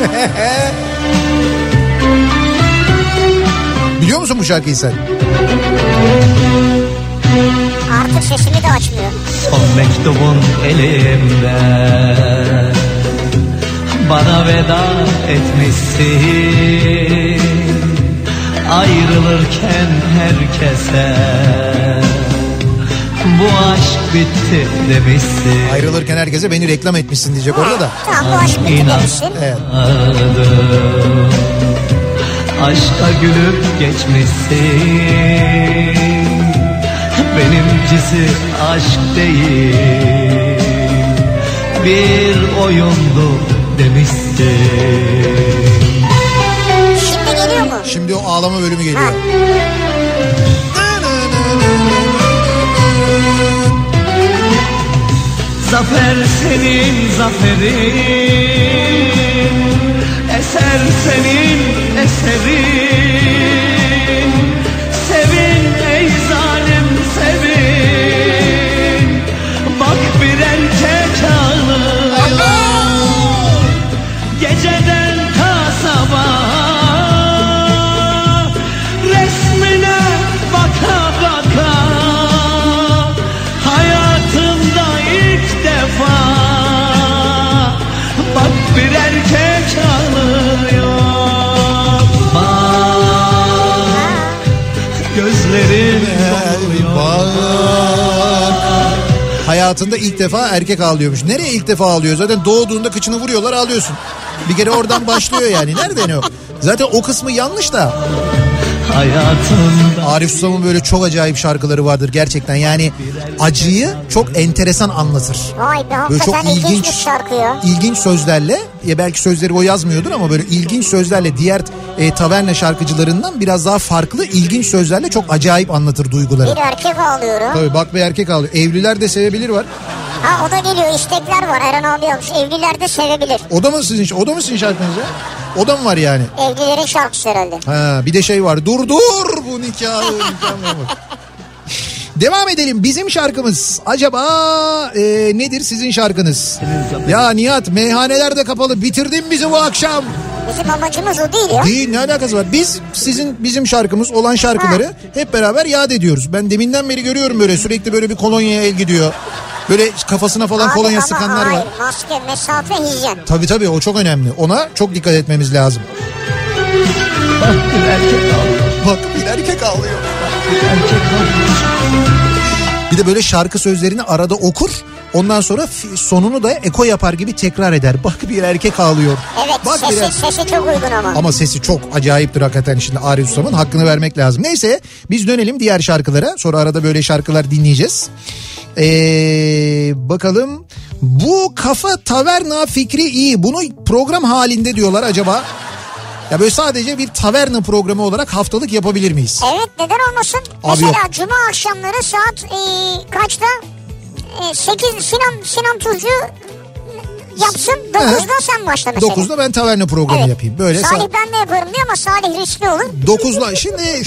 [SPEAKER 2] <laughs> Biliyor musun bu şarkıyı sen?
[SPEAKER 3] Artık sesimi de açmıyor.
[SPEAKER 8] Son mektubun elimde
[SPEAKER 4] bana veda etmişsin Ayrılırken herkese bu aşk bitti demişsin
[SPEAKER 2] Ayrılırken herkese beni reklam etmişsin diyecek orada da.
[SPEAKER 3] Tamam bu aşk bitti
[SPEAKER 4] İnan.
[SPEAKER 3] demişsin.
[SPEAKER 2] Evet.
[SPEAKER 4] Aşka gülüp geçmişsin Benimkisi aşk değil Bir oyundu demişsin
[SPEAKER 3] Şimdi geliyor mu?
[SPEAKER 2] Şimdi o ağlama bölümü geliyor.
[SPEAKER 4] Zafer senin zaferin Eser senin eserin
[SPEAKER 2] Hayatında ilk defa erkek ağlıyormuş. Nereye ilk defa ağlıyor? Zaten doğduğunda kıçını vuruyorlar ağlıyorsun. Bir kere oradan başlıyor yani. Nereden o? Zaten o kısmı yanlış da.
[SPEAKER 4] Hayatımda
[SPEAKER 2] Arif Susam'ın böyle çok acayip şarkıları vardır gerçekten. Yani acıyı çok enteresan anlatır.
[SPEAKER 3] Vay be
[SPEAKER 2] Böyle çok
[SPEAKER 3] ilginç, şarkı ya.
[SPEAKER 2] ilginç sözlerle ya belki sözleri o yazmıyordur ama böyle ilginç sözlerle diğer e, taverna şarkıcılarından biraz daha farklı ilginç sözlerle çok acayip anlatır duyguları.
[SPEAKER 3] Bir erkek ağlıyorum.
[SPEAKER 2] Tabii bak bir erkek ağlıyor. Evliler de sevebilir var.
[SPEAKER 3] Ha o da geliyor istekler var Eren abi yapmış. Evliler de sevebilir.
[SPEAKER 2] O da mı sizin o da mı sizin şarkınız ya? O da mı var yani?
[SPEAKER 3] Evlilerin şarkısı herhalde.
[SPEAKER 2] Ha bir de şey var. Dur dur bu nikahı. nikah memuru. Devam edelim. Bizim şarkımız acaba e, nedir sizin şarkınız? Ya Nihat meyhaneler de kapalı. Bitirdin bizi bu akşam.
[SPEAKER 3] Bizim amacımız o değil ya.
[SPEAKER 2] Değil ne alakası var? Biz sizin bizim şarkımız olan şarkıları hep beraber yad ediyoruz. Ben deminden beri görüyorum böyle sürekli böyle bir kolonyaya el gidiyor. Böyle kafasına falan
[SPEAKER 3] Abi
[SPEAKER 2] kolonya
[SPEAKER 3] ama
[SPEAKER 2] sıkanlar
[SPEAKER 3] hayır,
[SPEAKER 2] var.
[SPEAKER 3] Maske, mesafe, hijyen.
[SPEAKER 2] Tabii tabii o çok önemli. Ona çok dikkat etmemiz lazım.
[SPEAKER 4] bak bir erkek ağlıyor
[SPEAKER 2] Bak bir erkek ağlıyor.
[SPEAKER 4] Bir erkek ağlıyor
[SPEAKER 2] Bir de böyle şarkı sözlerini arada okur. Ondan sonra sonunu da eko yapar gibi tekrar eder. Bak bir erkek ağlıyor.
[SPEAKER 3] Evet
[SPEAKER 2] Bak bir
[SPEAKER 3] sesi,
[SPEAKER 2] er-
[SPEAKER 3] sesi çok uygun ama.
[SPEAKER 2] Ama sesi çok acayiptir hakikaten şimdi Arif Ustam'ın hakkını vermek lazım. Neyse biz dönelim diğer şarkılara. Sonra arada böyle şarkılar dinleyeceğiz. Ee, bakalım bu kafa taverna fikri iyi. Bunu program halinde diyorlar acaba. Ya böyle sadece bir taverna programı olarak haftalık yapabilir miyiz?
[SPEAKER 3] Evet neden olmasın?
[SPEAKER 2] Abi
[SPEAKER 3] Mesela
[SPEAKER 2] yok.
[SPEAKER 3] cuma akşamları saat e, kaçta? E, 8 Sinan Sinan Tuzcu yapsın 9'da sen başla mesela.
[SPEAKER 2] 9'da ben taverna programı
[SPEAKER 3] Evet.
[SPEAKER 2] yapayım. Böyle
[SPEAKER 3] Salih
[SPEAKER 2] sa-
[SPEAKER 3] ben de yaparım diyor ama Salih riskli olur.
[SPEAKER 2] 9'la şimdi <laughs>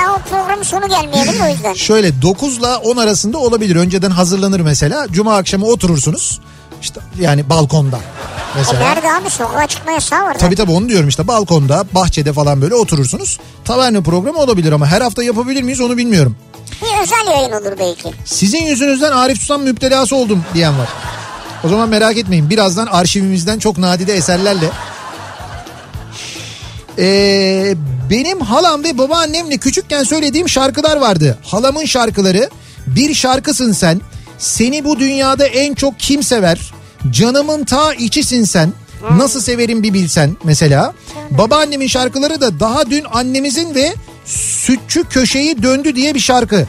[SPEAKER 3] Ya o programın sonu gelmeyelim o yüzden.
[SPEAKER 2] şöyle 9 ile 10 arasında olabilir. Önceden hazırlanır mesela. Cuma akşamı oturursunuz. İşte yani balkonda
[SPEAKER 3] E
[SPEAKER 2] mesela.
[SPEAKER 3] nerede abi sokağa çıkma yasağı var.
[SPEAKER 2] Tabii tabii onu diyorum işte balkonda, bahçede falan böyle oturursunuz. Taverna programı olabilir ama her hafta yapabilir miyiz onu bilmiyorum.
[SPEAKER 3] Bir özel yayın olur belki.
[SPEAKER 2] Sizin yüzünüzden Arif Susam müptelası oldum diyen var. O zaman merak etmeyin birazdan arşivimizden çok nadide eserlerle. Ee, benim halam ve babaannemle küçükken söylediğim şarkılar vardı. Halamın şarkıları bir şarkısın sen. Seni bu dünyada en çok kim sever? Canımın ta içisin sen. Nasıl severim bir bilsen mesela. Babaannemin şarkıları da daha dün annemizin ve sütçü köşeyi döndü diye bir şarkı.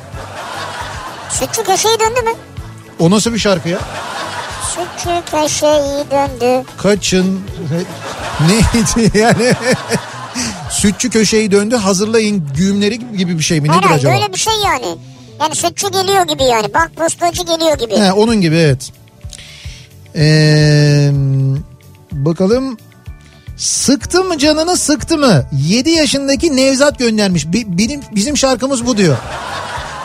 [SPEAKER 3] Sütçü köşeyi döndü mü?
[SPEAKER 2] O nasıl bir şarkı ya?
[SPEAKER 3] Sütçü köşeyi döndü.
[SPEAKER 2] Kaçın <laughs> neydi yani? Sütçü köşeyi döndü hazırlayın güğümleri gibi bir şey mi nedir
[SPEAKER 3] Herhalde
[SPEAKER 2] acaba?
[SPEAKER 3] öyle bir şey yani. Yani sütçü geliyor gibi yani. Bak postacı geliyor gibi.
[SPEAKER 2] He, onun gibi evet. Ee, bakalım sıktı mı canını sıktı mı? 7 yaşındaki Nevzat göndermiş. Benim bizim şarkımız bu diyor.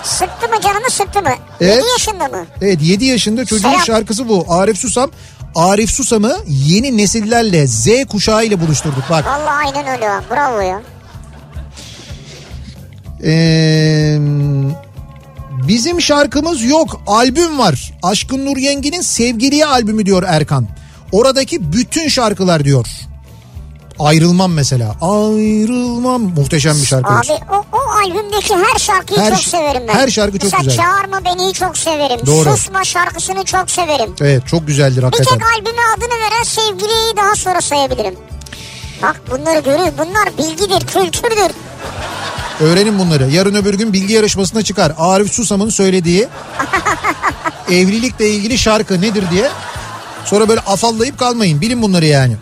[SPEAKER 3] Sıktı mı canını sıktı mı?
[SPEAKER 2] Evet.
[SPEAKER 3] 7 yaşında mı?
[SPEAKER 2] Evet 7 yaşında çocuğun
[SPEAKER 3] Selam.
[SPEAKER 2] şarkısı bu. Arif Susam. Arif Susam'ı yeni nesillerle Z kuşağı ile buluşturduk. Bak
[SPEAKER 3] Vallahi aynen öyle. Bravo ya.
[SPEAKER 2] Ee, bizim şarkımız yok albüm var. Aşkın Nur Yengi'nin Sevgiliye albümü diyor Erkan. Oradaki bütün şarkılar diyor. Ayrılmam mesela. Ayrılmam muhteşem bir şarkı.
[SPEAKER 3] Abi o, o albümdeki her şarkıyı
[SPEAKER 2] Her
[SPEAKER 3] çok severim ben.
[SPEAKER 2] her şarkı çok
[SPEAKER 3] Mesela
[SPEAKER 2] güzel.
[SPEAKER 3] Çağırma Beni'yi çok severim.
[SPEAKER 2] Doğru.
[SPEAKER 3] Susma şarkısını çok severim.
[SPEAKER 2] Evet çok güzeldir
[SPEAKER 3] Bir
[SPEAKER 2] hakikaten.
[SPEAKER 3] tek albüme adını veren sevgiliyi daha sonra sayabilirim. Bak bunları görüyor. Bunlar bilgidir, kültürdür.
[SPEAKER 2] Öğrenin bunları. Yarın öbür gün bilgi yarışmasına çıkar. Arif Susam'ın söylediği evlilikle ilgili şarkı nedir diye. Sonra böyle afallayıp kalmayın. Bilin bunları yani.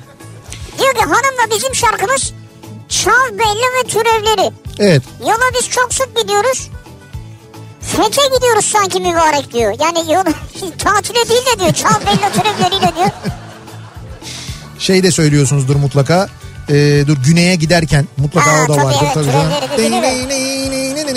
[SPEAKER 3] Diyor ki hanımla bizim şarkımız Çal Belli ve Türevleri.
[SPEAKER 2] Evet.
[SPEAKER 3] Yola biz çok sık gidiyoruz. Fete gidiyoruz sanki mübarek diyor. Yani yola tatile değil de diyor. Çal Belli Türevleriyle diyor.
[SPEAKER 2] Şey de söylüyorsunuzdur mutlaka. Ee, dur güneye giderken mutlaka
[SPEAKER 3] Ha,
[SPEAKER 2] o da
[SPEAKER 3] tabii,
[SPEAKER 2] vardır
[SPEAKER 3] evet,
[SPEAKER 2] tabii
[SPEAKER 3] bilirim.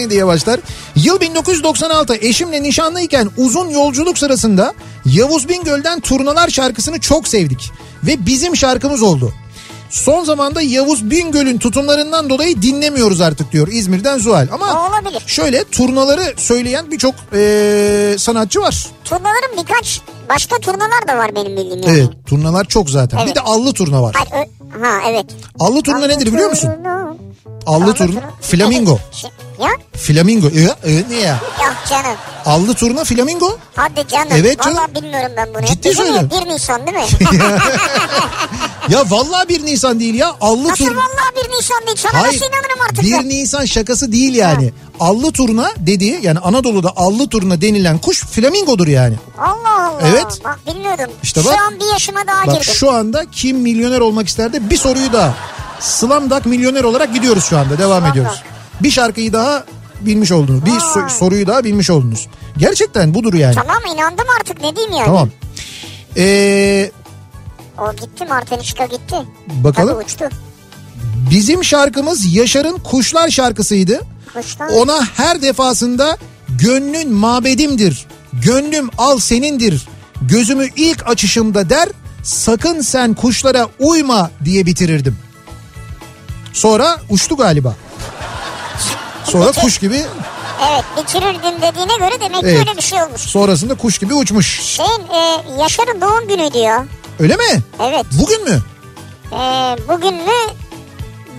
[SPEAKER 2] diye başlar. Yıl 1996 eşimle nişanlıyken uzun yolculuk sırasında Yavuz Bingöl'den Turnalar şarkısını çok sevdik. Ve bizim şarkımız oldu. Son zamanda Yavuz Bingöl'ün tutumlarından dolayı dinlemiyoruz artık diyor İzmir'den Zuhal. Ama
[SPEAKER 3] olabilir.
[SPEAKER 2] şöyle turnaları söyleyen birçok ee, sanatçı var.
[SPEAKER 3] Turnaların birkaç başka turnalar da var benim bildiğim yani.
[SPEAKER 2] Evet turnalar çok zaten. Bir
[SPEAKER 3] Evet.
[SPEAKER 2] de allı turna var.
[SPEAKER 3] Hayır, ö- ha evet.
[SPEAKER 2] Allı turna nedir biliyor musun?
[SPEAKER 3] Turna.
[SPEAKER 2] Allı
[SPEAKER 3] Allı
[SPEAKER 2] turna.
[SPEAKER 3] turna.
[SPEAKER 2] Flamingo.
[SPEAKER 3] Şey- Ya
[SPEAKER 2] Flamingo. Ee, ee, ne ya?
[SPEAKER 3] yok canım.
[SPEAKER 2] Allı turna flamingo.
[SPEAKER 3] Hadi canım.
[SPEAKER 2] Evet canım.
[SPEAKER 3] Vallahi bilmiyorum ben bunu.
[SPEAKER 2] Ciddi söylüyorum.
[SPEAKER 3] 1 Nisan değil mi? <laughs>
[SPEAKER 2] Ya vallahi bir Nisan değil ya. Allı
[SPEAKER 3] Nasıl
[SPEAKER 2] turna.
[SPEAKER 3] vallahi 1 Nisan değil? Sana
[SPEAKER 2] Hayır.
[SPEAKER 3] nasıl inanırım artık?
[SPEAKER 2] 1
[SPEAKER 3] ben?
[SPEAKER 2] Nisan şakası değil yani. Allı turna dediği yani Anadolu'da allı turna denilen kuş flamingodur yani.
[SPEAKER 3] Allah Allah.
[SPEAKER 2] Evet.
[SPEAKER 3] Bak bilmiyordum.
[SPEAKER 2] İşte bak.
[SPEAKER 3] Şu an bir yaşıma daha
[SPEAKER 2] Bak
[SPEAKER 3] girdim.
[SPEAKER 2] şu anda kim milyoner olmak ister de bir soruyu daha. Slamdak milyoner olarak gidiyoruz şu anda. Devam
[SPEAKER 3] Slamdak.
[SPEAKER 2] ediyoruz. Bir şarkıyı daha bilmiş oldunuz. Bir so- soruyu daha bilmiş oldunuz. Gerçekten budur yani.
[SPEAKER 3] Tamam inandım artık ne diyeyim yani.
[SPEAKER 2] Tamam. Ee,
[SPEAKER 3] O gitti Martenişka gitti.
[SPEAKER 2] bakalım.
[SPEAKER 3] Tabii uçtu.
[SPEAKER 2] Bizim şarkımız Yaşar'ın Kuşlar şarkısıydı.
[SPEAKER 3] Kuşlar.
[SPEAKER 2] Ona her defasında gönlün mabedimdir. Gönlüm al senindir. Gözümü ilk açışımda der. Sakın sen kuşlara uyma diye bitirirdim. Sonra uçtu galiba. Sonra kuş gibi
[SPEAKER 3] Evet bitirirdim dediğine göre demek ki
[SPEAKER 2] Evet.
[SPEAKER 3] öyle bir şey olmuş.
[SPEAKER 2] sonrasında kuş gibi uçmuş.
[SPEAKER 3] Şeyin e, Yaşar'ın doğum günüydü ya.
[SPEAKER 2] Öyle mi?
[SPEAKER 3] Evet.
[SPEAKER 2] Bugün mü?
[SPEAKER 3] E, bugün mü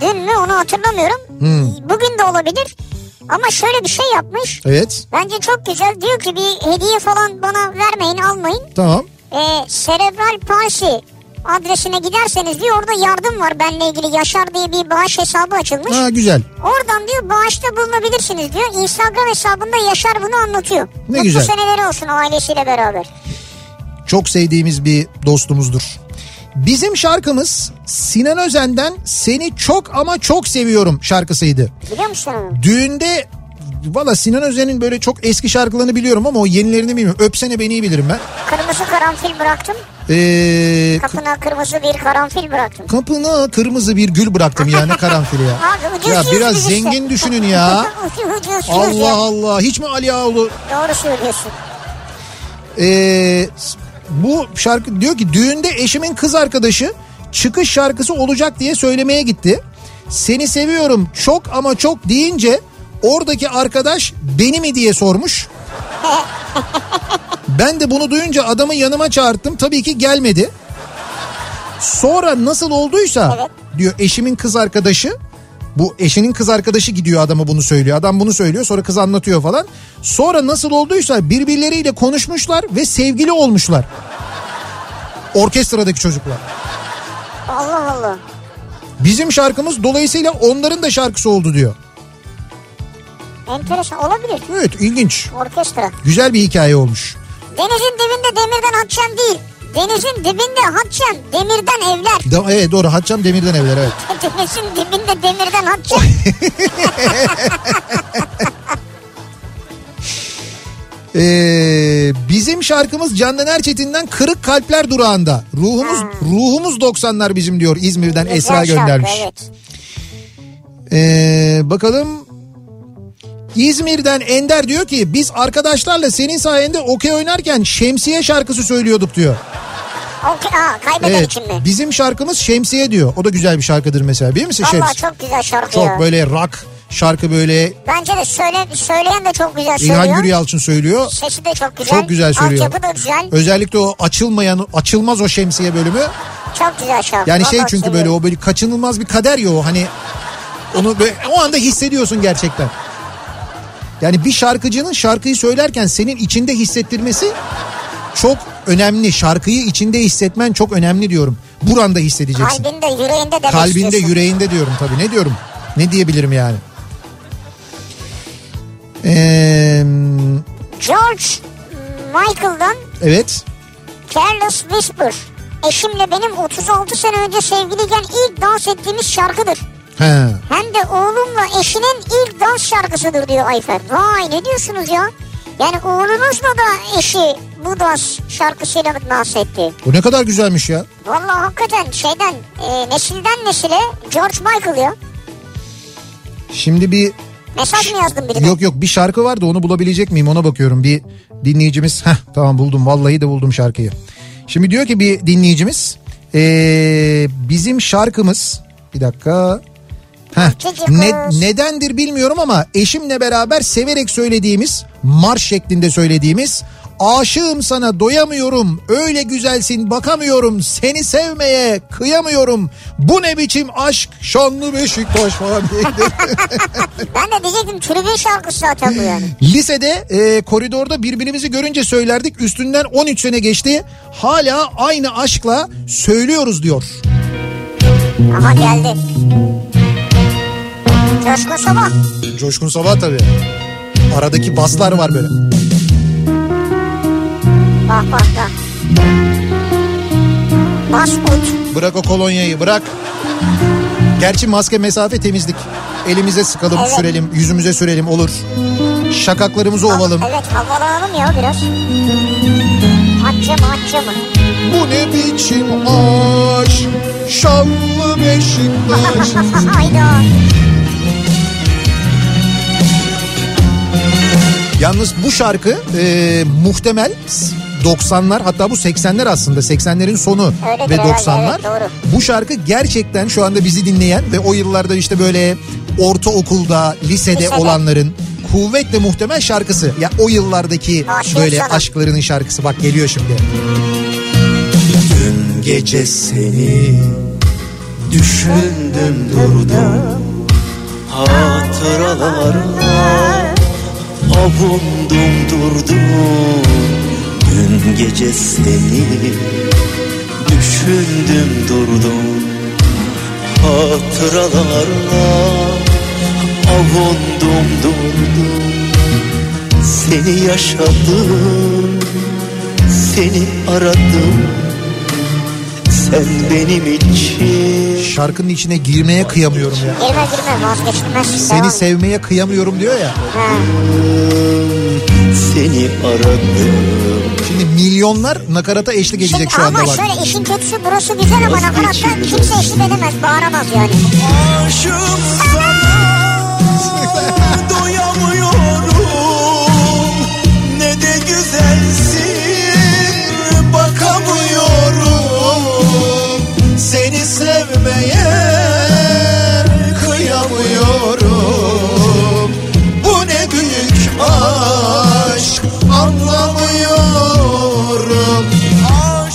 [SPEAKER 3] dün mü onu hatırlamıyorum.
[SPEAKER 2] Hmm.
[SPEAKER 3] Bugün de olabilir. Ama şöyle bir şey yapmış.
[SPEAKER 2] Evet.
[SPEAKER 3] Bence çok güzel. Diyor ki bir hediye falan bana vermeyin almayın.
[SPEAKER 2] Tamam.
[SPEAKER 3] E, Cerebral Palsy adresine giderseniz diyor orada yardım var benle ilgili Yaşar diye bir bağış hesabı açılmış.
[SPEAKER 2] Ha güzel.
[SPEAKER 3] Oradan diyor bağışta bulunabilirsiniz diyor. Instagram hesabında Yaşar bunu anlatıyor.
[SPEAKER 2] Ne
[SPEAKER 3] Mutlu
[SPEAKER 2] güzel.
[SPEAKER 3] seneleri olsun ailesiyle beraber.
[SPEAKER 2] Çok sevdiğimiz bir dostumuzdur. Bizim şarkımız Sinan Özen'den Seni Çok Ama Çok Seviyorum şarkısıydı.
[SPEAKER 3] Biliyor musun onu?
[SPEAKER 2] Düğünde valla Sinan Özen'in böyle çok eski şarkılarını biliyorum ama o yenilerini bilmiyorum. Öpsene beni bilirim ben.
[SPEAKER 3] Kırmızı karanfil bıraktım.
[SPEAKER 2] Ee,
[SPEAKER 3] Kapına kırmızı bir karanfil bıraktım.
[SPEAKER 2] kapına kırmızı bir gül bıraktım yani <laughs> karanfili ya.
[SPEAKER 3] Abi ucuz
[SPEAKER 2] ya biraz
[SPEAKER 3] işte.
[SPEAKER 2] zengin düşünün ya. <laughs>
[SPEAKER 3] ucuz
[SPEAKER 2] Allah
[SPEAKER 3] ya.
[SPEAKER 2] Allah hiç mi Ali Ağaoğlu
[SPEAKER 3] Doğru söylüyorsun.
[SPEAKER 2] Ee, bu şarkı diyor ki düğünde eşimin kız arkadaşı çıkış şarkısı olacak diye söylemeye gitti. Seni seviyorum çok ama çok deyince oradaki arkadaş beni mi diye sormuş. <laughs> Ben de bunu duyunca adamı yanıma çağırttım. Tabii ki gelmedi. Sonra nasıl olduysa
[SPEAKER 3] Evet.
[SPEAKER 2] diyor eşimin kız arkadaşı bu eşinin kız arkadaşı gidiyor adama bunu söylüyor. Adam bunu söylüyor sonra kız anlatıyor falan. Sonra nasıl olduysa birbirleriyle konuşmuşlar ve sevgili olmuşlar. Orkestradaki çocuklar.
[SPEAKER 3] Allah Allah.
[SPEAKER 2] Bizim şarkımız dolayısıyla onların da şarkısı oldu diyor.
[SPEAKER 3] Enteresan olabilir.
[SPEAKER 2] Evet ilginç.
[SPEAKER 3] Orkestra.
[SPEAKER 2] Güzel bir hikaye olmuş.
[SPEAKER 3] Denizin dibinde demirden hatçem değil. Denizin dibinde hatçem demirden evler.
[SPEAKER 2] Da, evet doğru Hatçam Demir'den evler evet. <laughs>
[SPEAKER 3] Denizin dibinde demirden hatçem. <laughs>
[SPEAKER 2] Ee, bizim şarkımız Candan Erçetin'den Kırık Kalpler Durağı'nda. Ruhumuz ruhumuz 90'lar bizim diyor İzmir'den Esra
[SPEAKER 3] Güzel şarkı,
[SPEAKER 2] göndermiş.
[SPEAKER 3] Evet.
[SPEAKER 2] Ee, bakalım İzmir'den Ender diyor ki biz arkadaşlarla senin sayende okey oynarken şemsiye şarkısı söylüyorduk diyor.
[SPEAKER 3] Okey, aa, kaybeden
[SPEAKER 2] Evet
[SPEAKER 3] için mi?
[SPEAKER 2] bizim şarkımız şemsiye diyor. O da güzel bir şarkıdır mesela. Bilir misin
[SPEAKER 3] Valla çok güzel şarkı
[SPEAKER 2] Çok
[SPEAKER 3] ya.
[SPEAKER 2] böyle rock şarkı böyle
[SPEAKER 3] Bence de söyle, söyleyen de çok güzel söylüyor.
[SPEAKER 2] İlhan Güryalçın söylüyor.
[SPEAKER 3] Sesi de çok güzel.
[SPEAKER 2] Çok güzel söylüyor.
[SPEAKER 3] Altyapı da güzel.
[SPEAKER 2] Özellikle o açılmayan açılmaz o şemsiye bölümü.
[SPEAKER 3] Çok güzel şarkı.
[SPEAKER 2] Yani şey çünkü böyle o böyle kaçınılmaz bir kader ya o hani onu böyle, o anda hissediyorsun gerçekten. Yani bir şarkıcının şarkıyı söylerken senin içinde hissettirmesi çok önemli. Şarkıyı içinde hissetmen çok önemli diyorum. Buranda hissedeceksin.
[SPEAKER 3] Kalbinde, yüreğinde demek
[SPEAKER 2] Kalbinde,
[SPEAKER 3] istiyorsun.
[SPEAKER 2] yüreğinde diyorum tabii. Ne diyorum? Ne diyebilirim yani? Ee,
[SPEAKER 3] George Michael'dan
[SPEAKER 2] evet.
[SPEAKER 3] Careless Whisper. Eşimle benim 36 sene önce sevgiliyken ilk dans ettiğimiz şarkıdır.
[SPEAKER 2] He.
[SPEAKER 3] Hem de oğlumla eşinin ilk dans şarkısıdır diyor Ayfer. Vay ne diyorsunuz ya? Yani oğlunuzla da eşi bu dans şarkısıyla dans etti.
[SPEAKER 2] Bu ne kadar güzelmiş ya.
[SPEAKER 3] Vallahi hakikaten şeyden e, nesilden nesile George Michael ya.
[SPEAKER 2] Şimdi bir
[SPEAKER 3] Mesaj mı yazdın birine?
[SPEAKER 2] Yok yok bir şarkı vardı onu bulabilecek miyim ona bakıyorum. Bir dinleyicimiz heh tamam buldum vallahi de buldum şarkıyı. Şimdi diyor ki bir dinleyicimiz ee, bizim şarkımız bir dakika Heh, ne, nedendir bilmiyorum ama eşimle beraber severek söylediğimiz marş şeklinde söylediğimiz Aşığım sana doyamıyorum öyle güzelsin bakamıyorum seni sevmeye kıyamıyorum bu ne biçim aşk şanlı Beşiktaş falan diye. <laughs>
[SPEAKER 3] Ben de diyecektim tribün şarkısı zaten bu yani.
[SPEAKER 2] Lisede e, koridorda birbirimizi görünce söylerdik. Üstünden 13 sene geçti. Hala aynı aşkla söylüyoruz diyor.
[SPEAKER 3] Aha geldi. Coşkun Sabah.
[SPEAKER 2] Coşkun Sabah tabii. Aradaki baslar var böyle.
[SPEAKER 3] Bak bak bak. Bas ut.
[SPEAKER 2] Bırak o kolonyayı bırak. Gerçi maske mesafe temizlik. Elimize sıkalım
[SPEAKER 3] Evet.
[SPEAKER 2] sürelim yüzümüze sürelim olur. Şakaklarımızı ovalım.
[SPEAKER 3] Evet havalanalım ya biraz. Atça mı atça mı?
[SPEAKER 2] Bu ne biçim aşk şanlı Beşiktaş. <laughs>
[SPEAKER 3] Hayda.
[SPEAKER 2] Yalnız bu şarkı e, muhtemel 90'lar hatta bu 80'ler aslında 80'lerin sonu
[SPEAKER 3] Öyledir
[SPEAKER 2] ve
[SPEAKER 3] herhalde,
[SPEAKER 2] 90'lar.
[SPEAKER 3] evet, doğru.
[SPEAKER 2] bu şarkı gerçekten şu anda bizi dinleyen ve o yıllarda işte böyle ortaokulda, lisede,
[SPEAKER 3] Lisede.
[SPEAKER 2] olanların kuvvetle muhtemel şarkısı. Ya o yıllardaki
[SPEAKER 3] Aşığım
[SPEAKER 2] böyle
[SPEAKER 3] sana.
[SPEAKER 2] aşklarının şarkısı bak geliyor şimdi.
[SPEAKER 4] Dün gece seni düşündüm durdum Hatıralarla avundum durdum. Dün gece seni düşündüm durdum. Hatıralarla avundum durdum. Seni yaşadım seni aradım sen benim için
[SPEAKER 2] Şarkının içine girmeye kıyamıyorum ya.
[SPEAKER 3] Girme girme vazgeçilmez.
[SPEAKER 2] Seni
[SPEAKER 3] Devam.
[SPEAKER 2] sevmeye kıyamıyorum diyor ya.
[SPEAKER 3] Ha.
[SPEAKER 4] seni aradım
[SPEAKER 2] Şimdi milyonlar nakarata eşlik edecek
[SPEAKER 3] Şimdi
[SPEAKER 2] şu anda
[SPEAKER 3] ama
[SPEAKER 2] bak.
[SPEAKER 3] şöyle işin kötüsü burası güzel ama nakaratta kimse eşlik edemez bağıramaz yani.
[SPEAKER 4] Aşığım sana <laughs> doyamıyorum Ne de güzelsin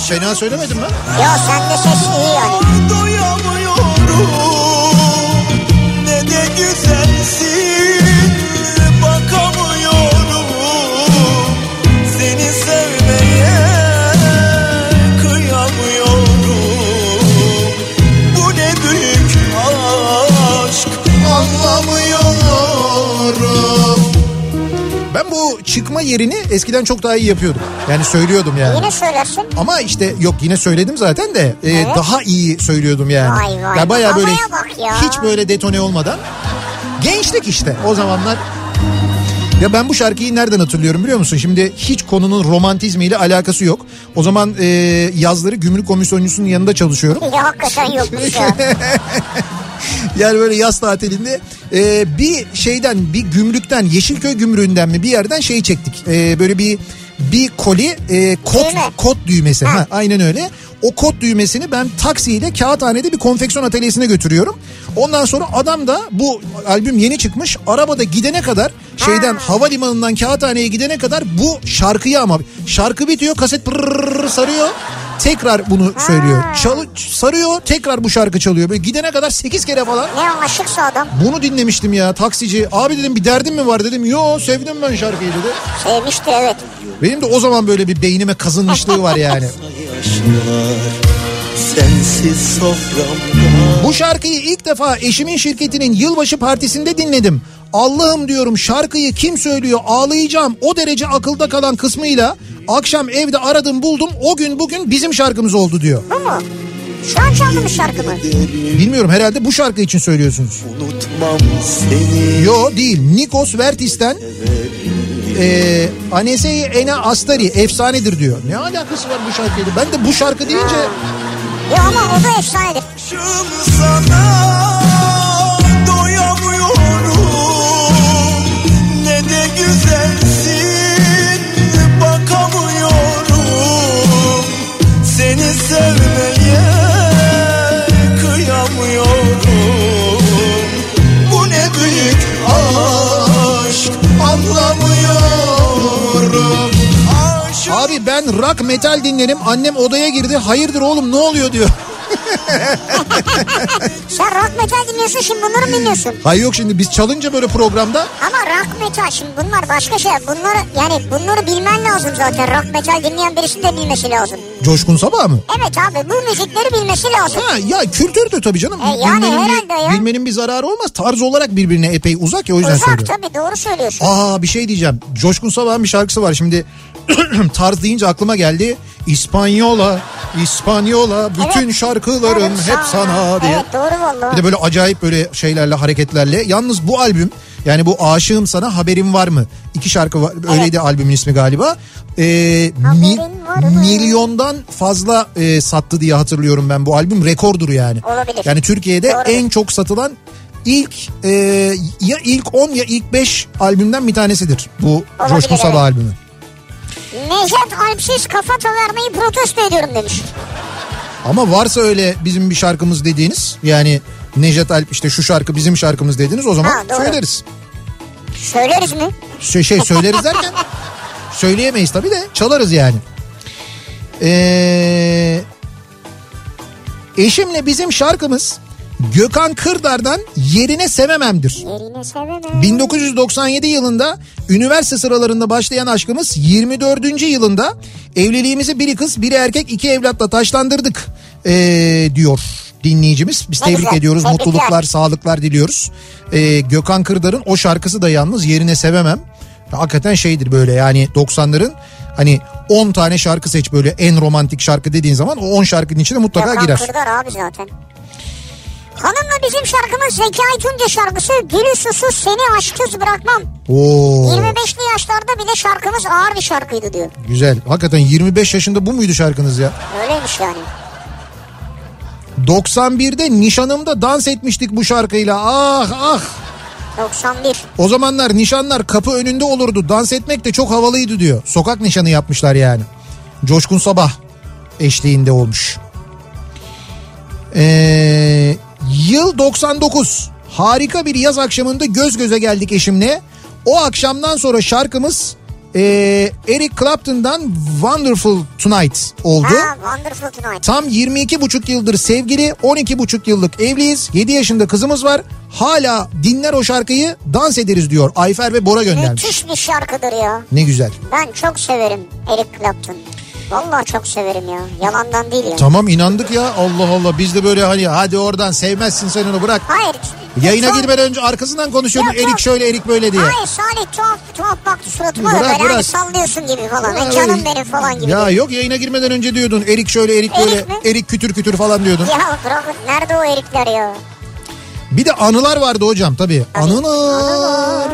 [SPEAKER 2] Fena söylemedim ben.
[SPEAKER 3] Yo sende ses iyi yani.
[SPEAKER 2] Yerini eskiden çok daha iyi yapıyordum. Yani söylüyordum yani.
[SPEAKER 3] Yine söylersin.
[SPEAKER 2] Ama işte yok yine söyledim zaten de e,
[SPEAKER 3] Evet.
[SPEAKER 2] daha iyi söylüyordum yani.
[SPEAKER 3] Vay vay.
[SPEAKER 2] Ya bayağı böyle
[SPEAKER 3] ya.
[SPEAKER 2] hiç böyle detone olmadan. Gençlik işte o zamanlar. Ya ben bu şarkıyı nereden hatırlıyorum biliyor musun? Şimdi hiç konunun romantizmiyle alakası yok. O zaman e, yazları gümrük komisyoncusunun yanında çalışıyorum.
[SPEAKER 3] Ya hakikaten yokmuş ya. <laughs> <laughs>
[SPEAKER 2] Yani böyle yaz tatilinde e, bir şeyden bir gümrükten Yeşilköy gümrüğünden mi bir yerden şey çektik. E, böyle bir bir koli e, kot
[SPEAKER 3] Düğme.
[SPEAKER 2] kot düğmesi.
[SPEAKER 3] Ha.
[SPEAKER 2] Ha. aynen öyle. O kod düğmesini ben taksiyle kağıthanede bir konfeksiyon atölyesine götürüyorum. Ondan sonra adam da bu albüm yeni çıkmış. Arabada gidene kadar şeyden havalimanından kağıthaneye gidene kadar bu şarkıyı ama şarkı bitiyor kaset sarıyor. Tekrar bunu söylüyor. Çalı, sarıyor tekrar bu şarkı çalıyor. Böyle gidene kadar 8 kere falan.
[SPEAKER 3] Ne o aşıksa adam.
[SPEAKER 2] Bunu dinlemiştim ya taksici. Abi dedim bir derdin mi var dedim. Yo sevdim ben şarkıyı dedi.
[SPEAKER 3] Sevmiştir evet.
[SPEAKER 2] Benim de o zaman böyle bir beynime kazınmışlığı var yani.
[SPEAKER 4] Sensiz soframda
[SPEAKER 2] Bu şarkıyı ilk defa eşimin şirketinin yılbaşı partisinde dinledim. Allah'ım diyorum şarkıyı kim söylüyor ağlayacağım o derece akılda kalan kısmıyla akşam evde aradım buldum o gün bugün bizim şarkımız oldu diyor.
[SPEAKER 3] Bu mu? Şu an çaldı mı şarkı mı?
[SPEAKER 2] Bilmiyorum herhalde bu şarkı için söylüyorsunuz.
[SPEAKER 4] unutmam seni
[SPEAKER 2] Yo değil Nikos Vertis'ten e, Anesei Ena Astari efsanedir diyor. Ne alakası var bu şarkıyla? Ben de bu şarkı deyince
[SPEAKER 3] Ya ama o da efsanedir.
[SPEAKER 4] Sana doyamıyorum Ne de güzelsin bakamıyorum Seni sevmeye
[SPEAKER 2] abi ben rock metal dinlerim annem odaya girdi hayırdır oğlum ne oluyor diyor. <laughs>
[SPEAKER 3] Sen rock metal dinliyorsun şimdi bunları mı dinliyorsun?
[SPEAKER 2] Hayır yok şimdi biz çalınca böyle programda
[SPEAKER 3] Ama rock metal şimdi bunlar başka şey. Bunları yani bunları bilmen lazım zaten. Rock metal dinleyen birisinin de bilmesi lazım.
[SPEAKER 2] Coşkun Sabah mı?
[SPEAKER 3] Evet abi bu müzikleri bilmesi lazım.
[SPEAKER 2] Ha ya kültürdür tabii canım.
[SPEAKER 3] E, yani
[SPEAKER 2] bilmenin,
[SPEAKER 3] herhalde
[SPEAKER 2] bir,
[SPEAKER 3] ya.
[SPEAKER 2] bilmenin bir zararı olmaz. Tarz olarak birbirine epey uzak ya o yüzden
[SPEAKER 3] Uzak
[SPEAKER 2] söylüyorum.
[SPEAKER 3] tabii doğru söylüyorsun.
[SPEAKER 2] Aa bir şey diyeceğim. Coşkun Sabah'ın bir şarkısı var şimdi. <clears throat> tarz deyince aklıma geldi. İspanyola, İspanyola bütün
[SPEAKER 3] Evet.
[SPEAKER 2] şarkılarım
[SPEAKER 3] Evet,
[SPEAKER 2] hep sana diye.
[SPEAKER 3] Evet doğru vallahi.
[SPEAKER 2] Bir de böyle acayip böyle şeylerle hareketlerle. Yalnız bu albüm yani bu Aşığım Sana Haberim Var mı? İki şarkı var. Öyleydi albümün ismi galiba. Ee, mi- milyondan fazla e, sattı diye hatırlıyorum ben bu albüm. Rekordur yani.
[SPEAKER 3] Olabilir.
[SPEAKER 2] Yani Türkiye'de
[SPEAKER 3] Doğru.
[SPEAKER 2] en çok satılan ilk e, ya ilk 10 ya ilk 5 albümden bir tanesidir. Bu
[SPEAKER 3] Olabilir,
[SPEAKER 2] Coşkun Sabah
[SPEAKER 3] evet.
[SPEAKER 2] albümü.
[SPEAKER 3] Nejat Alpsiz kafa taverneyi protesto ediyorum demiş.
[SPEAKER 2] Ama varsa öyle bizim bir şarkımız dediğiniz yani Nejat Alp işte şu şarkı bizim şarkımız dediniz o zaman
[SPEAKER 3] Ha, doğru.
[SPEAKER 2] söyleriz.
[SPEAKER 3] Söyleriz mi?
[SPEAKER 2] Şey, şey söyleriz derken <laughs> söyleyemeyiz tabii de çalarız yani. Ee, eşimle bizim şarkımız Gökhan Kırdar'dan Yerine Sevemem'dir.
[SPEAKER 3] Yerine sevemem.
[SPEAKER 2] 1997 yılında üniversite sıralarında başlayan aşkımız 24. yılında evliliğimizi biri kız biri erkek iki evlatla taşlandırdık ee, diyor dinleyicimiz. Biz
[SPEAKER 3] Ne
[SPEAKER 2] tebrik
[SPEAKER 3] güzel,
[SPEAKER 2] ediyoruz
[SPEAKER 3] tebrikler.
[SPEAKER 2] mutluluklar sağlıklar diliyoruz. Ee, Gökhan Kırdar'ın o şarkısı da yalnız yerine sevemem. Hakikaten şeydir böyle yani 90'ların hani 10 tane şarkı seç böyle en romantik şarkı dediğin zaman o 10 şarkının içine mutlaka
[SPEAKER 3] Gökhan
[SPEAKER 2] girer.
[SPEAKER 3] Kırdar abi zaten. Hanımla bizim şarkımız Zekai Tunca şarkısı Gülü susuz seni aşksız bırakmam.
[SPEAKER 2] Oo,
[SPEAKER 3] 25'li yaşlarda bile şarkımız ağır bir şarkıydı diyor.
[SPEAKER 2] güzel. Hakikaten 25 yaşında bu muydu şarkınız ya?
[SPEAKER 3] Öyleymiş yani.
[SPEAKER 2] 91'de nişanımda dans etmiştik bu şarkıyla. Ah ah.
[SPEAKER 3] 91.
[SPEAKER 2] O zamanlar nişanlar kapı önünde olurdu. Dans etmek de çok havalıydı diyor. Sokak nişanı yapmışlar yani. Coşkun Sabah eşliğinde olmuş. Ee, yıl 99. Harika bir yaz akşamında göz göze geldik eşimle. O akşamdan sonra şarkımız ee, Eric Clapton'dan Wonderful Tonight oldu.
[SPEAKER 3] Ha Wonderful Tonight.
[SPEAKER 2] Tam 22 buçuk yıldır sevgili, 12 buçuk yıllık evliyiz. 7 yaşında kızımız var. Hala dinler o şarkıyı dans ederiz diyor. Ayfer ve Bora göndermiş.
[SPEAKER 3] Müthiş bir şarkıdır ya.
[SPEAKER 2] Ne güzel.
[SPEAKER 3] Ben çok severim Eric Clapton. Vallahi çok severim ya. Yalandan değil ya.
[SPEAKER 2] Tamam inandık ya Allah Allah biz de böyle hani hadi oradan sevmezsin sen onu bırak.
[SPEAKER 3] Hayır.
[SPEAKER 2] Yayına girmeden önce arkasından konuşuyordun
[SPEAKER 3] Yok, yok.
[SPEAKER 2] Erik şöyle Erik böyle diye.
[SPEAKER 3] Hayır Salih tuhaf tuhaf baktı suratıma da
[SPEAKER 2] Bırak,
[SPEAKER 3] böyle
[SPEAKER 2] bırak.
[SPEAKER 3] hani sallıyorsun gibi falan.
[SPEAKER 2] Ya,
[SPEAKER 3] canım benim falan gibi.
[SPEAKER 2] Ya
[SPEAKER 3] Ya,
[SPEAKER 2] yok yayına girmeden önce diyordun Erik şöyle Erik böyle
[SPEAKER 3] Erik mi?
[SPEAKER 2] Erik kütür kütür falan diyordun.
[SPEAKER 3] ya bırakın nerede o erikler ya?
[SPEAKER 2] Bir de anılar vardı hocam tabii. Anılar.
[SPEAKER 3] Anılar.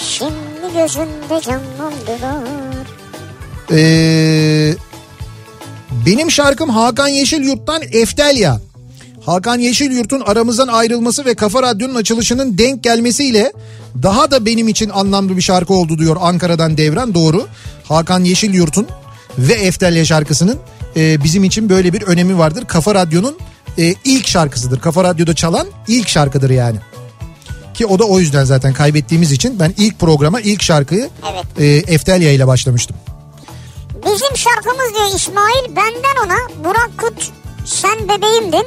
[SPEAKER 3] Şimdi gözümde canlandılar.
[SPEAKER 2] Ee, benim şarkım Hakan Yeşilyurt'tan Eftelya. Hakan Yeşilyurt'un aramızdan ayrılması ve Kafa Radyo'nun açılışının denk gelmesiyle daha da benim için anlamlı bir şarkı oldu diyor Ankara'dan Devran doğru. Hakan Yeşilyurt'un ve Eftelya şarkısının e, bizim için böyle bir önemi vardır. Kafa Radyo'nun e, ilk şarkısıdır. Kafa Radyo'da çalan ilk şarkıdır yani. Ki o da o yüzden zaten kaybettiğimiz için ben ilk programa ilk şarkıyı
[SPEAKER 3] Evet.
[SPEAKER 2] e, Eftelya ile başlamıştım.
[SPEAKER 3] Bizim şarkımız diyor İsmail benden ona Burak Kut sen bebeğimdin.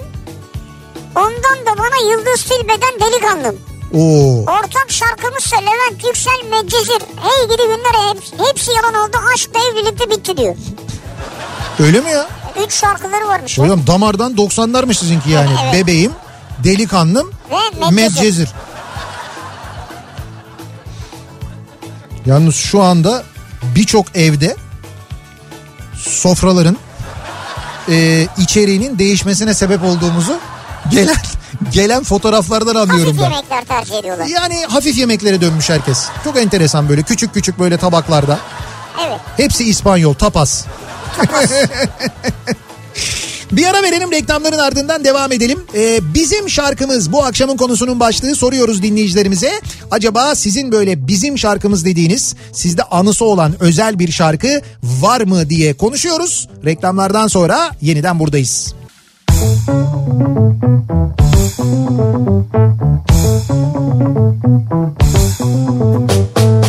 [SPEAKER 3] Ondan da bana Yıldız Tilbe'den delikanlım.
[SPEAKER 2] Oo.
[SPEAKER 3] Ortak şarkımızsa Levent Yüksel Medcezir. Hey gidi günler hepsi, hepsi yalan oldu aşk da evlilikte bitti diyor.
[SPEAKER 2] Öyle mi ya?
[SPEAKER 3] Üç şarkıları varmış. ya.
[SPEAKER 2] Hocam damardan 90'larmış sizinki yani.
[SPEAKER 3] Evet.
[SPEAKER 2] Bebeğim, delikanlım,
[SPEAKER 3] Ve Medcezir.
[SPEAKER 2] Medcezir. Yalnız şu anda birçok evde sofraların e, içeriğinin değişmesine sebep olduğumuzu gelen <laughs> gelen fotoğraflardan anlıyorum
[SPEAKER 3] Hafif
[SPEAKER 2] ben.
[SPEAKER 3] yemekler tercih ediyorlar.
[SPEAKER 2] Yani hafif yemeklere dönmüş herkes. Çok enteresan böyle küçük küçük böyle tabaklarda.
[SPEAKER 3] Evet.
[SPEAKER 2] Hepsi İspanyol tapas. <laughs> Bir ara verelim reklamların ardından devam edelim. Ee, bizim şarkımız bu akşamın konusunun başlığı soruyoruz dinleyicilerimize. Acaba sizin böyle bizim şarkımız dediğiniz sizde anısı olan özel bir şarkı var mı diye konuşuyoruz. Reklamlardan sonra yeniden buradayız. Kafa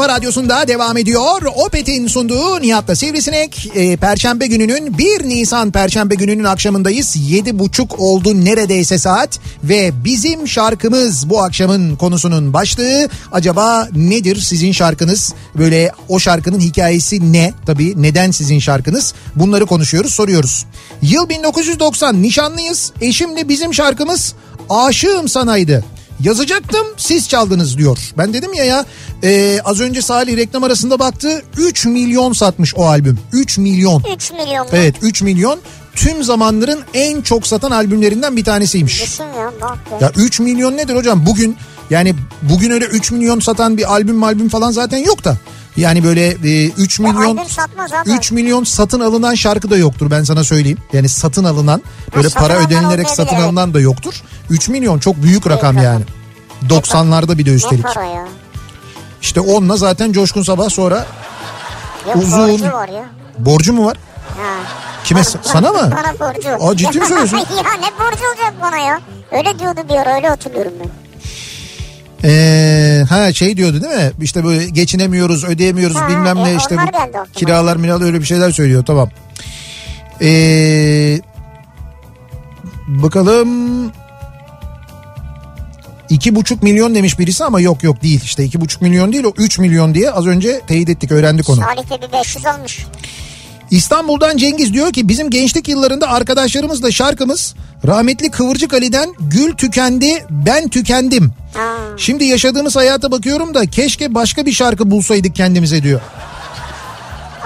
[SPEAKER 2] kafa radyosunda devam ediyor. Opet'in sunduğu Nihat'la Sivrisinek. Ee, Perşembe gününün 1 Nisan Perşembe gününün akşamındayız. 7.30 oldu neredeyse saat. Ve bizim şarkımız bu akşamın konusunun başlığı. Acaba nedir sizin şarkınız? Böyle o şarkının hikayesi ne? Tabii neden sizin şarkınız? Bunları konuşuyoruz soruyoruz. Yıl 1990 nişanlıyız. Eşimle bizim şarkımız Aşığım Sanaydı. Yazacaktım siz çaldınız diyor. Ben dedim ya ya e, az önce Salih reklam arasında baktı 3 milyon satmış o albüm. 3 milyon.
[SPEAKER 3] 3 milyon mu?
[SPEAKER 2] Evet 3 milyon tüm zamanların en çok satan albümlerinden bir tanesiymiş.
[SPEAKER 3] Bak ya.
[SPEAKER 2] Ya 3 milyon nedir hocam bugün yani bugün öyle 3 milyon satan bir albüm albüm falan zaten yok da. Yani böyle e, 3
[SPEAKER 3] Ya
[SPEAKER 2] milyon
[SPEAKER 3] abi.
[SPEAKER 2] 3 milyon satın alınan şarkı da yoktur ben sana söyleyeyim. Yani satın alınan böyle para ödenilerek satın
[SPEAKER 3] evet.
[SPEAKER 2] alınan da yoktur. 3 milyon çok büyük rakam
[SPEAKER 3] rakam.
[SPEAKER 2] yani. 90'larda bir de
[SPEAKER 3] Ne
[SPEAKER 2] üstelik.
[SPEAKER 3] para ya?
[SPEAKER 2] İşte onunla zaten Coşkun Sabah sonra
[SPEAKER 3] Yok
[SPEAKER 2] Uzun.
[SPEAKER 3] borcu var ya.
[SPEAKER 2] borcu mu var?
[SPEAKER 3] Ha.
[SPEAKER 2] Kime sana mı?
[SPEAKER 3] Bana borcu.
[SPEAKER 2] Aa, ciddi mi söylüyorsun? <laughs>
[SPEAKER 3] ya ne borcu olacak bana ya? Öyle diyordu bir ara öyle hatırlıyorum ben.
[SPEAKER 2] Ee, ha şey diyordu değil mi? İşte böyle geçinemiyoruz, ödeyemiyoruz
[SPEAKER 3] Ha,
[SPEAKER 2] bilmem
[SPEAKER 3] e,
[SPEAKER 2] ne işte bu kiralar miralar öyle bir şeyler söylüyor tamam. Ee, bakalım iki buçuk milyon demiş birisi ama yok yok değil işte iki buçuk milyon değil o 3 milyon diye az önce teyit ettik öğrendik onu.
[SPEAKER 3] Salih de bir 500 almış.
[SPEAKER 2] İstanbul'dan Cengiz diyor ki bizim gençlik yıllarında arkadaşlarımızla şarkımız rahmetli Kıvırcık Ali'den Gül tükendi ben tükendim. Şimdi yaşadığımız hayata bakıyorum da keşke başka bir şarkı bulsaydık kendimize diyor.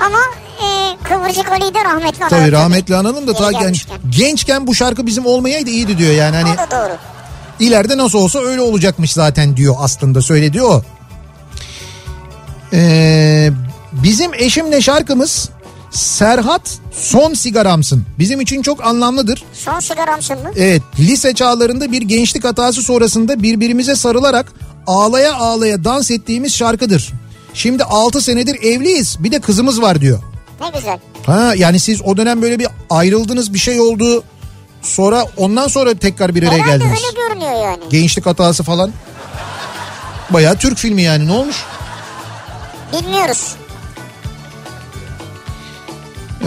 [SPEAKER 3] Ama e, Kıvırcık Ali'yi de rahmetli
[SPEAKER 2] Tabii
[SPEAKER 3] analım
[SPEAKER 2] rahmetli ananın da
[SPEAKER 3] Yeri
[SPEAKER 2] ta gen-
[SPEAKER 3] gelmişken.
[SPEAKER 2] gençken bu şarkı bizim olmayaydı iyiydi diyor yani hani
[SPEAKER 3] O da doğru.
[SPEAKER 2] ileride nasıl olsa öyle olacakmış zaten diyor aslında söyledi o. Ee, bizim eşimle şarkımız Serhat son sigaramsın. Bizim için çok anlamlıdır.
[SPEAKER 3] Son sigaramsın mı?
[SPEAKER 2] Evet lise çağlarında bir gençlik hatası sonrasında birbirimize sarılarak ağlaya ağlaya dans ettiğimiz şarkıdır. Şimdi 6 senedir evliyiz bir de kızımız var diyor.
[SPEAKER 3] Ne güzel.
[SPEAKER 2] Ha yani siz o dönem böyle bir ayrıldınız bir şey oldu. Sonra ondan sonra tekrar bir araya
[SPEAKER 3] Herhalde
[SPEAKER 2] geldiniz.
[SPEAKER 3] öyle görünüyor yani.
[SPEAKER 2] Gençlik hatası falan. Bayağı Türk filmi yani ne olmuş?
[SPEAKER 3] Bilmiyoruz.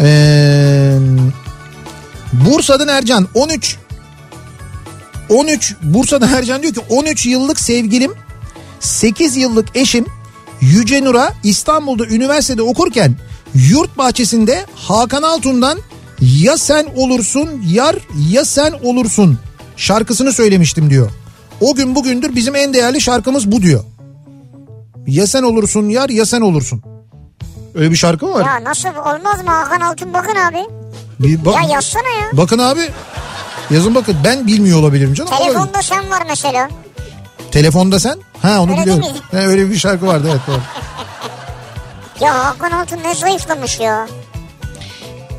[SPEAKER 2] Ee, Bursa'dan Ercan 13 13 Bursa'dan Ercan diyor ki 13 yıllık sevgilim 8 yıllık eşim Yüce Nur'a İstanbul'da üniversitede okurken yurt bahçesinde Hakan Altun'dan ya sen olursun yar ya sen olursun şarkısını söylemiştim diyor. O gün bugündür bizim en değerli şarkımız bu diyor. Ya sen olursun yar ya sen olursun. Öyle bir şarkı mı var?
[SPEAKER 3] Ya nasıl olmaz mı Hakan Altun bakın abi.
[SPEAKER 2] Bir bak-
[SPEAKER 3] Ya yazsana ya.
[SPEAKER 2] Bakın abi. Yazın bakın ben bilmiyor olabilirim canım. olabilir.
[SPEAKER 3] Telefonda sen var mesela.
[SPEAKER 2] Telefonda sen? Ha onu
[SPEAKER 3] Öyle
[SPEAKER 2] biliyorum. Ha, öyle bir şarkı vardı evet doğru.
[SPEAKER 3] Ya Hakan Altun ne zayıflamış ya.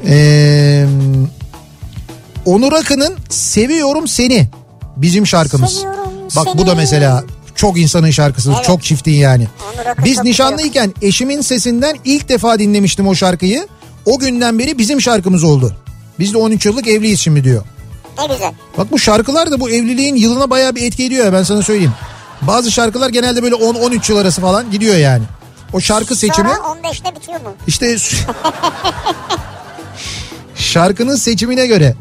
[SPEAKER 2] Ee, Onur Akın'ın Seviyorum Seni bizim şarkımız.
[SPEAKER 3] Seviyorum
[SPEAKER 2] Bak bu da
[SPEAKER 3] seni.
[SPEAKER 2] mesela çok insanın şarkısı.
[SPEAKER 3] Evet.
[SPEAKER 2] Çok çiftin yani. <laughs> Biz nişanlıyken eşimin sesinden ilk defa dinlemiştim o şarkıyı. O günden beri bizim şarkımız oldu. Biz de 13 yıllık evliyiz şimdi diyor.
[SPEAKER 3] Ne güzel.
[SPEAKER 2] Bak bu şarkılar da bu evliliğin yılına bayağı bir etki ediyor ya ben sana söyleyeyim. Bazı şarkılar genelde böyle 10-13 yıl arası falan gidiyor yani. O şarkı seçimi
[SPEAKER 3] Sonra 15'te bitiyor mu?
[SPEAKER 2] işte <laughs> şarkının seçimine göre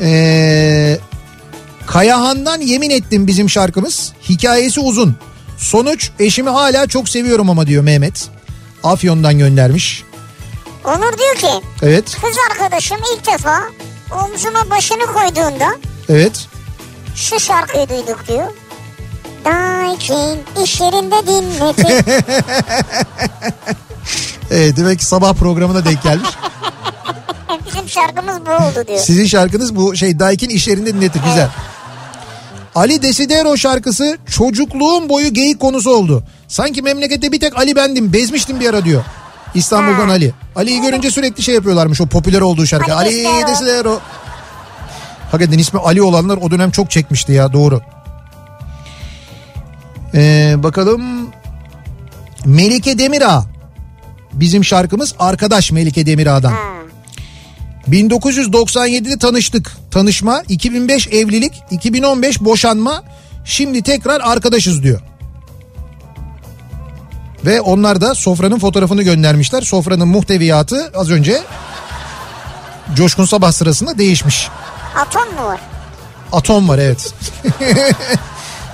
[SPEAKER 2] ee, Kayahan'dan yemin ettim bizim şarkımız. Hikayesi uzun. Sonuç eşimi hala çok seviyorum ama diyor Mehmet. Afyon'dan göndermiş.
[SPEAKER 3] Onur diyor ki
[SPEAKER 2] Evet,
[SPEAKER 3] kız arkadaşım ilk defa omzuma başını koyduğunda
[SPEAKER 2] evet.
[SPEAKER 3] şu şarkıyı duyduk diyor. Daikin iş yerinde dinletin. <laughs>
[SPEAKER 2] Evet, demek ki sabah programına denk gelmiş. <laughs>
[SPEAKER 3] Bizim şarkımız bu oldu diyor.
[SPEAKER 2] Sizin şarkınız bu şey Daikin iş yerinde dinletir güzel. Ali Desidero şarkısı çocukluğum boyu geyik konusu oldu. Sanki memlekette bir tek Ali bendim bezmiştim bir ara diyor. İstanbul'dan
[SPEAKER 3] Ha.
[SPEAKER 2] Ali. Ali'yi görünce sürekli şey yapıyorlarmış o popüler olduğu şarkı.
[SPEAKER 3] Ali
[SPEAKER 2] Ali
[SPEAKER 3] Desidero.
[SPEAKER 2] Desidero. Hakikaten ismi Ali olanlar o dönem çok çekmişti ya doğru. Ee, bakalım Melike Demirağ. Bizim şarkımız Arkadaş Melike Demirağ'dan. 1997'de tanıştık. Tanışma, 2005 evlilik, 2015 boşanma. Şimdi tekrar arkadaşız diyor. Ve onlar da sofranın fotoğrafını göndermişler. Sofranın muhteviyatı az önce Coşkun Sabah sırasında değişmiş.
[SPEAKER 3] Atom mu var?
[SPEAKER 2] Atom var evet. <laughs>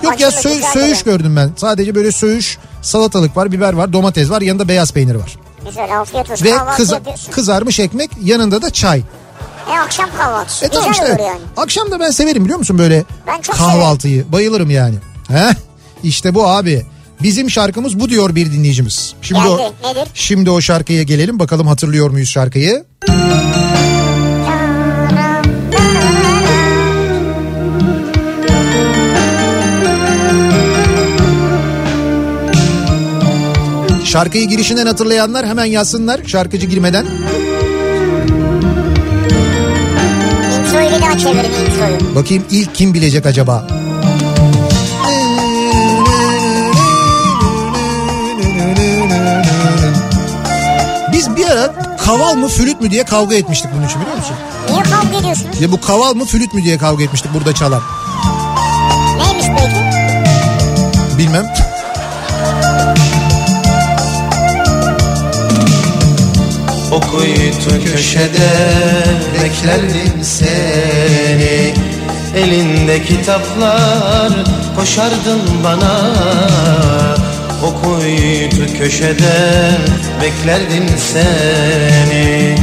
[SPEAKER 2] Yok ya sö- söğüş gördüm ben. Sadece böyle söğüş, salatalık var, biber var, domates var, yanında beyaz peynir var.
[SPEAKER 3] Güzel afiyet olsun.
[SPEAKER 2] Ve kıza- kızarmış ekmek, yanında da çay.
[SPEAKER 3] E akşam kahvaltısı.
[SPEAKER 2] E
[SPEAKER 3] Güzel
[SPEAKER 2] tamam işte
[SPEAKER 3] olur yani.
[SPEAKER 2] Akşam da ben severim biliyor musun böyle
[SPEAKER 3] Ben çok
[SPEAKER 2] kahvaltıyı. Bayılırım yani. Heh, işte bu abi. Bizim şarkımız bu diyor bir dinleyicimiz. Şimdi o,
[SPEAKER 3] Geldi. Nedir?
[SPEAKER 2] şimdi o şarkıya gelelim bakalım hatırlıyor muyuz şarkıyı? Şarkıyı girişinden hatırlayanlar hemen yazsınlar şarkıcı girmeden.
[SPEAKER 3] Introyu bir daha çevirin introyu.
[SPEAKER 2] Bakayım ilk kim bilecek acaba? Biz bir ara kaval mı flüt mü diye kavga etmiştik bunun için biliyor musun?
[SPEAKER 3] Niye kavga ediyorsunuz?
[SPEAKER 2] Ya bu kaval mı flüt mü diye kavga etmiştik burada çalan.
[SPEAKER 3] Neymiş peki?
[SPEAKER 2] Bilmem.
[SPEAKER 4] O kuytu köşede beklerdim seni. Elinde kitaplar koşardın bana. O kuytu köşede beklerdim seni.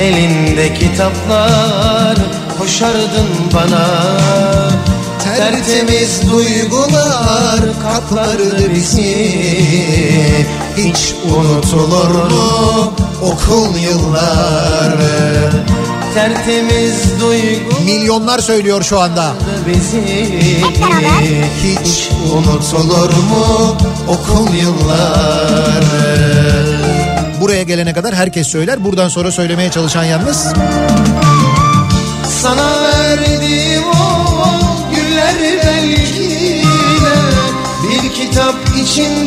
[SPEAKER 4] Elinde kitaplar koşardın bana. Tertemiz duygular kaplardı bizi. Hiç unutulur mu okul yılları Tertemiz duygu
[SPEAKER 2] Milyonlar söylüyor şu anda.
[SPEAKER 4] bizi. Hiç unutulur mu okul yılları
[SPEAKER 2] Buraya gelene kadar herkes söyler. Buradan sonra söylemeye çalışan yalnız.
[SPEAKER 4] Sana verdiğim o güller belki de Bir kitap içinde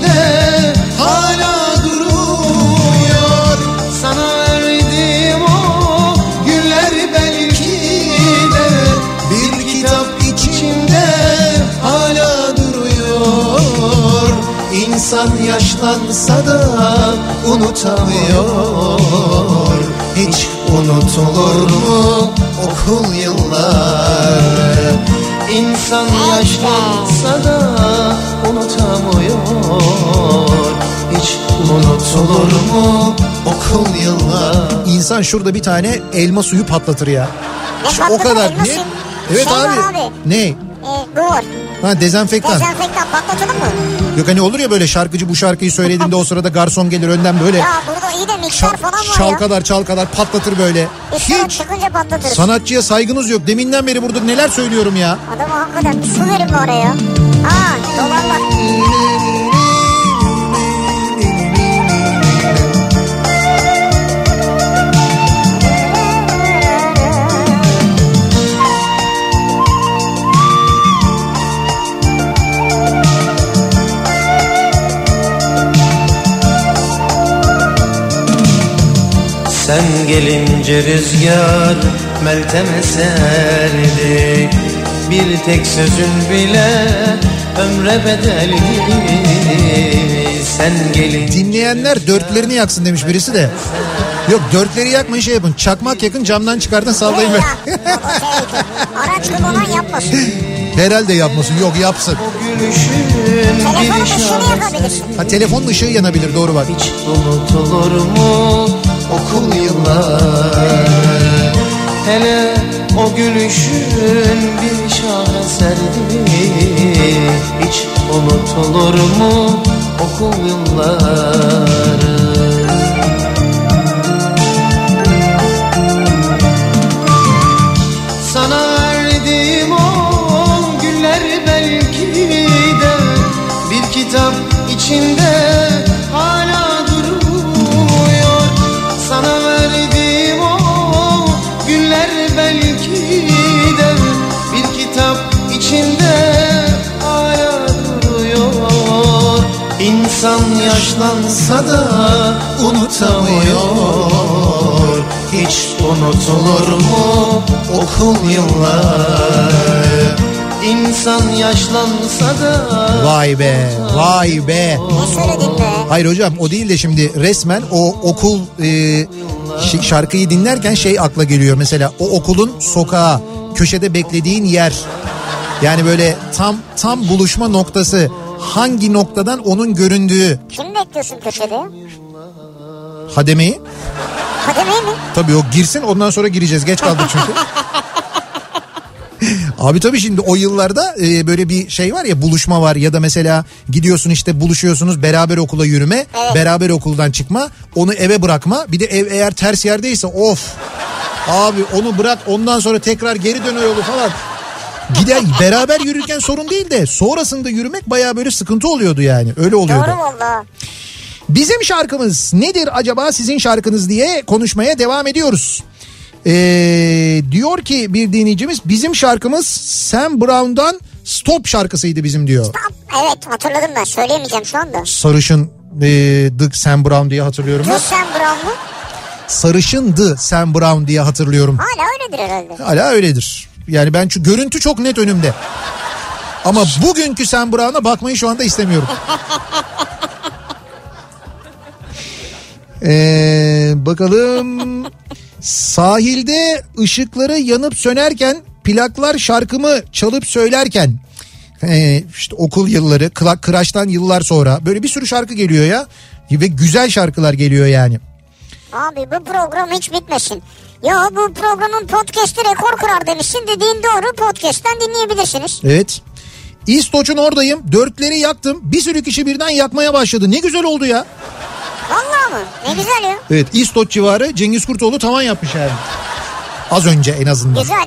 [SPEAKER 4] İnsan yaşlansa da unutamıyor Hiç unutulur mu okul yılları İnsan yaşlansa da unutamıyor Hiç unutulur mu okul yılları
[SPEAKER 2] İnsan şurada bir tane elma suyu patlatır ya.
[SPEAKER 3] Ne
[SPEAKER 2] İşte o
[SPEAKER 3] patlatır,
[SPEAKER 2] kadar. Ne? Evet
[SPEAKER 3] Şey
[SPEAKER 2] abi.
[SPEAKER 3] abi.
[SPEAKER 2] Ne?
[SPEAKER 3] E, var.
[SPEAKER 2] Ha dezenfektan.
[SPEAKER 3] Dezenfektan patlatalım mı?
[SPEAKER 2] Yok hani olur ya böyle şarkıcı bu şarkıyı söylediğinde o sırada garson gelir önden böyle
[SPEAKER 3] Ya burada iyi de mikser
[SPEAKER 2] çal-
[SPEAKER 3] falan var ya.
[SPEAKER 2] çalkalar çalkalar patlatır böyle.
[SPEAKER 3] Üstüne
[SPEAKER 2] Hiç
[SPEAKER 3] çıkınca patlatırız.
[SPEAKER 2] sanatçıya saygınız yok. Deminden beri burada neler söylüyorum ya.
[SPEAKER 3] Adama hakikaten su verin bari ya. Ha dolarlar.
[SPEAKER 4] Gelince rüzgar Meltem eserdi Bir tek sözün bile ömre bedeldi Sen gelince
[SPEAKER 2] Dinleyenler dörtlerini yaksın demiş birisi de. Yok dörtleri yakmayın şey yapın. Çakmak yakın camdan çıkartın sallayın. Ver.
[SPEAKER 3] Araç kullanan yapmasın.
[SPEAKER 2] Herhalde yapmasın. Yok yapsın.
[SPEAKER 3] Telefonun
[SPEAKER 4] şans
[SPEAKER 3] yakabilirsin.
[SPEAKER 2] Ha telefonun ışığı yanabilir doğru bak.
[SPEAKER 4] Hiç unutulur mu okul yılları. Hele o gülüşün bir şaheserdi Hiç unutulur mu okul yılları yaşlansa da unutamıyor Hiç unutulur mu okul yılları İnsan yaşlansa da
[SPEAKER 2] Vay be vay be.
[SPEAKER 3] Ne söyledin be?
[SPEAKER 2] Hayır hocam o değil de şimdi resmen o okul e, şarkıyı dinlerken şey akla geliyor. Mesela o okulun sokağı, köşede beklediğin yer. Yani böyle tam tam buluşma noktası. Hangi noktadan onun göründüğü
[SPEAKER 3] Kim bekliyorsun köşede?
[SPEAKER 2] hademeyi.
[SPEAKER 3] Kademeyi mi?
[SPEAKER 2] Tabii o girsin ondan sonra gireceğiz. Geç kaldık çünkü. <laughs> Abi tabii şimdi o yıllarda e, böyle bir şey var ya buluşma var ya da mesela gidiyorsun işte buluşuyorsunuz beraber okula yürüme, beraber okuldan çıkma, onu eve bırakma. Bir de ev eğer ters yerdeyse of. Abi onu bırak ondan sonra tekrar geri dön o yolu falan. Gider beraber yürürken sorun değil de sonrasında yürümek bayağı böyle sıkıntı oluyordu yani. Öyle oluyordu.
[SPEAKER 3] Doğru valla.
[SPEAKER 2] Bizim şarkımız nedir acaba sizin şarkınız diye konuşmaya devam ediyoruz. Ee, diyor ki bir dinleyicimiz bizim şarkımız Sam Brown'dan Stop şarkısıydı bizim diyor.
[SPEAKER 3] Evet hatırladım ben söyleyemeyeceğim şu anda.
[SPEAKER 2] Sarışın e, The Sam Brown diye hatırlıyorum.
[SPEAKER 3] Dur sen Brown mu?
[SPEAKER 2] Sarışındı Sam Brown diye hatırlıyorum.
[SPEAKER 3] Hala öyledir herhalde.
[SPEAKER 2] Hala öyledir. Yani ben şu görüntü çok net önümde. Ama bugünkü Sam Brown'a bakmayı şu anda istemiyorum. Ee, bakalım sahilde ışıkları yanıp sönerken plaklar şarkımı çalıp söylerken ee, işte okul yılları kla- yıllar sonra böyle bir sürü şarkı geliyor ya ve güzel şarkılar geliyor yani.
[SPEAKER 3] Abi bu program hiç bitmesin. Ya bu programın podcast'i rekor kırar demişsin dediğin doğru podcast'ten dinleyebilirsiniz.
[SPEAKER 2] Evet. İstoç'un oradayım. Dörtleri yaktım. Bir sürü kişi birden yakmaya başladı. Ne güzel oldu ya.
[SPEAKER 3] Valla mı? Ne güzel ya.
[SPEAKER 2] Evet İstoç civarı Cengiz Kurtoğlu tavan yapmış yani. Az önce en azından.
[SPEAKER 3] Güzel.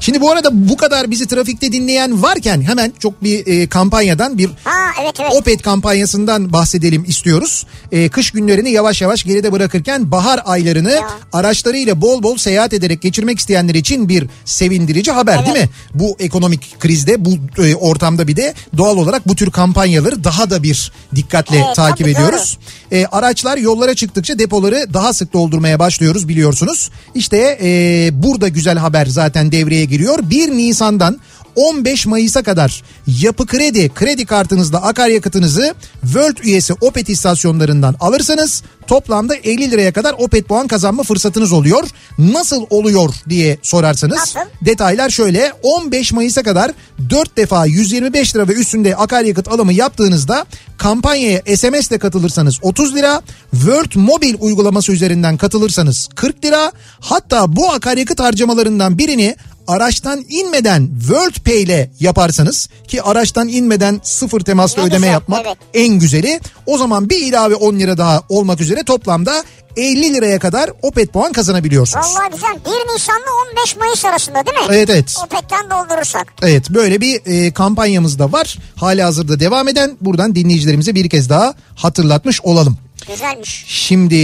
[SPEAKER 2] Şimdi bu arada bu kadar bizi trafikte dinleyen varken hemen çok bir e, kampanyadan bir
[SPEAKER 3] Ha evet evet.
[SPEAKER 2] Opet kampanyasından bahsedelim istiyoruz. E, kış günlerini yavaş yavaş geride bırakırken bahar aylarını
[SPEAKER 3] Ya.
[SPEAKER 2] araçlarıyla bol bol seyahat ederek geçirmek isteyenler için bir sevindirici haber değil mi? Bu ekonomik krizde bu e, ortamda bir de doğal olarak bu tür kampanyaları daha da bir dikkatle
[SPEAKER 3] Evet,
[SPEAKER 2] takip ediyoruz. E, araçlar yollara çıktıkça depoları daha sık doldurmaya başlıyoruz biliyorsunuz. İşte e, burada güzel haber zaten devreye giriyor. 1 Nisan'dan 15 Mayıs'a kadar Yapı Kredi kredi kartınızla akaryakıtınızı World üyesi Opet istasyonlarından alırsanız toplamda 50 liraya kadar Opet puan kazanma fırsatınız oluyor. Nasıl oluyor diye sorarsanız
[SPEAKER 3] Nasıl?
[SPEAKER 2] detaylar şöyle 15 Mayıs'a kadar 4 defa 125 lira ve üstünde akaryakıt alımı yaptığınızda kampanyaya SMS ile katılırsanız 30 lira, World Mobil uygulaması üzerinden katılırsanız 40 lira, hatta bu akaryakıt harcamalarından birini araçtan inmeden World Pay ile yaparsanız ki araçtan inmeden sıfır temaslı
[SPEAKER 3] Ne
[SPEAKER 2] ödeme
[SPEAKER 3] güzel,
[SPEAKER 2] yapmak
[SPEAKER 3] evet.
[SPEAKER 2] en güzeli. O zaman bir ilave 10 lira daha olmak üzere toplamda 50 liraya kadar Opet puan kazanabiliyorsunuz.
[SPEAKER 3] Vallahi güzel. 1 Nisan'la 15 Mayıs arasında değil mi?
[SPEAKER 2] Evet evet.
[SPEAKER 3] Opet'ten doldurursak.
[SPEAKER 2] Evet böyle bir e, kampanyamız da var. Hali hazırda devam eden buradan dinleyicilerimize bir kez daha hatırlatmış olalım.
[SPEAKER 3] Güzelmiş.
[SPEAKER 2] Şimdi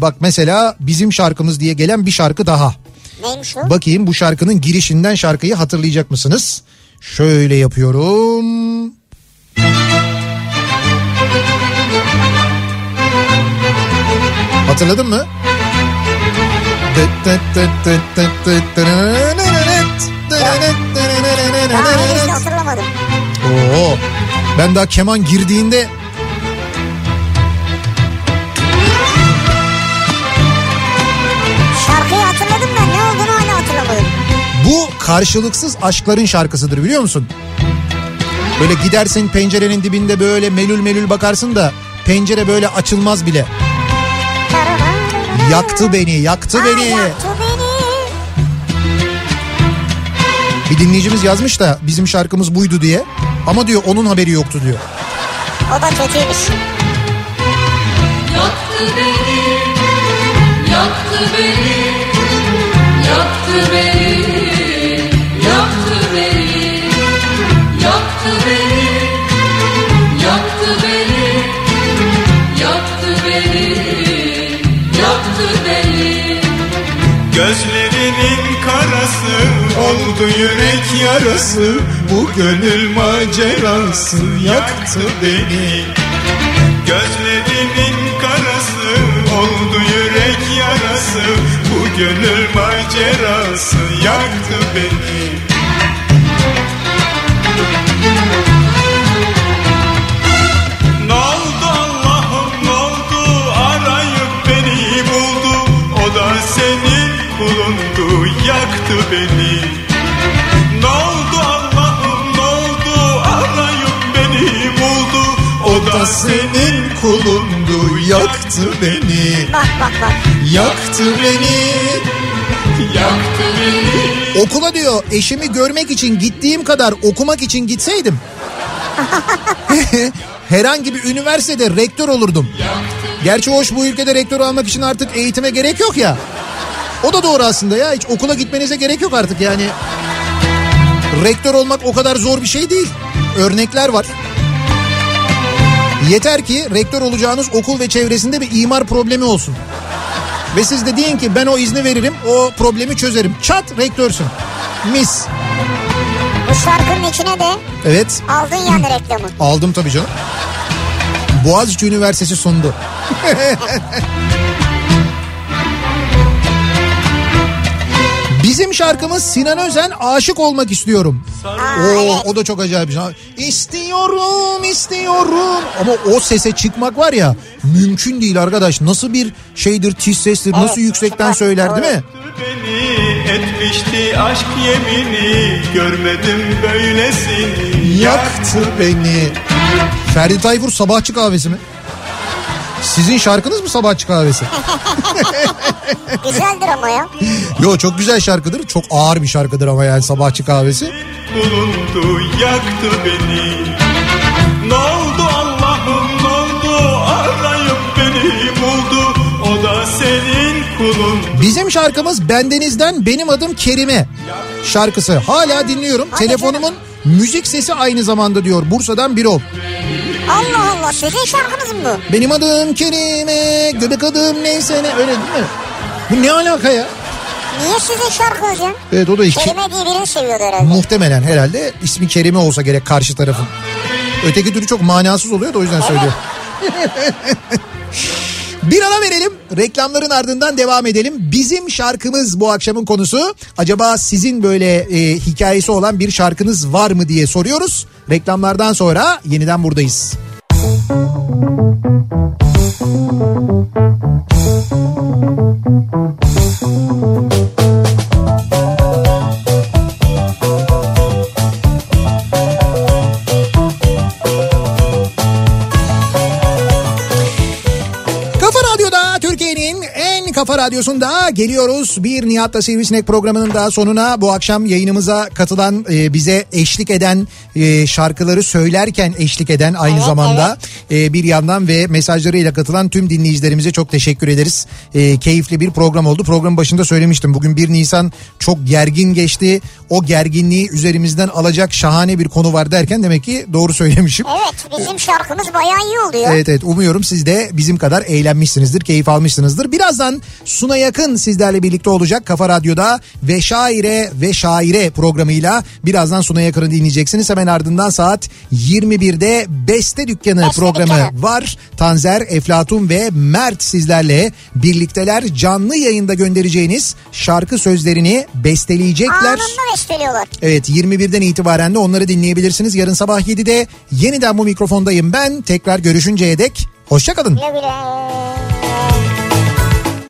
[SPEAKER 2] bak mesela bizim şarkımız diye gelen bir şarkı daha.
[SPEAKER 3] Neymiş o?
[SPEAKER 2] Bakayım bu şarkının girişinden şarkıyı hatırlayacak mısınız? Şöyle yapıyorum. Hatırladın mı?
[SPEAKER 3] Hatırlamadım.
[SPEAKER 2] Oo. Ben daha keman girdiğinde karşılıksız aşkların şarkısıdır biliyor musun? Böyle gidersin pencerenin dibinde böyle melül melül bakarsın da pencere böyle açılmaz bile. Yaktı beni, yaktı
[SPEAKER 3] Ha,
[SPEAKER 2] beni.
[SPEAKER 3] yaktı beni.
[SPEAKER 2] Bir dinleyicimiz yazmış da bizim şarkımız buydu diye. Ama diyor onun haberi yoktu diyor.
[SPEAKER 3] O da kötüymüş.
[SPEAKER 9] Yaktı beni, yaktı beni, yaktı beni,
[SPEAKER 10] Gözlerinin karası oldu yürek yarası. Bu gönül macerası yaktı beni. Gözlerinin karası oldu yürek yarası. Bu gönül macerası yaktı beni yaktı beni Ne oldu Allah'ım ne oldu arayıp beni buldu O da senin kulundu yaktı beni
[SPEAKER 3] Bak bak bak.
[SPEAKER 2] Yaktı beni.
[SPEAKER 9] Yaktı beni,
[SPEAKER 2] Okula diyor eşimi görmek için gittiğim kadar okumak için gitseydim. <laughs> herhangi bir üniversitede rektör olurdum. Gerçi hoş bu ülkede rektör almak için artık eğitime gerek yok ya. O da doğru aslında ya hiç okula gitmenize gerek yok artık yani. Rektör olmak o kadar zor bir şey değil. Örnekler var. Yeter ki rektör olacağınız okul ve çevresinde bir imar problemi olsun. Ve siz de deyin ki ben o izni veririm o problemi çözerim. Çat rektörsün. Mis.
[SPEAKER 3] Bu şarkının içine de
[SPEAKER 2] Evet
[SPEAKER 3] aldın yani reklamı.
[SPEAKER 2] aldım tabii canım. Boğaziçi Üniversitesi sundu. <laughs> Bizim şarkımız Sinan Özen aşık olmak istiyorum. Oo, o da çok acayip bir şey. İstiyorum, istiyorum. Ama o sese çıkmak var ya mümkün değil arkadaş. Nasıl bir şeydir, tiz sestir, nasıl yüksekten söyler değil mi?
[SPEAKER 10] beni etmişti aşk yemini görmedim böylesini
[SPEAKER 2] Yaktı beni. Ferdi Tayfur sabahçı kahvesi mi? Sizin şarkınız mı sabahçı kahvesi? <laughs>
[SPEAKER 3] Güzeldir ama ya.
[SPEAKER 2] Yo çok güzel şarkıdır. Çok ağır bir şarkıdır ama yani sabahçı kahvesi.
[SPEAKER 10] bulundu yaktı beni Ne oldu Allah'ım ne oldu arayıp beni buldu O da senin kulun
[SPEAKER 2] Bizim şarkımız Bendeniz'den Benim Adım Kerime şarkısı. Hala dinliyorum.
[SPEAKER 3] Hadi
[SPEAKER 2] Telefonumun müzik sesi aynı zamanda diyor. Bursa'dan Birol.
[SPEAKER 3] Allah Allah sizin şarkınız mı bu?
[SPEAKER 2] Benim adım Kerime, göbek adım neyse ne öyle değil mi? Bu ne alaka ya?
[SPEAKER 3] Niye sizin şarkı hocam?
[SPEAKER 2] Evet o da iki.
[SPEAKER 3] Kelime diye birini seviyordu herhalde.
[SPEAKER 2] Muhtemelen herhalde ismi Kerime olsa gerek karşı tarafın. Öteki türlü çok manasız oluyor da o yüzden söylüyor. <laughs> Bir ara verelim. Reklamların ardından devam edelim. Bizim şarkımız bu akşamın konusu. Acaba sizin böyle e, hikayesi olan bir şarkınız var mı diye soruyoruz. Reklamlardan sonra yeniden buradayız. Kafa kafa radyosunda geliyoruz. Bir Nihat'la Sivrisinek programının da sonuna bu akşam yayınımıza katılan e, bize eşlik eden e, şarkıları söylerken eşlik eden aynı
[SPEAKER 3] Evet,
[SPEAKER 2] zamanda e, bir yandan ve mesajlarıyla katılan tüm dinleyicilerimize çok teşekkür ederiz. E, keyifli bir program oldu. Programın başında söylemiştim. Bugün 1 Nisan çok gergin geçti. O gerginliği üzerimizden alacak şahane bir konu var derken demek ki doğru söylemişim.
[SPEAKER 3] Evet bizim şarkımız bayağı iyi oluyor.
[SPEAKER 2] Evet evet umuyorum siz de bizim kadar eğlenmişsinizdir, keyif almışsınızdır. Birazdan Suna Yakın sizlerle birlikte olacak Kafa Radyo'da ve Şaire ve Şaire programıyla. Birazdan Suna Yakın'ı dinleyeceksiniz. Hemen ardından saat 21'de Beste Dükkanı
[SPEAKER 3] Beste
[SPEAKER 2] programı
[SPEAKER 3] Dükkanı.
[SPEAKER 2] var. Tanzer, Eflatun ve Mert sizlerle birlikteler. Canlı yayında göndereceğiniz şarkı sözlerini besteleyecekler.
[SPEAKER 3] Anında besteliyorlar.
[SPEAKER 2] Evet 21'den itibaren de onları dinleyebilirsiniz. Yarın sabah 7'de yeniden bu mikrofondayım ben. Tekrar görüşünceye dek hoşçakalın.
[SPEAKER 3] Güle güle.